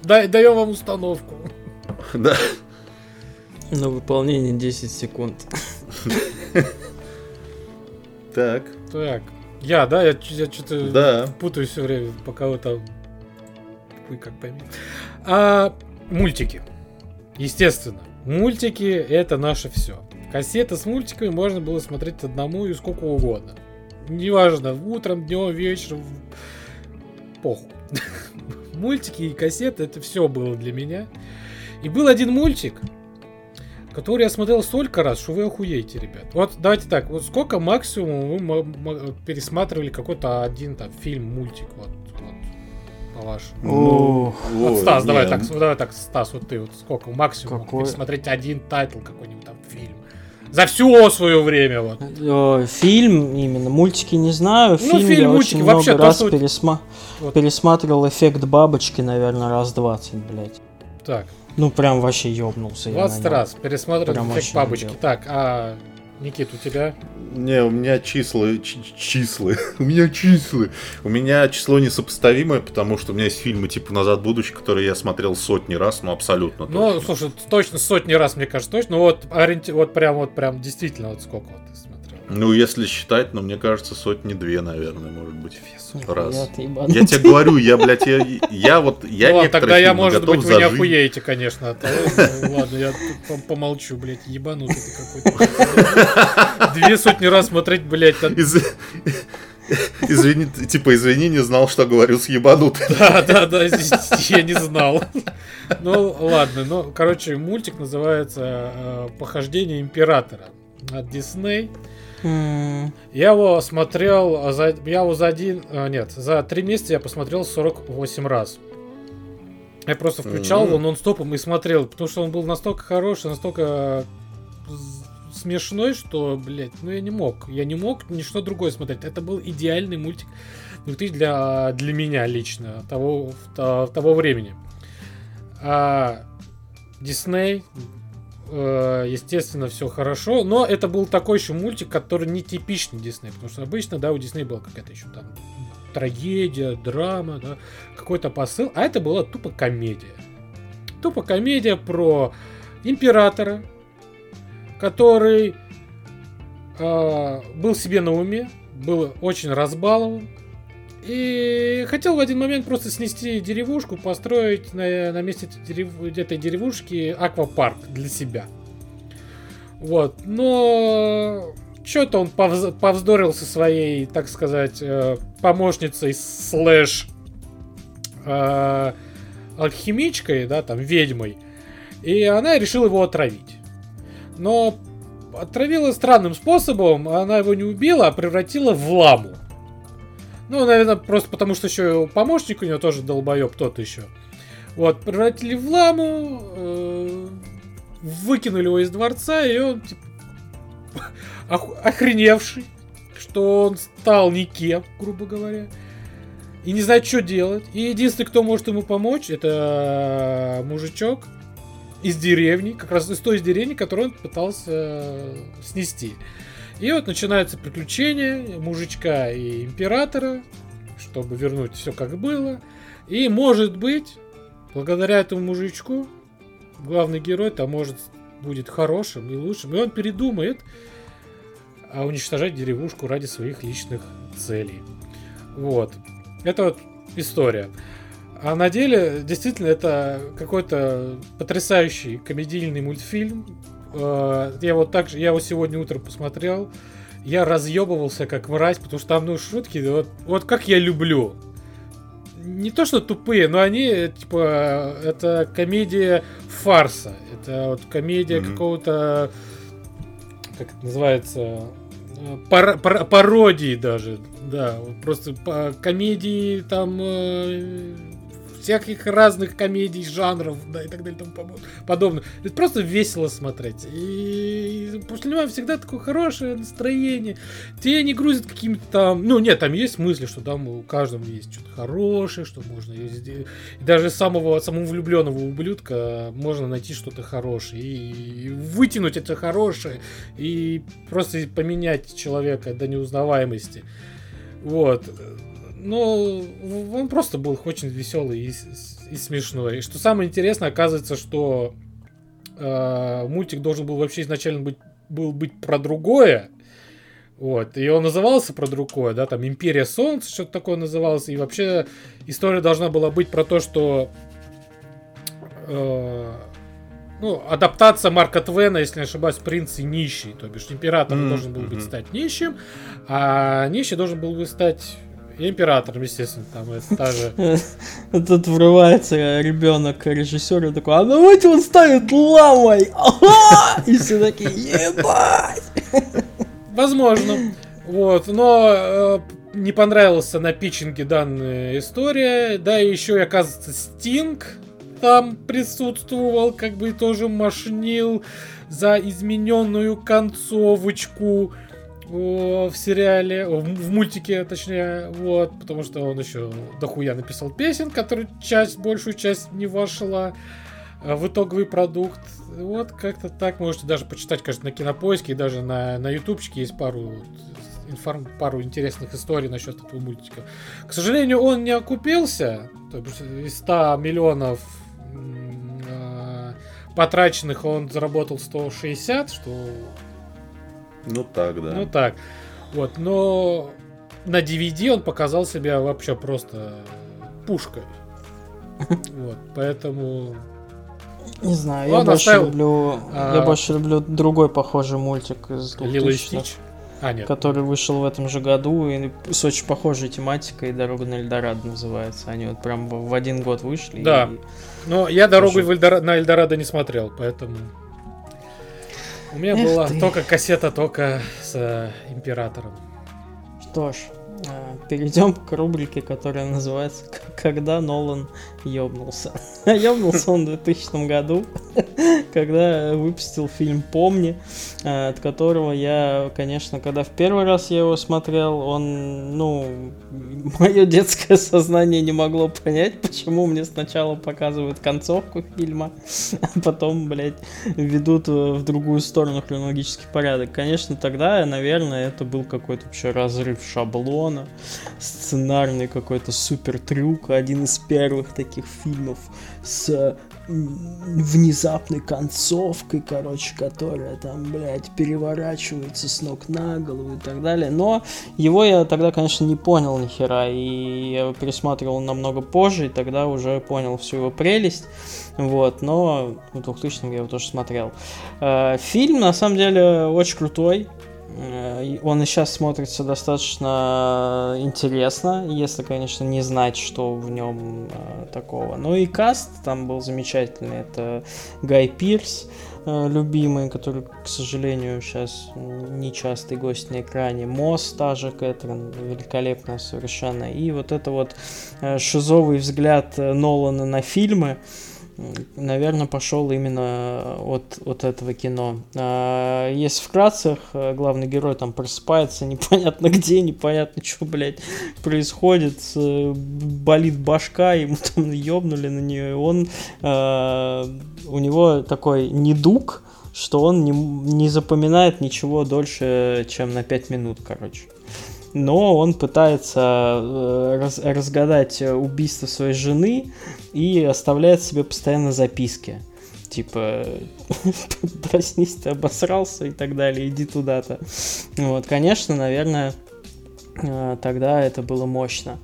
Даем вам установку. Да. На выполнение 10 секунд. Так. Так. Я, да? Я, я что-то да. путаю все время, пока вы там... Вы как пойми. А, мультики. Естественно. Мультики это наше все. Кассеты с мультиками можно было смотреть одному и сколько угодно. Неважно, утром, днем, вечером. Похуй. Мультики и кассеты это все было для меня. И был один мультик, который я смотрел столько раз, что вы охуеете, ребят. Вот давайте так, вот сколько максимум вы пересматривали какой-то один там фильм, мультик, вот, вот по-вашему? Ну, вот, Стас, давай так, давай так, Стас, вот ты вот сколько максимум Какой? пересмотреть один тайтл какой-нибудь там фильм? За все свое время вот. Э, фильм именно, мультики не знаю. Ну, фильм, фильм я мультики, очень вообще много раз то, пересма... вот. пересматривал эффект бабочки, наверное, раз 20, блядь. Так, ну, прям вообще ёбнулся 20 я раз пересматривал эффект бабочки. Так, а Никит, у тебя? Не, у меня числа, числы, у меня числы. У меня число несопоставимое, потому что у меня есть фильмы типа «Назад в будущее», которые я смотрел сотни раз, ну абсолютно Ну, точно. слушай, точно сотни раз, мне кажется, точно. Ну вот, ориенти... вот прям, вот прям действительно, вот сколько вот? Ну, если считать, ну, мне кажется, сотни-две, наверное, может быть. Раз. Я тебе говорю, я, блядь, я, я вот, я ну, тогда я, может быть, вы не охуеете, конечно. Ладно, я помолчу, блядь, ебанутый ты какой-то. Две сотни раз смотреть, блядь. Извини, типа, извини, не знал, что говорю с ебанутым. Да, да, да, я не знал. Ну, ладно, ну, короче, мультик называется э, «Похождение императора» от Дисней. Я его смотрел, за, я его за один, а, нет, за три месяца я посмотрел 48 раз. Я просто включал Мгм. его нон-стопом и смотрел, потому что он был настолько хороший, настолько з- смешной, что, блядь, ну я не мог. Я не мог ничто другое смотреть. Это был идеальный мультик 2000 для, для меня лично, того, в то- того времени. А Дисней, э, естественно, все хорошо, но это был такой еще мультик, который не типичный Дисней, потому что обычно, да, у Дисней была какая-то еще там трагедия, драма, да, какой-то посыл, а это была тупо комедия. Тупо комедия про императора, который э, был себе на уме, был очень разбалован, и хотел в один момент просто снести деревушку, построить на, на месте дерев- этой деревушки аквапарк для себя. Вот, но что-то он повз- повздорил со своей, так сказать, э, помощницей слэш э, алхимичкой, да, там, ведьмой, и она решила его отравить. Но отравила странным способом, она его не убила, а превратила в ламу. Ну, наверное, просто потому что еще помощник у него тоже долбоеб тот еще. Вот, превратили в ламу, э, выкинули его из дворца, и он, типа, ох- охреневший, что он стал никем, грубо говоря, и не знает, что делать. И единственный, кто может ему помочь, это мужичок из деревни, как раз из той деревни, которую он пытался э, снести. И вот начинаются приключения мужичка и императора, чтобы вернуть все как было. И может быть, благодаря этому мужичку, главный герой там может будет хорошим и лучшим. И он передумает а, уничтожать деревушку ради своих личных целей. Вот. Это вот история. А на деле, действительно, это какой-то потрясающий комедийный мультфильм. Э, Я вот так же, я его сегодня утром посмотрел. Я разъебывался как мразь, потому что там, ну, шутки, вот, вот как я люблю. Не то, что тупые, но они, э, типа, это комедия фарса. Это вот комедия Мгм. какого-то, как это называется, э, пар- пар- пародии даже, да, просто по- комедии там э, всяких разных комедий, жанров, да, и так далее, и тому подобное. Это просто весело смотреть. И после него всегда такое хорошее настроение. Тебя не грузят какими-то там... Ну, нет, там есть мысли, что там у каждого есть что-то хорошее, что можно... И даже самого, самого влюбленного ублюдка можно найти что-то хорошее. И вытянуть это хорошее. И просто поменять человека до неузнаваемости. Вот. Но он просто был очень веселый и, и смешной. И что самое интересное, оказывается, что э, мультик должен был вообще изначально быть, был быть про другое. Вот. И он назывался про другое, да, там Империя Солнца, что-то такое называлось. И вообще история должна была быть про то, что э, ну, адаптация Марка Твена, если не ошибаюсь, принц и нищий. То бишь, император Мгм, должен был быть стать нищим, а нищий должен был бы стать императором, естественно. Там это та же Тут врывается ребенок режиссера такой, а давайте он станет ламой! Ага! И все такие, ебать! Возможно. Вот, но э, не понравилась на питчинге данная история. Да, и еще и, оказывается, Стинг там присутствовал, как бы тоже машнил за измененную концовочку в сериале, в, мультике, точнее, вот, потому что он еще дохуя написал песен, которые часть, большую часть не вошла э, в итоговый продукт. Вот как-то так можете даже почитать, конечно, на кинопоиске и даже на, на ютубчике есть пару информ- пару интересных историй насчет этого мультика. К сожалению, он не окупился. То есть из 100 миллионов э, потраченных он заработал 160, что Ну так, да. ну так. Вот, но на DVD он показал себя вообще просто пушкой. Вот, поэтому Не знаю, я больше оставил, люблю... а, Я больше люблю другой похожий мультик из Лило и 2000 Стич. А, нет. который вышел в этом же году и с очень похожей тематикой «Дорога на Эльдорадо» называется. Они вот прям в один год вышли. Да. и- Но я дорогу в Эльдора- на Эльдорадо не смотрел, поэтому... У меня Эх была ты. только кассета, только с э, Императором. Что ж, перейдем к рубрике, которая называется «Когда Нолан ёбнулся». ёбнулся он в 2000 году, когда выпустил фильм «Помни», а, от которого я, конечно, когда в первый раз я его смотрел, он, ну, мое детское сознание не могло понять, почему мне сначала показывают концовку фильма, а потом, блядь, ведут в другую сторону хронологический порядок. Конечно, тогда, наверное, это был какой-то вообще разрыв шаблона, Бэтмена, сценарный какой-то супер трюк, один из первых таких фильмов с внезапной концовкой, короче, которая там, блядь, переворачивается с ног на голову и так далее. Но его я тогда, конечно, не понял ни хера, и я пересматривал намного позже, и тогда уже понял всю его прелесть. Вот, но в 2000 я его тоже смотрел. Э, фильм, на самом деле, очень крутой. Э, он и сейчас смотрится достаточно интересно, если, конечно, не знать, что в нем э, такого. Ну и каст там был замечательный. Это Гай Пирс, э, любимый, который, к сожалению, сейчас нечастый гость на экране. Мосс, та же Кэтрин, великолепная совершенно. И вот это вот шизовый взгляд Нолана на фильмы наверное, пошел именно от, от этого кино. А, если вкратце, э, главный герой там просыпается непонятно где, непонятно что, блядь, происходит, болит башка, ему там ёбнули на нее, и он, а, у него такой недуг, что он не, не запоминает ничего дольше, чем на 5 минут, короче но он пытается э, раз, разгадать убийство своей жены и оставляет себе постоянно записки. Типа, проснись, ты обосрался и так далее, иди туда-то. Вот, конечно, наверное, э, тогда это было мощно.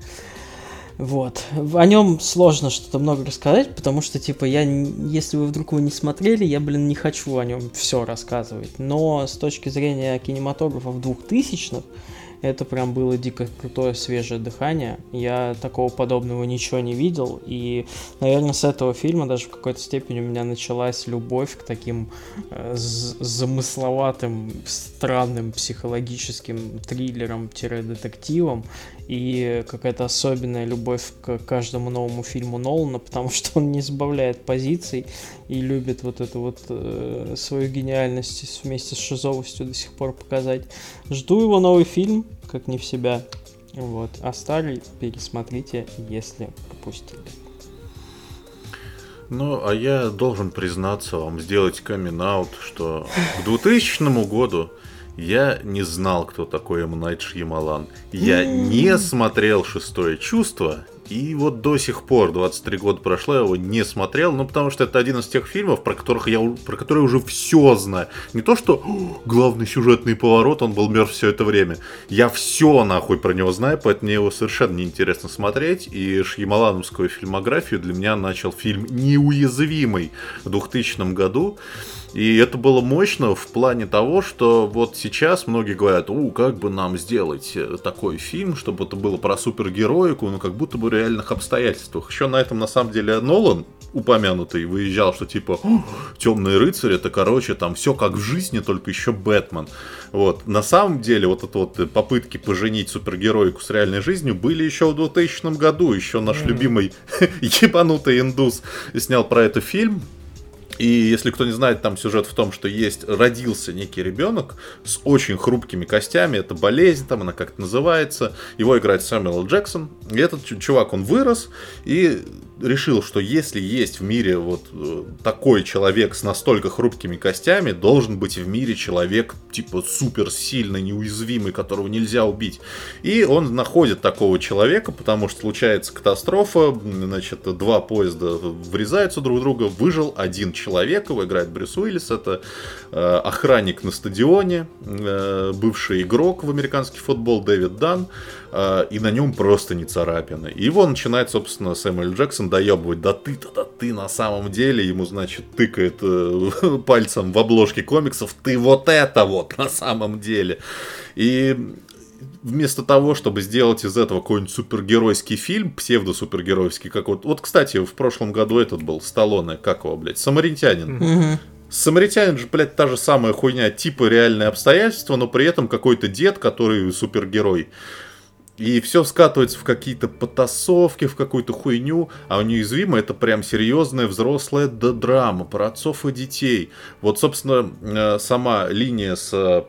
Вот. О нем сложно что-то много рассказать, потому что, типа, я, если вы вдруг его не смотрели, я, блин, не хочу о нем все рассказывать. Но с точки зрения кинематографа в 2000-х, это прям было дико крутое свежее дыхание. Я такого подобного ничего не видел. И, наверное, с этого фильма даже в какой-то степени у меня началась любовь к таким э, замысловатым, странным психологическим триллерам-детективам и какая-то особенная любовь к каждому новому фильму Нолана, потому что он не избавляет позиций и любит вот эту вот э, свою гениальность вместе с шизовостью до сих пор показать. Жду его новый фильм, как не в себя. Вот. А старый пересмотрите, если пропустили. Ну, а я должен признаться вам, сделать камин что к 2000 году я не знал, кто такой М. Найт Шьямалан. Я не смотрел «Шестое чувство», и вот до сих пор, 23 года прошло, я его не смотрел, ну потому что это один из тех фильмов, про которых я про которые уже все знаю. Не то, что главный сюжетный поворот, он был мертв все это время. Я все нахуй про него знаю, поэтому мне его совершенно неинтересно смотреть. И Шьямалановскую фильмографию для меня начал фильм «Неуязвимый» в 2000 году. И это было мощно в плане того, что вот сейчас многие говорят, у, как бы нам сделать э, такой фильм, чтобы это было про супергероику, ну как будто бы в реальных обстоятельствах. Еще на этом на самом деле Нолан упомянутый выезжал, что типа темный рыцарь это короче там все как в жизни, только еще Бэтмен. Вот. На самом деле вот это вот попытки поженить супергероику с реальной жизнью были еще в 2000 году. Еще наш mm-hmm. любимый ебанутый индус снял про это фильм и если кто не знает, там сюжет в том, что есть, родился некий ребенок с очень хрупкими костями, это болезнь, там она как-то называется, его играет Сэмюэл Джексон, и этот чувак, он вырос, и решил, что если есть в мире вот э, такой человек с настолько хрупкими костями, должен быть в мире человек типа супер сильный, неуязвимый, которого нельзя убить. И он находит такого человека, потому что случается катастрофа, значит, два поезда врезаются друг в друга, выжил один человек, его играет Брюс Уиллис, это э, охранник на стадионе, э, бывший игрок в американский футбол Дэвид Дан, и на нем просто не царапины. И его начинает, собственно, Сэмюэл Джексон доебывает, да ты-то, да ты на самом деле, ему, значит, тыкает э, пальцем в обложке комиксов, ты вот это вот на самом деле. И вместо того, чтобы сделать из этого какой-нибудь супергеройский фильм, псевдо-супергеройский, как вот... Вот, кстати, в прошлом году этот был, Сталлоне, как его, блядь, Самаритянин. Mm-hmm. Самаритянин же, блядь, та же самая хуйня, типа реальные обстоятельства, но при этом какой-то дед, который супергерой. И все скатывается в какие-то потасовки, в какую-то хуйню, а у неуязвимый это прям серьезная взрослая драма про отцов и детей. Вот, собственно, э, сама линия с э,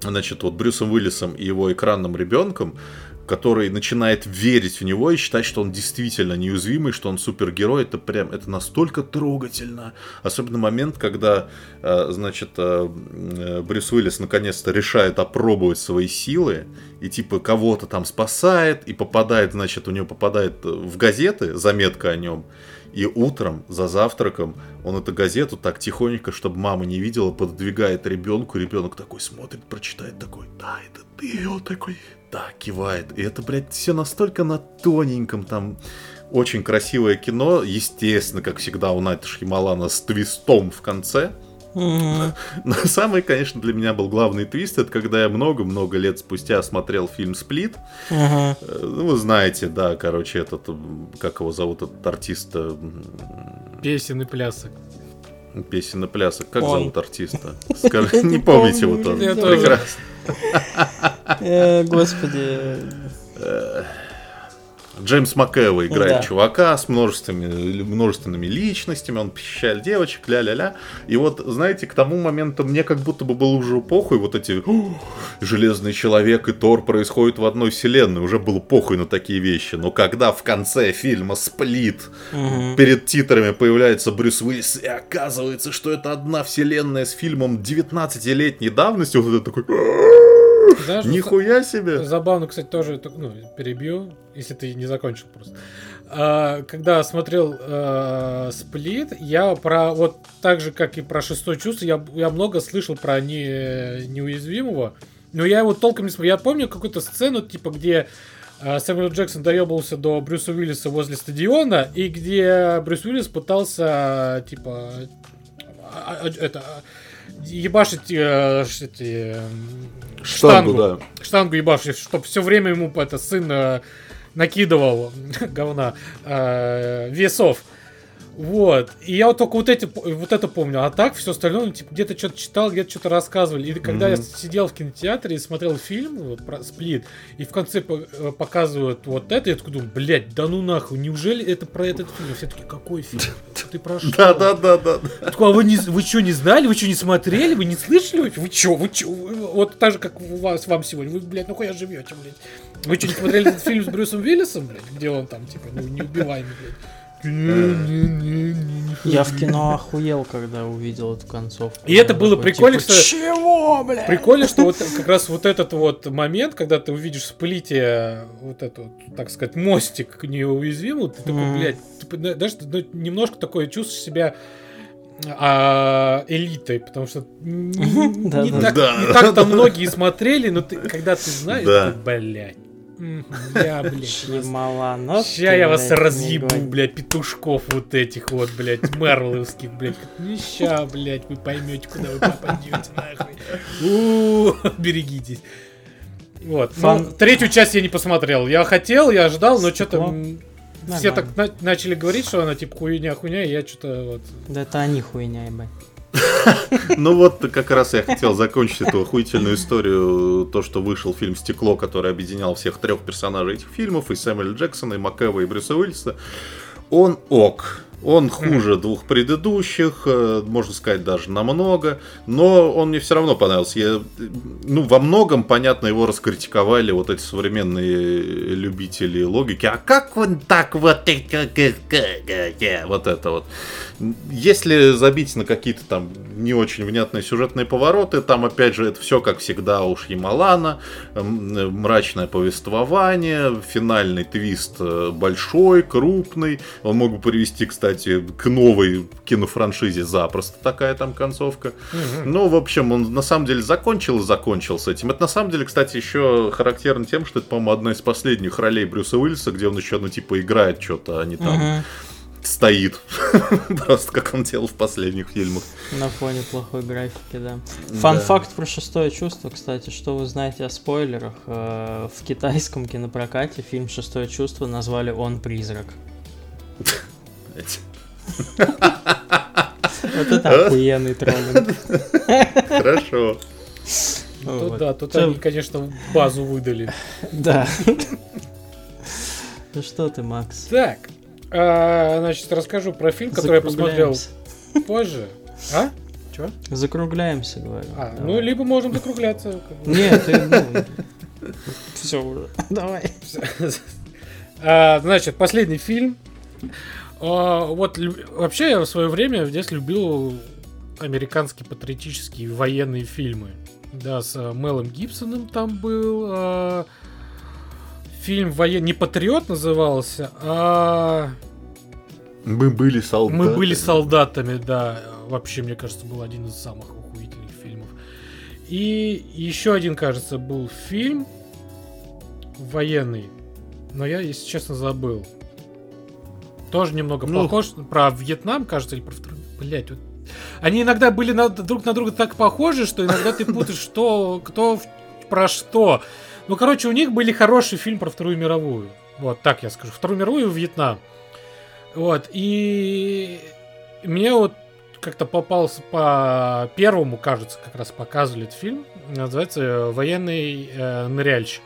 значит, вот Брюсом Уиллисом и его экранным ребенком, который начинает верить в него и считать, что он действительно неуязвимый, что он супергерой, это прям, это настолько трогательно. Особенно момент, когда, э, значит, э, э, Брюс Уиллис наконец-то решает опробовать свои силы и типа кого-то там спасает и попадает, значит, у него попадает в газеты заметка о нем. И утром за завтраком он эту газету так тихонько, чтобы мама не видела, пододвигает ребенку. Ребенок такой смотрит, прочитает такой, да, это ты. И он такой, да, кивает. И это, блядь, все настолько на тоненьком там. Очень красивое кино. Естественно, как всегда, у Найта Шьямалана с твистом в конце. Но самый, конечно, для меня был главный твист, это когда я много-много лет спустя смотрел фильм «Сплит». Э, Ну, вы знаете, да, короче, этот, как его зовут, этот артист, э, Песен и плясок. песенный плясок, как Он. зовут артиста? Скажи, не помните его тоже. Прекрасно. Э, Господи. Джеймс МакЭва играет Да. чувака с множественными, множественными личностями, он пищает девочек, ля-ля-ля. И вот, знаете, к тому моменту мне как будто бы было уже похуй, вот эти «Ух, Железный Человек и Тор происходят в одной вселенной, уже было похуй на такие вещи. Но когда в конце фильма «Сплит» Мгм. перед титрами появляется Брюс Уиллис, и оказывается, что это одна вселенная с фильмом 19-летней давности, вот это такой Знаешь, вот Нихуя себе! Забавно, кстати, тоже ну, перебью, если ты не закончил просто. А, когда смотрел э, Сплит, я про вот так же, как и про шестое чувство, я, я много слышал про не, неуязвимого, но я его толком не смотрел. Я помню какую-то сцену, типа, где э, Сэмюэл Джексон доебался до Брюса Уиллиса возле стадиона, и где Брюс Уиллис пытался, типа, а- а- это, а, ебашить э, эти, Штангу, штангу да. штангу ебашить, чтобы все время ему это сын э, накидывал говна э, весов. Вот. И я вот только вот, эти, вот это помню. А так все остальное, ну, типа, где-то что-то читал, где-то что-то рассказывали. И когда я Мгм. сидел в кинотеатре и смотрел фильм вот, про Сплит, и в конце по- э, показывают вот это, я такой думаю, блядь, да ну нахуй, неужели это про этот фильм? Все таки какой фильм? Ты про что? Да, да, да, да. Я такой, а вы, не, вы что, не знали? Вы что, не смотрели? Вы не слышали? Вы что? Вы что? Вот так же, как у вас, вам сегодня. Вы, блядь, ну хуя живете, блядь. Вы что, не смотрели этот фильм с Брюсом Уиллисом, блядь? Где он там, типа, ну, неубиваемый, блядь? Не-не-не-не, Я в кино охуел, когда увидел эту концовку. И это было прикольно, типа, что- Чего, бля? Прикольно, что вот как раз вот этот вот момент, когда ты увидишь в сплите вот этот, вот, так сказать, мостик к неуязвимому, ты такой, блядь, ты даже ну, немножко такое чувствуешь себя а, элитой, потому что не да. так, Да. не так там многие смотрели, но ты, когда ты знаешь, блядь, я, блядь, Шьямаланов, Ща я вас разъебу, блядь, петушков вот этих вот, блядь, мерловских, блядь. Ну ща, блядь, вы поймете, куда вы попадете, нахуй. У, берегитесь. Вот. Ну, третью часть я не посмотрел. Я хотел, я ожидал, но что-то все так на- начали говорить, что она типа хуйня, хуйня, и я что-то вот. Да это они хуйня, ебать. Ну вот как раз я хотел закончить эту охуительную историю, то, что вышел фильм «Стекло», который объединял всех трех персонажей этих фильмов, и Сэмюэля Джексона, и Макэва, и Брюса Уиллиса. Он ок. Он хуже двух предыдущих, э, можно сказать, даже намного, но он мне все равно понравился. Я, э, ну, во многом, понятно, его раскритиковали вот эти современные любители логики. А как он так вот... Вот это вот. Если забить на какие-то там не очень внятные сюжетные повороты, там опять же это все как всегда у Шьямалана, м, э, мрачное повествование, финальный твист э, большой, крупный. Он мог бы привести, кстати, к новой кинофраншизе запросто такая там концовка. Ну, в общем, он на самом деле закончил и закончил с этим. Это на самом деле, кстати, еще характерно тем, что это, по-моему, одна из последних ролей Брюса Уиллиса, где он еще, ну, типа, играет что-то, а не там Мгм. Стоит. Просто как он делал в последних фильмах. На фоне плохой графики, да. Да. Фан-факт про шестое чувство, кстати, что вы знаете о спойлерах? Э, В китайском кинопрокате фильм «Шестое чувство» назвали «Он призрак». Вот это охуенный троллинг. Хорошо. Ну. Вот. да, тут они, конечно, базу выдали. Да. Ну что ты, Макс? Так, а, значит, расскажу про фильм, который я посмотрел позже. А? Чё? Закругляемся, говорю. А, Давай. ну, либо можем закругляться. Нет, ты, Все уже. Давай. А, значит, последний фильм. А, вот вообще я в свое время в детстве любил американские патриотические военные фильмы. Да, с а, Мелом Гибсоном там был. а, фильм военный. Не Патриот назывался, а Мы были солдаты. Мы были солдатами, да. Вообще, мне кажется, был один из самых охуительных фильмов. И еще один, кажется, был фильм военный. Но я, если честно, забыл. Тоже немного Ну. похож. Про Вьетнам, кажется, или про второй. Блять, вот. Они иногда были на- друг на друга так похожи, что иногда ты путаешь, что, кто про что. Ну, короче, у них были хороший фильм про Вторую мировую. Вот, так я скажу. Вторую мировую и Вьетнам. Вот, и мне вот как-то попался по первому, кажется, как раз показывали этот фильм. Называется э, «Военный э, ныряльщик».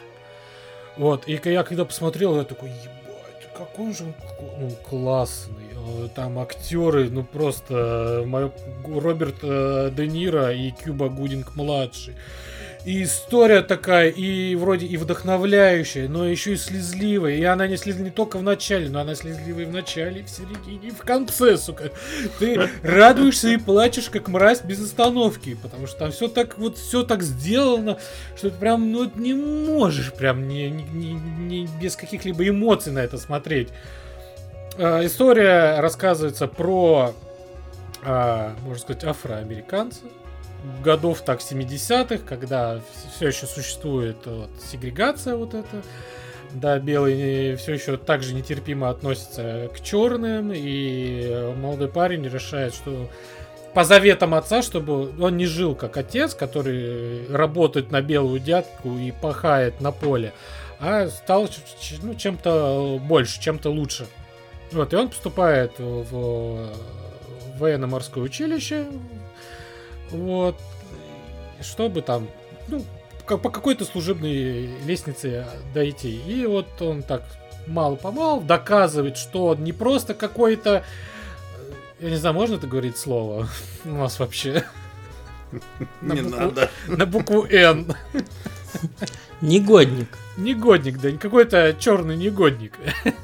Вот, и я когда посмотрел, я такой, ебать, какой же он к- ну, классный. Э, Там актеры, ну просто э, моё- Роберт э, Де Ниро и Кьюба Гудинг младший. И история такая, и вроде и вдохновляющая, но еще и слезливая. И она не слезливая не только в начале, но она слезливая и в начале, и в середине, и в конце, сука. Ты радуешься и плачешь, как мразь без остановки, потому что там все так вот, все так сделано, что ты прям, ну, не можешь прям не, не- не- без каких-либо эмоций на это смотреть. А, История рассказывается про, а, можно сказать, афроамериканца, годов так 70-х, когда все еще существует вот, сегрегация вот эта, да, белые все еще так же нетерпимо относятся к черным, и молодой парень решает, что по заветам отца, чтобы он не жил как отец, который работает на белую дядку и пахает на поле, а стал ну, чем-то больше, чем-то лучше. Вот, и он поступает в военно-морское училище, вот, чтобы там, ну, как по какой-то служебной лестнице дойти. И вот он так мало-помалу доказывает, что он не просто какой-то, э, я не знаю, можно это говорить слово у нас вообще? На Не букву- надо. На букву Н. Негодник. Негодник, да, какой-то черный негодник.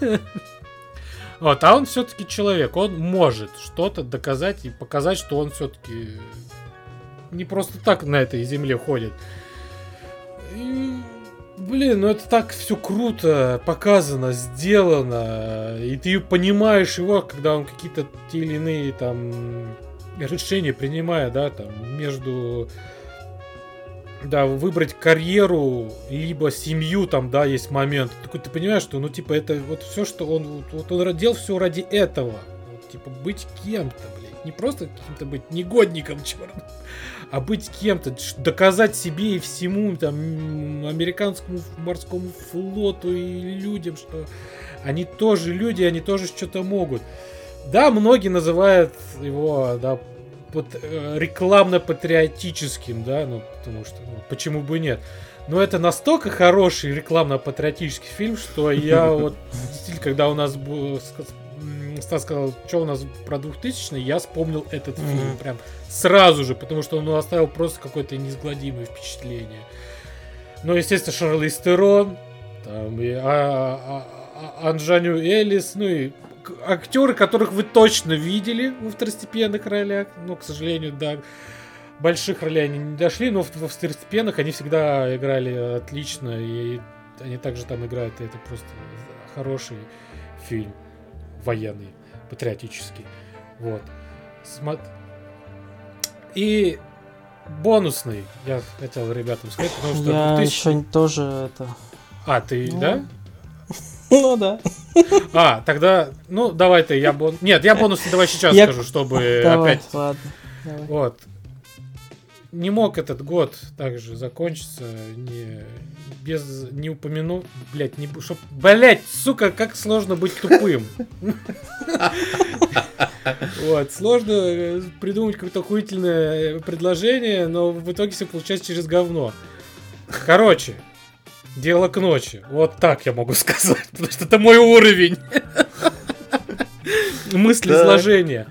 Вот, а он все-таки человек, он может что-то доказать и показать, что он все-таки не просто так на этой земле ходит. И, блин, ну это так все круто показано, сделано, и ты понимаешь его, когда он какие-то те или иные там решения принимает, да, там между да, выбрать карьеру, либо семью, там, да, есть момент. Такой ты понимаешь, что, ну, типа, это вот все, что он, вот, он делал все ради этого. Вот, типа, быть кем-то, блядь. Не просто каким-то быть негодником, черт, а быть кем-то, доказать себе и всему, там, американскому морскому флоту и людям, что они тоже люди, они тоже что-то могут. Да, многие называют его, да, пат- э, рекламно-патриотическим, да, ну, потому что, ну, почему бы нет. Но это настолько хороший рекламно-патриотический фильм, что я вот, когда у нас был, Стас сказал, что у нас про 2000 я вспомнил этот Мгм. фильм прям сразу же, потому что он оставил просто какое-то неизгладимое впечатление. Ну, естественно, Шарлиз Терон, там, и а, а- а- Анжаню Элис, ну и актеры, которых вы точно видели во второстепенных ролях, но, к сожалению, да, больших ролей они не дошли, но во второстепенных они всегда играли отлично, и они также там играют, и это просто хороший фильм военный, патриотический. Вот. Смо- И бонусный, я хотел ребятам сказать, потому что Я 2000 еще тоже это... А, ты, Ну, да? Ну да. А, тогда, ну, давай ты, я бон... Нет, я бонус давай сейчас Я- скажу, чтобы Давай, опять... ладно. давай. Вот. Не мог этот год также закончиться, не без не упомянул, блять, не чтоб, блять, сука, как сложно быть тупым. Вот, сложно э, придумать какое-то охуительное предложение, но в итоге все получается через говно. Короче, дело к ночи. Вот так я могу сказать, потому что это мой уровень. Мысли изложения.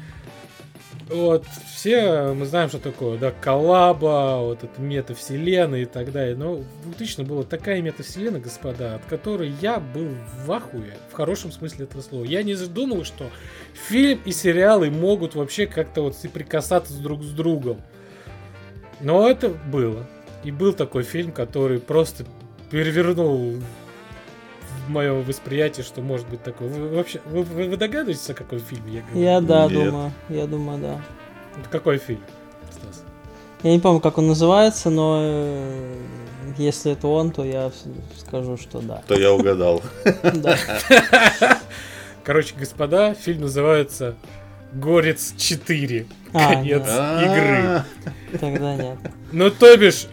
Вот, все мы знаем, что такое, да, коллаба, вот это метавселенная и так далее. Но в 2000 была такая метавселенная, господа, от которой я был в ахуе, в хорошем смысле этого слова. Я не задумал, что фильм и сериалы могут вообще как-то вот соприкасаться друг с другом. Но это было. И был такой фильм, который просто перевернул в моем восприятии, что может быть такое. Вы вообще, вы, вы, вы догадываетесь, о каком фильме я говорю? Я да, Нет. думаю. Я думаю, да. Это какой фильм, Стас? Я не помню, как он называется, но э, если это он, то я скажу, что да. То я угадал. Да. Короче, господа, фильм называется Горец 4. А, Конец игры. Тогда нет. Ну, то бишь,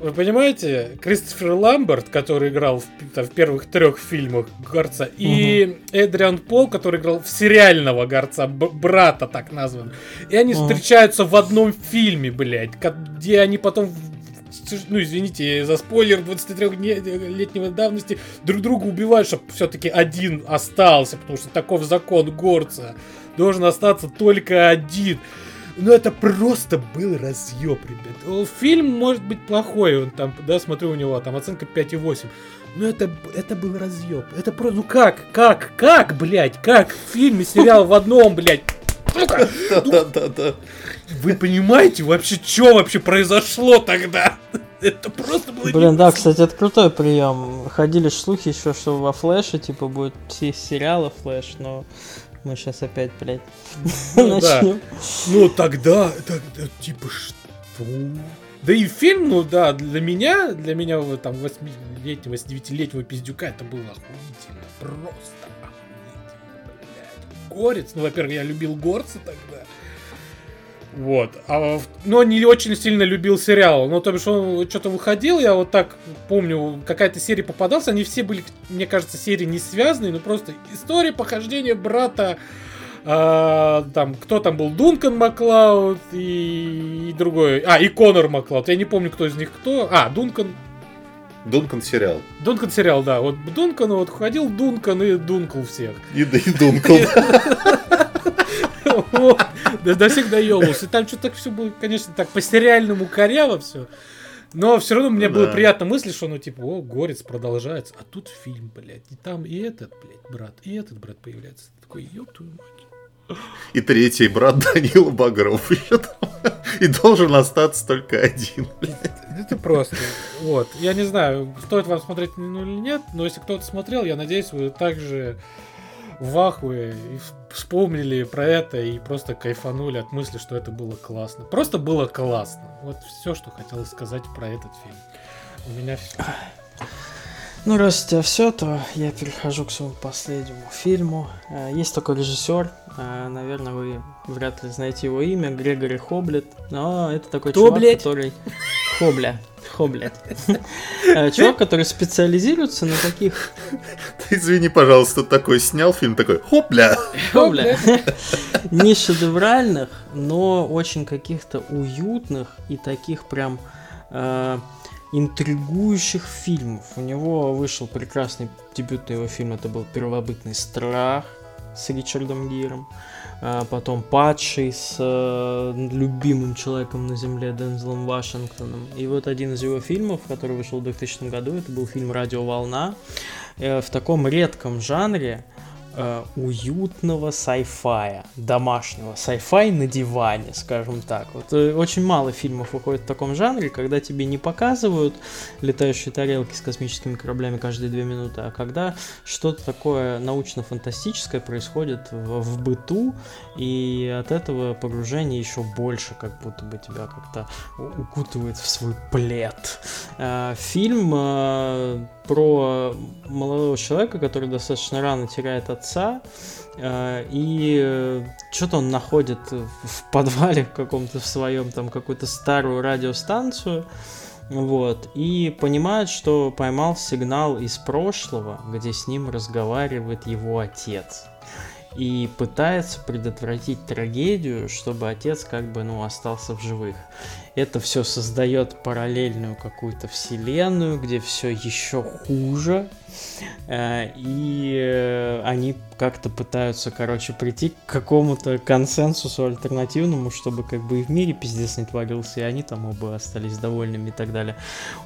вы понимаете, Кристофер Ламберт, который играл в, там, в первых трех фильмах Горца, и Эдриан Пол, который играл в сериального Горца, брата так назван, и они Мгм. встречаются в одном фильме, блядь, где они потом, ну, извините за спойлер 23-летнего давности, друг друга убивают, чтобы все-таки один остался, потому что таков закон Горца. Должен остаться только один. Ну это просто был разъеб, ребят. Фильм может быть плохой, он там, да, смотрю у него, там оценка 5,8. Ну это, это был разъеб. Это просто, ну как, как, как, блядь, как фильм и сериал в одном, блядь. Да-да-да. вы понимаете вообще, что вообще произошло тогда? Это просто было... Блин, да, кстати, это крутой прием. Ходили слухи еще, что во флеше, типа, будет все сериалы флеш, но мы сейчас опять, блядь, Ну да. начнем. Ну тогда, тогда типа что? Да и фильм, ну да, для меня, для меня там 8-летнего, 9-летнего пиздюка это было охуительно. Просто охуительно, блядь. Горец, ну, во-первых, я любил горца тогда. Вот. А, но не очень сильно любил сериал. Ну, то бишь, он что-то выходил, я вот так помню, какая-то серия попадалась. Они все были, мне кажется, серии не связанные, но просто история похождения брата а, там, кто там был? Дункан Маклауд и, и другой. А, и Конор Маклауд. Я не помню, кто из них кто. А, Дункан. Дункан сериал. Дункан сериал, да. Вот Дункан, вот ходил Дункан и дункал всех. И, и Дункан. До всех доебался. И там что-то так все было, конечно, так по-сериальному коряво все. Но все равно мне было Да. приятно мысли, что ну типа, о, горец продолжается, а тут фильм, блядь, и там и этот, блядь, брат, и этот брат появляется. Ты Такой, ёб твою мать. И третий брат Данила Багров еще там. И должен остаться только один. Это просто. Вот. Я не знаю, стоит вам смотреть ну, или нет, но если кто-то смотрел, я надеюсь, вы также в ахуе и вспомнили про это и просто кайфанули от мысли, что это было классно. Просто было классно. Вот все, что хотел сказать про этот фильм. У меня все. Ну, раз у тебя все, то я перехожу к своему последнему фильму. Э, Есть такой режиссер, э, наверное, вы вряд ли знаете его имя, Грегори Хоблет. Но это такой Кто, чувак, блядь? который... Хобля. Хобля. Э, Чувак, который специализируется на таких... Ты извини, пожалуйста, такой снял фильм, такой, хопля. Хобля. Не шедевральных, но очень каких-то уютных и таких прям э, интригующих фильмов. У него вышел прекрасный дебютный его фильм, это был «Первобытный страх» с Ричардом Гиром. Потом «Падший» с э, любимым человеком на земле Дензелом Вашингтоном. И вот один из его фильмов, который вышел в 2000 году, это был фильм «Радиоволна». Э, в таком редком жанре, э, уютного сайфая, домашнего. Сайфай на диване, скажем так. Вот э, очень мало фильмов выходит в таком жанре, когда тебе не показывают летающие тарелки с космическими кораблями каждые две минуты, а когда что-то такое научно-фантастическое происходит в, в быту, и от этого погружение еще больше, как будто бы тебя как-то укутывает в свой плед. Э, Фильм э, про молодого человека, который достаточно рано теряет отца, э, и что-то он находит в подвале каком-то в своем, там какую-то старую радиостанцию, вот, и понимает, что поймал сигнал из прошлого, где с ним разговаривает его отец. и пытается предотвратить трагедию, чтобы отец как бы, ну, остался в живых. Это все создает параллельную какую-то вселенную, где все еще хуже, э, и э, они как-то пытаются, короче, прийти к какому-то консенсусу альтернативному, чтобы как бы и в мире пиздец не творился, и они там оба остались довольными и так далее.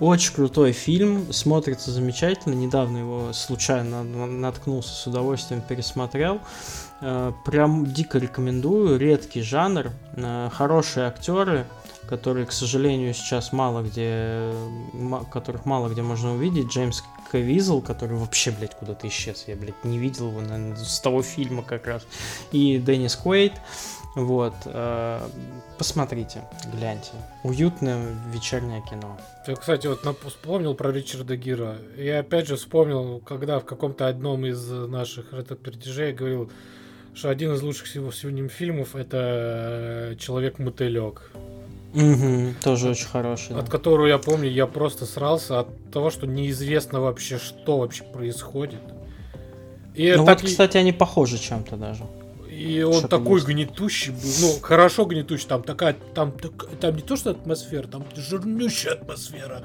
Очень крутой фильм, смотрится замечательно, недавно его случайно наткнулся, с удовольствием пересмотрел. Э, прям дико рекомендую, редкий жанр, хорошие актеры, которые, к сожалению, сейчас мало где, которых мало где можно увидеть. Джеймс Кавизл, который вообще, блядь, куда-то исчез. Я, блядь, не видел его, наверное, с того фильма как раз. И Деннис Куэйт. Вот. Э, посмотрите, гляньте. Уютное вечернее кино. Я, кстати, вот вспомнил про Ричарда Гира. Я опять же вспомнил, когда в каком-то одном из наших ретро-пердежей говорил, что один из лучших всего сегодня фильмов это Человек-мотылек. Угу, тоже очень хороший. От да. которого я помню, я просто срался от того, что неизвестно вообще, что вообще происходит. И ну так вот, кстати, они похожи чем-то даже. И он что такой гнетущий был, ну, хорошо гнетущий, там такая, там, так, там не то что атмосфера, там жирнющая атмосфера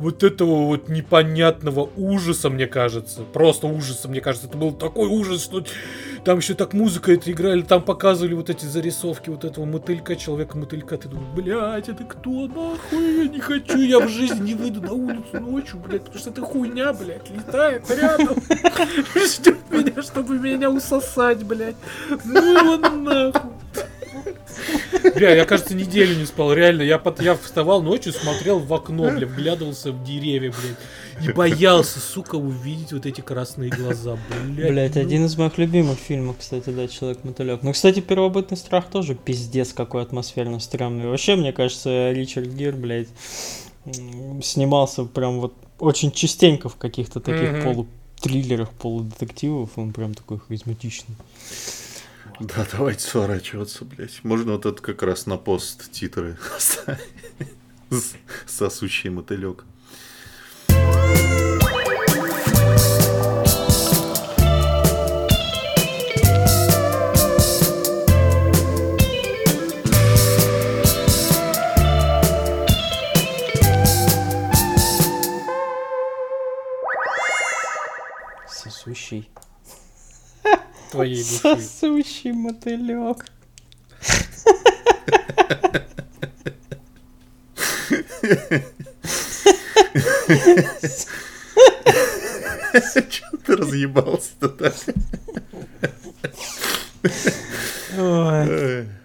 вот этого вот непонятного ужаса, мне кажется. Просто ужаса, мне кажется. Это был такой ужас, что там еще так музыка это играли, там показывали вот эти зарисовки вот этого мотылька, человека-мотылька. Ты думаешь, блядь, это кто нахуй? Я не хочу, я в жизни не выйду на улицу ночью, блядь, потому что это хуйня, блядь, летает рядом. Ждет меня, чтобы меня усосать, блядь. Ну его нахуй. Бля, я, кажется, неделю не спал, реально. Я, под, я вставал ночью, смотрел в окно, бля, вглядывался в деревья, блядь. И боялся, сука, увидеть вот эти красные глаза, блядь. Блядь, ну... один из моих любимых фильмов, кстати, да, Человек-мотылек. Ну, кстати, первобытный страх тоже пиздец какой атмосферно стрёмный. Вообще, мне кажется, Ричард Гир, блядь, снимался прям вот очень частенько в каких-то таких mm-hmm. полутриллерах, полудетективов. Он прям такой харизматичный. Да, давайте сворачиваться, блядь. Можно вот это как раз на пост титры Сосущий мотылек. Сосущий твоей души. Сосущий мотылек. Че ты разъебался-то так?